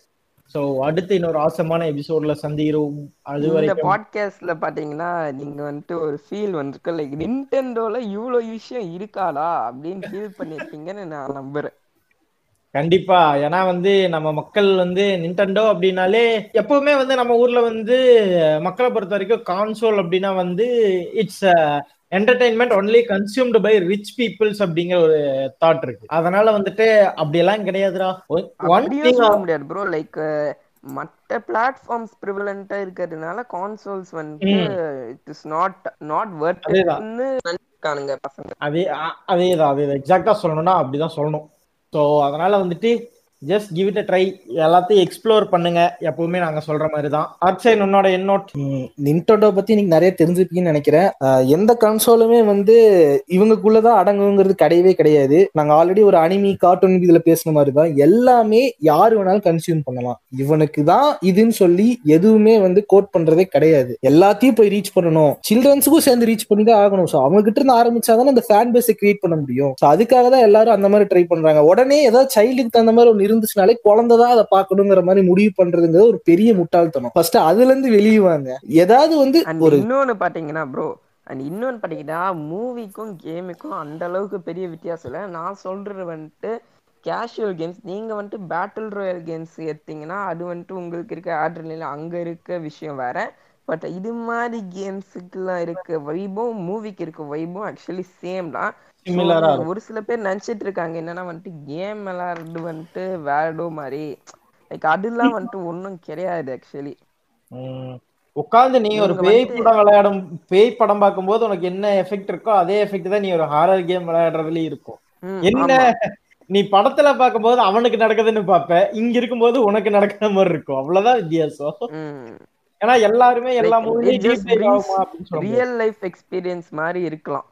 ஸோ அடுத்து இன்னொரு ஆசமான எபிசோட்ல சந்திக்கிறோம். அது இந்த வரைக்கும் பாட்காஸ்ட்ல பாத்தீங்கன்னா நீங்க வந்துட்டு ஒரு ஃபீல் வந்துருக்கு லைக் நிண்டெண்டோல இவ்வளவு விஷயம் இருக்காடா அப்படின்னு ஃபீல் பண்ணிருப்பீங்கன்னு நான் நம்புறேன். கண்டிப்பா. ஏன்னா வந்து நம்ம மக்கள் வந்து நிண்டண்டோ அப்படின்னாலே எப்பவுமே வந்து நம்ம ஊர்ல வந்து மக்களை பொறுத்த வரைக்கும் கான்சோல் அப்படின்னா வந்து it's entertainment only consumed by rich peoples அப்படிங்கிற ஒரு தாட் இருக்கு. அதனால வந்துட்டு அப்படியெல்லாம் கிடையாதுடா. ஒன் முடியாது ப்ரோ லைக் மற்ற பிளாட்ஃபார்ம்ஸ் ப்ரிவலண்டா இருக்கிறதுனால கான்சோல்ஸ் வந்துட்டு இட் இஸ் நாட் நாட் அதேதான். வர்த்னு நினைக்கானுங்க பசங்க. அதே அ- அதேதான் அதே எக்ஸாக்டா சொல்லணும்னா அப்படிதான் சொல்லணும். ஸோ அதனால வந்துட்டு just give it a try எல்லாத்தையும் எக்ஸ்ப்ளோர் பண்ணுங்க. எப்பவுமே நாங்க சொல்ற மாதிரி தான் அர்ச்சன் உன்னோட என்னோட் நின்டோடோ பத்தி நீங்க நிறைய தெரிஞ்சுப்பீங்கன்னு நினைக்கிறேன். எந்த கன்சோலுமே வந்து இவங்களுக்குள்ளதான் அடங்குங்கிறது கிடையவே கிடையாது. நாங்க ஆல்ரெடி ஒரு அனிமி கார்ட்டூன் இதுல பேசின மாதிரி தான் எல்லாமே யாரு வேணாலும் கன்சியூம் பண்ணலாம். இவனுக்கு தான் இதுன்னு சொல்லி எதுவுமே வந்து கோட் பண்றதே கிடையாது. எல்லாத்தையும் போய் ரீச் பண்ணணும். சில்ட்ரன்ஸுக்கும் சேர்ந்து ரீச் பண்ணி தான் ஆகணும். ஸோ அவங்க கிட்ட இருந்து ஆரம்பிச்சாதானே அந்த ஃபேன் பேஸை கிரியேட் பண்ண முடியும். ஸோ அதுக்காக தான் எல்லாரும் அந்த மாதிரி ட்ரை பண்றாங்க. உடனே ஏதாவது சைல்டுக்கு தகுந்த மாதிரி ஒரு இருந்துச்சுனாலே குழந்தைதான் அதை பார்க்கணுங்கிற மாதிரி முடிவு பண்றதுங்கிறது ஒரு பெரிய முட்டாள்தனம். ஃபர்ஸ்ட் அதுல இருந்து வெளியே வாங்க. ஏதாவது வந்து ஒரு இன்னொன்னு பாத்தீங்கன்னா ப்ரோ அண்ட் இன்னொன்னு பாத்தீங்கன்னா மூவிக்கும் கேமுக்கும் அந்த அளவுக்கு பெரிய வித்தியாசம் இல்லை. நான் சொல்றது வந்துட்டு கேஷுவல் கேம்ஸ் நீங்க வந்துட்டு பேட்டில் ராயல் கேம்ஸ் எடுத்தீங்கன்னா அது வந்துட்டு உங்களுக்கு இருக்க ஆட்ரலில் அங்க இருக்க விஷயம் வேற. பட் இது மாதிரி கேம்ஸுக்குலாம் இருக்க வைபம் மூவிக்கு இருக்க வைபம் ஆக்சுவலி சேம் தான். சிமிலரா ஒரு சில பேர் நினைச்சிட்டு இருக்காங்க. என்னன்னா வந்துட்டு கேம் விளையாடுறது வந்துட்டு வேடோ மாதிரி. லைக் அதெல்லாம் வந்துட்டு ஒன்றும் கிடையாது ஆக்சுவலி உட்காந்து நீ ஒரு பேய் படம் விளையாடும் பேய் படம் பார்க்கும்போது உனக்கு என்ன எஃபெக்ட் இருக்கோ அதே எஃபெக்ட் தான் நீ ஒரு ஹாரர் கேம் விளையாடுறதுலயும் இருக்கும். என்ன? நீ படத்துல பார்க்கும்போது அவனுக்கு நடக்குதுன்னு பாப்ப இங்க இருக்கும்போது உனக்கு நடக்கிற மாதிரி இருக்கும். அவ்வளவுதான் வித்தியாசம். ஏன்னா எல்லாருமே எல்லா முடியாது. ரியல் லைஃப் எக்ஸ்பீரியன்ஸ் மாதிரி இருக்கலாம்.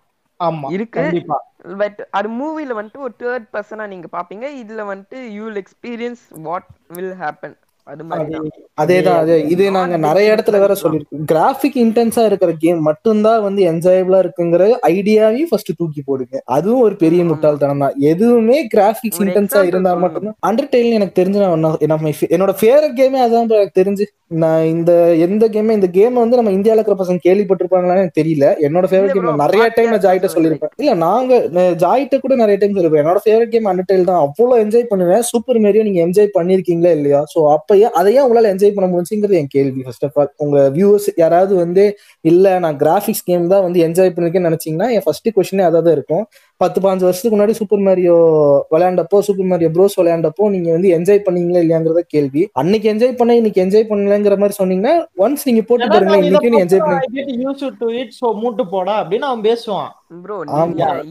இருக்கு. கண்டிப்பா. பட் அது மூவில வந்துட்டு ஒரு தேர்ட் பர்சனா நீங்க பாப்பீங்க. இதுல வந்துட்டு you will experience what will happen அதேதான் அதே இது நாங்க நிறைய இடத்துல வேற. சொல்லிருக்கோம். கிராஃபிக் இன்டென்ஸா இருக்கிற கேம் மட்டும்தான் வந்து என்ஜாயபிளா இருக்குங்கிற ஐடியாவையும் ஃபர்ஸ்ட் தூக்கி போடுங்க. அதுவும் ஒரு பெரிய. முட்டாள்தனம் தான். எதுவுமே கிராஃபிக்ஸ் இன்டென்ஸா இருந்தா. மட்டும்தான். அண்டர்டெயில் எனக்கு தெரிஞ்சு நான் என்னோட ஃபேவரட் கேமே அதான் எனக்கு தெரிஞ்சு. நான் இந்த எந்த கேம் இந்த கேம் வந்து நம்ம இந்தியால இருக்கிற பசங்க கேள்விப்பட்டிருப்பாங்களான்னு எனக்கு தெரியல. என்னோட ஃபேவரட் கேம் நிறைய டைம் நான் ஜாயிட்ட. சொல்லியிருப்பேன். இல்ல நாங்க ஜாயிட்ட கூட நிறைய டைம் சொல்லிருப்பேன் என்னோட ஃபேவரட் கேம் அண்டர்டெயில் தான். அவ்வளவு என்ஜாய் பண்ணுவேன். சூப்பர் மேரியோ நீங்க என்ஜாய் பண்ணிருக்கீங்களா இல்லையா? சோ அப்பயே அதையே உங்களால என்ஜாய் பண்ண முடிஞ்சுங்கிறது என் கேள்வி ஃபர்ஸ்ட் ஆஃப் ஆல் உங்க வியூவர்ஸ் யாராவது வந்து இல்ல நான் கிராஃபிக்ஸ் கேம் தான் வந்து என்ஜாய் பண்ணிருக்கேன்னு நினைச்சீங்கன்னா என் ஃபர்ஸ்ட் கொஸ்டினே அதான் தான் இருக்கும். பத்து பாஞ்சு வருஷத்துக்கு முன்னாடி சூப்பர் மேரியோ விளையாண்டப்போ சூப்பர் மேரியோ ப்ரோஸ் விளையாண்டப்போ நீங்க வந்து என்ஜாய் பண்ணீங்களா இல்லையாங்கிறத கேள்வி. அன்னைக்கு என்ஜாய் பண்ண இன்னைக்கு என்ஜாய் பண்ணலங்கிற மாதிரி சொன்னீங்கன்னா ஒன்ஸ் நீங்க போட்டு இதை இன்னைக்கு நீ என்ஜாய் பண்ணி used to it, so மூட்டு போடா அப்படின்னு அவன் பேசுவான். ப்ரோ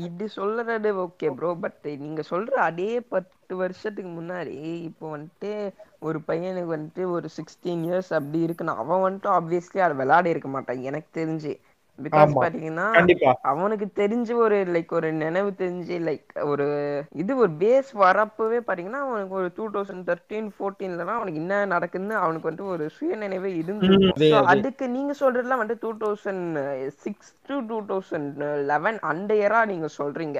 இது சொல்றது ஓகே ப்ரோ பட் நீங்க சொல்ற அதே பத்து வருஷத்துக்கு முன்னாடி இப்போ வந்துட்டு ஒரு பையனுக்கு வந்துட்டு ஒரு சிக்ஸ்டீன் இயர்ஸ் அப்படி இருக்குன்னா அவன் வந்துட்டு ஆப்வியஸ்லி அதை விளையாடி இருக்க மாட்டான் எனக்கு தெரிஞ்சு. பிகாஸ். பாத்தீங்கன்னா அவனுக்கு தெரிஞ்ச ஒரு லைக் ஒரு நினைவு தெரிஞ்சு லைக் ஒரு இது ஒரு பேஸ் வரப்பவே பாத்தீங்கன்னா அவனுக்கு ஒரு டூ தௌசண்ட் தேர்ட்டீன் ஃபோர்டீன்லலாம் அவனுக்கு என்ன நடக்குதுன்னு அவனுக்கு வந்துட்டு ஒரு சுய நினைவே இருந்து. அதுக்கு நீங்க சொல்றதுலாம் வந்து two thousand six to two thousand eleven அந்த இயரா நீங்க சொல்றீங்க.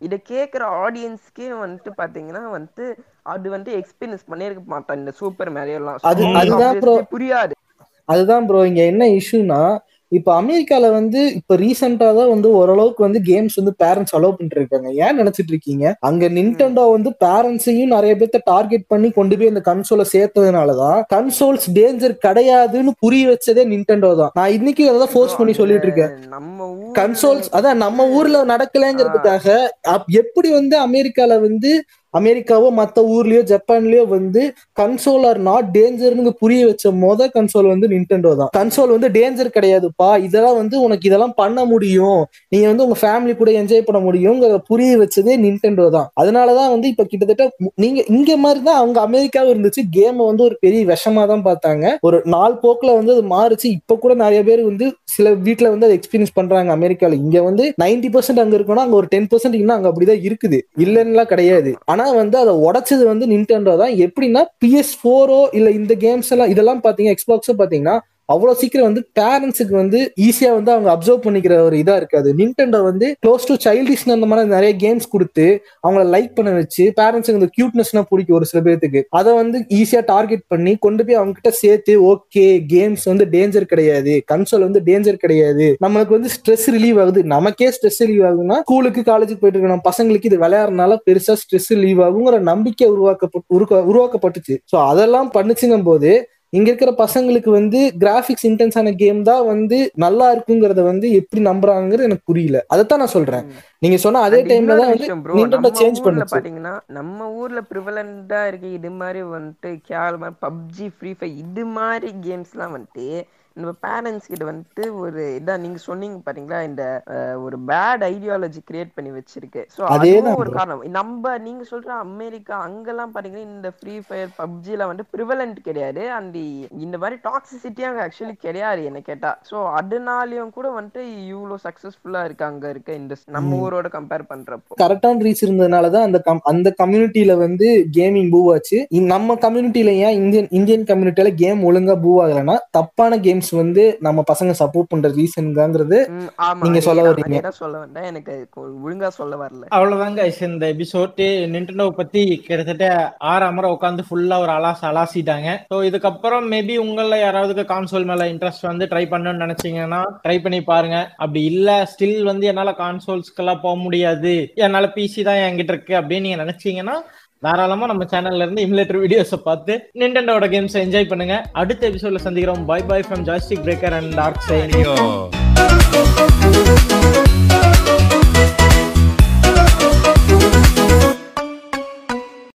இதை கேட்குற ஆடியன்ஸ்க்கே வந்துட்டு பாத்தீங்கன்னா வந்துட்டு அது வந்து எக்ஸ்பீரியன்ஸ் பண்ணியிருக்க மாட்டான் இந்த சூப்பர் மேரியெல்லாம். புரியாது. அதுதான் ப்ரோ இங்க என்ன இஷ்யூனா இப்ப அமெரிக்கால வந்து இப்ப ரீசெண்டா தான் வந்து ஓரளவுக்கு வந்து கேம்ஸ் வந்து பேரண்ட்ஸ் அலோவ் பண்ணிட்டு இருக்காங்க ஏன் நினைச்சிட்டு இருக்கீங்க? அங்க நின்டெண்டோ வந்து பேரண்ட்ஸையும் நிறைய பேர்த்த டார்கெட் பண்ணி கொண்டு போய் இந்த கன்சோலை சேர்த்ததுனாலதான் கன்சோல்ஸ் டேஞ்சர் கிடையாதுன்னு புரிய வச்சதே நின்டெண்டோ தான். நான் இன்னைக்கு அதை ஃபோர்ஸ் பண்ணி சொல்லிட்டு இருக்கேன். நம்ம கன்சோல்ஸ் அதான் நம்ம ஊர்ல நடக்கலைங்கிறதுக்காக எப்படி வந்து அமெரிக்கால வந்து அமெரிக்காவோ மற்ற ஊர்லயோ ஜப்பான்லயோ வந்து கன்சோல் ஆர் நாட் டேஞ்சர்னு புரிய வச்ச மொத கன்சோல் வந்து நின்டெண்டோ தான். கன்சோல் வந்து டேஞ்சர் கிடையாதுப்பா. இதெல்லாம் வந்து உனக்கு இதெல்லாம் பண்ண முடியும். நீங்க வந்து உங்க ஃபேமிலி கூட என்ஜாய் பண்ண முடியுங்கிறத புரிய வச்சதே நின்டெண்டோ தான். அதனாலதான் வந்து இப்ப கிட்டத்தட்ட நீங்க இங்க மாதிரி தான் அவங்க அமெரிக்காவும் இருந்துச்சு. கேம் வந்து ஒரு பெரிய விஷமா தான் பார்த்தாங்க. ஒரு நாள் போக்குல வந்து அது மாறுச்சு. இப்ப கூட நிறைய பேர் வந்து சில வீட்டுல வந்து அதை எக்ஸ்பீரியன்ஸ் பண்றாங்க அமெரிக்கால. இங்க வந்து 90% பர்சன்ட் அங்க இருக்கணும் அங்க ஒரு டென் பர்சன்ட் இன்னும் அங்க அப்படிதான் இருக்குது. இல்லைன்னுலாம் கிடையாது. ஆனா வந்து அதை உடைச்சது வந்து நின்டெண்டோ தான் எப்படின்னா பிஎஸ் ஃபோரோ இல்ல இந்த கேம்ஸ் எல்லாம் இதெல்லாம் பார்த்தீங்கன்னா எக்ஸ்பாக்ஸோ பாத்தீங்கன்னா அவ்வளவு சீக்கிரம் வந்து பேரண்ட்ஸுக்கு வந்து ஈஸியா வந்து அவங்க அப்சர்வ் பண்ணிக்கிற ஒரு இதா இருக்காது. நின்டெண்டோ வந்து க்ளோஸ் டு சைல்டிஷ் அந்த மாதிரி நிறைய கேம்ஸ் கொடுத்து அவங்கள லைக் பண்ண வச்சு பேரண்ட்ஸுக்கு இந்த கியூட்னஸ்னா பிடிக்கும் ஒரு சில பேர்த்துக்கு அதை வந்து ஈஸியா டார்கெட் பண்ணி கொண்டு போய் அவங்க கிட்ட சேர்த்து ஓகே கேம்ஸ் வந்து டேஞ்சர் கிடையாது. கன்சோல் வந்து டேஞ்சர் கிடையாது. நம்மளுக்கு வந்து ஸ்ட்ரெஸ் ரிலீவ் ஆகுது. நமக்கே ஸ்ட்ரெஸ் ரிலீவ் ஆகுதுன்னா ஸ்கூலுக்கு காலேஜுக்கு போயிட்டு இருக்கணும் பசங்களுக்கு இது விளையாடுறதுனால பெருசா ஸ்ட்ரெஸ் ரிலீவ் ஆகுங்கிற நம்பிக்கை உருவாக்கப்பட்டு உருவா- உருவாக்கப்பட்டுச்சு. ஸோ அதெல்லாம் பண்ணுச்சுங்கும் போது இங்க இருக்கிற பசங்களுக்கு வந்து கிராபிக்ஸ் இன்டென்ஸான கேம் தான் வந்து நல்லா இருக்குங்கிறத வந்து எப்படி நம்புறாங்கிறது எனக்கு புரியல. அதைத்தான் நான் சொல்றேன். நீங்க சொன்ன அதே டைம்ல தான் வந்து சேஞ்ச் பண்ணுச்சு. பாத்தீங்கன்னா நம்ம ஊர்ல ப்ரிவலண்டா இருக்கு இது மாதிரி வந்துட்டு கேவலமா பப்ஜி ஃப்ரீ ஃபயர் இது மாதிரி கேம்ஸ்லாம் வந்துட்டு நம்ம பேரண்ட்ஸ் கிட்ட வந்துட்டு ஒரு இதான் நீங்க சொன்னீங்க பாத்தீங்களா? இந்த ஒரு பேட் ஐடியாலஜி கிரியேட் பண்ணி வச்சிருக்கு. சோ அதேதான் அதுவும் ஒரு. காரணம். நம்ம நீங்க சொல்ற அமெரிக்கா அங்கெல்லாம் பாத்தீங்கன்னா இந்த ஃப்ரீ ஃபயர் பப்ஜில வந்து ப்ரிவலண்ட் கிடையாது. அந்த இந்த மாதிரி டாக்ஸிசிட்டி அங்க ஆக்சுவலி கிடையாது என்ன கேட்டா. சோ அதனாலயும் கூட வந்துட்டு இவ்வளவு சக்சஸ்ஃபுல்லா இருக்கு அங்க இருக்க இந்த நம்ம. ஊரோட கம்பேர் பண்றப்போ. கரெக்டான ரீச் இருந்ததுனால தான் அந்த அந்த கம்யூனிட்டியில வந்து கேமிங் பூவ் ஆச்சு. நம்ம கம்யூனிட்டியில ஏன் இந்தியன் இந்தியன் கம்யூனிட்டியில கேம் ஒழுங்கா பூவ் ஆகலைன்னா தப்பான கேம்ஸ் வந்து நம்ம பசங்க சப்போர்ட் பண்ற ரீசன்ங்கிறது நீங்க சொல்ல. அதேதான் சொல்ல வந்தேன்? எனக்கு ஒழுங்கா சொல்ல வரல. அவ்வளவுதாங்க இந்த எபிசோட் நிண்டனோ பத்தி கிட்டத்தட்ட ஆறு அமர உட்காந்து ஃபுல்லா ஒரு அலாச அலாசிட்டாங்க. ஸோ இதுக்கப்புறம் மேபி உங்கள யாராவது கான்சோல் மேல இன்ட்ரெஸ்ட் வந்து ட்ரை பண்ணணும்னு நினைச்சீங்கன்னா ட்ரை பண்ணி பாருங்க. அப்படி இல்ல ஸ்டில் வந்து என்னால கான்சோல்ஸ்க்கெல்லாம் போக முடியாது. என்னால பிசி தான் என்கிட்ட இருக்கு அப்படின்னு நீங்க நினைச்சீங்கன்னா தாராளமா நம்ம சேனல்ல இருந்து இம்லேட்டர் வீடியோஸை பார்த்து நிண்டனோட கேம்ஸ் என்ஜாய் பண்ணுங்க. அடுத்த எபிசோட்ல சந்திக்கிறோம். Bye bye from Jastic breaker and dark sign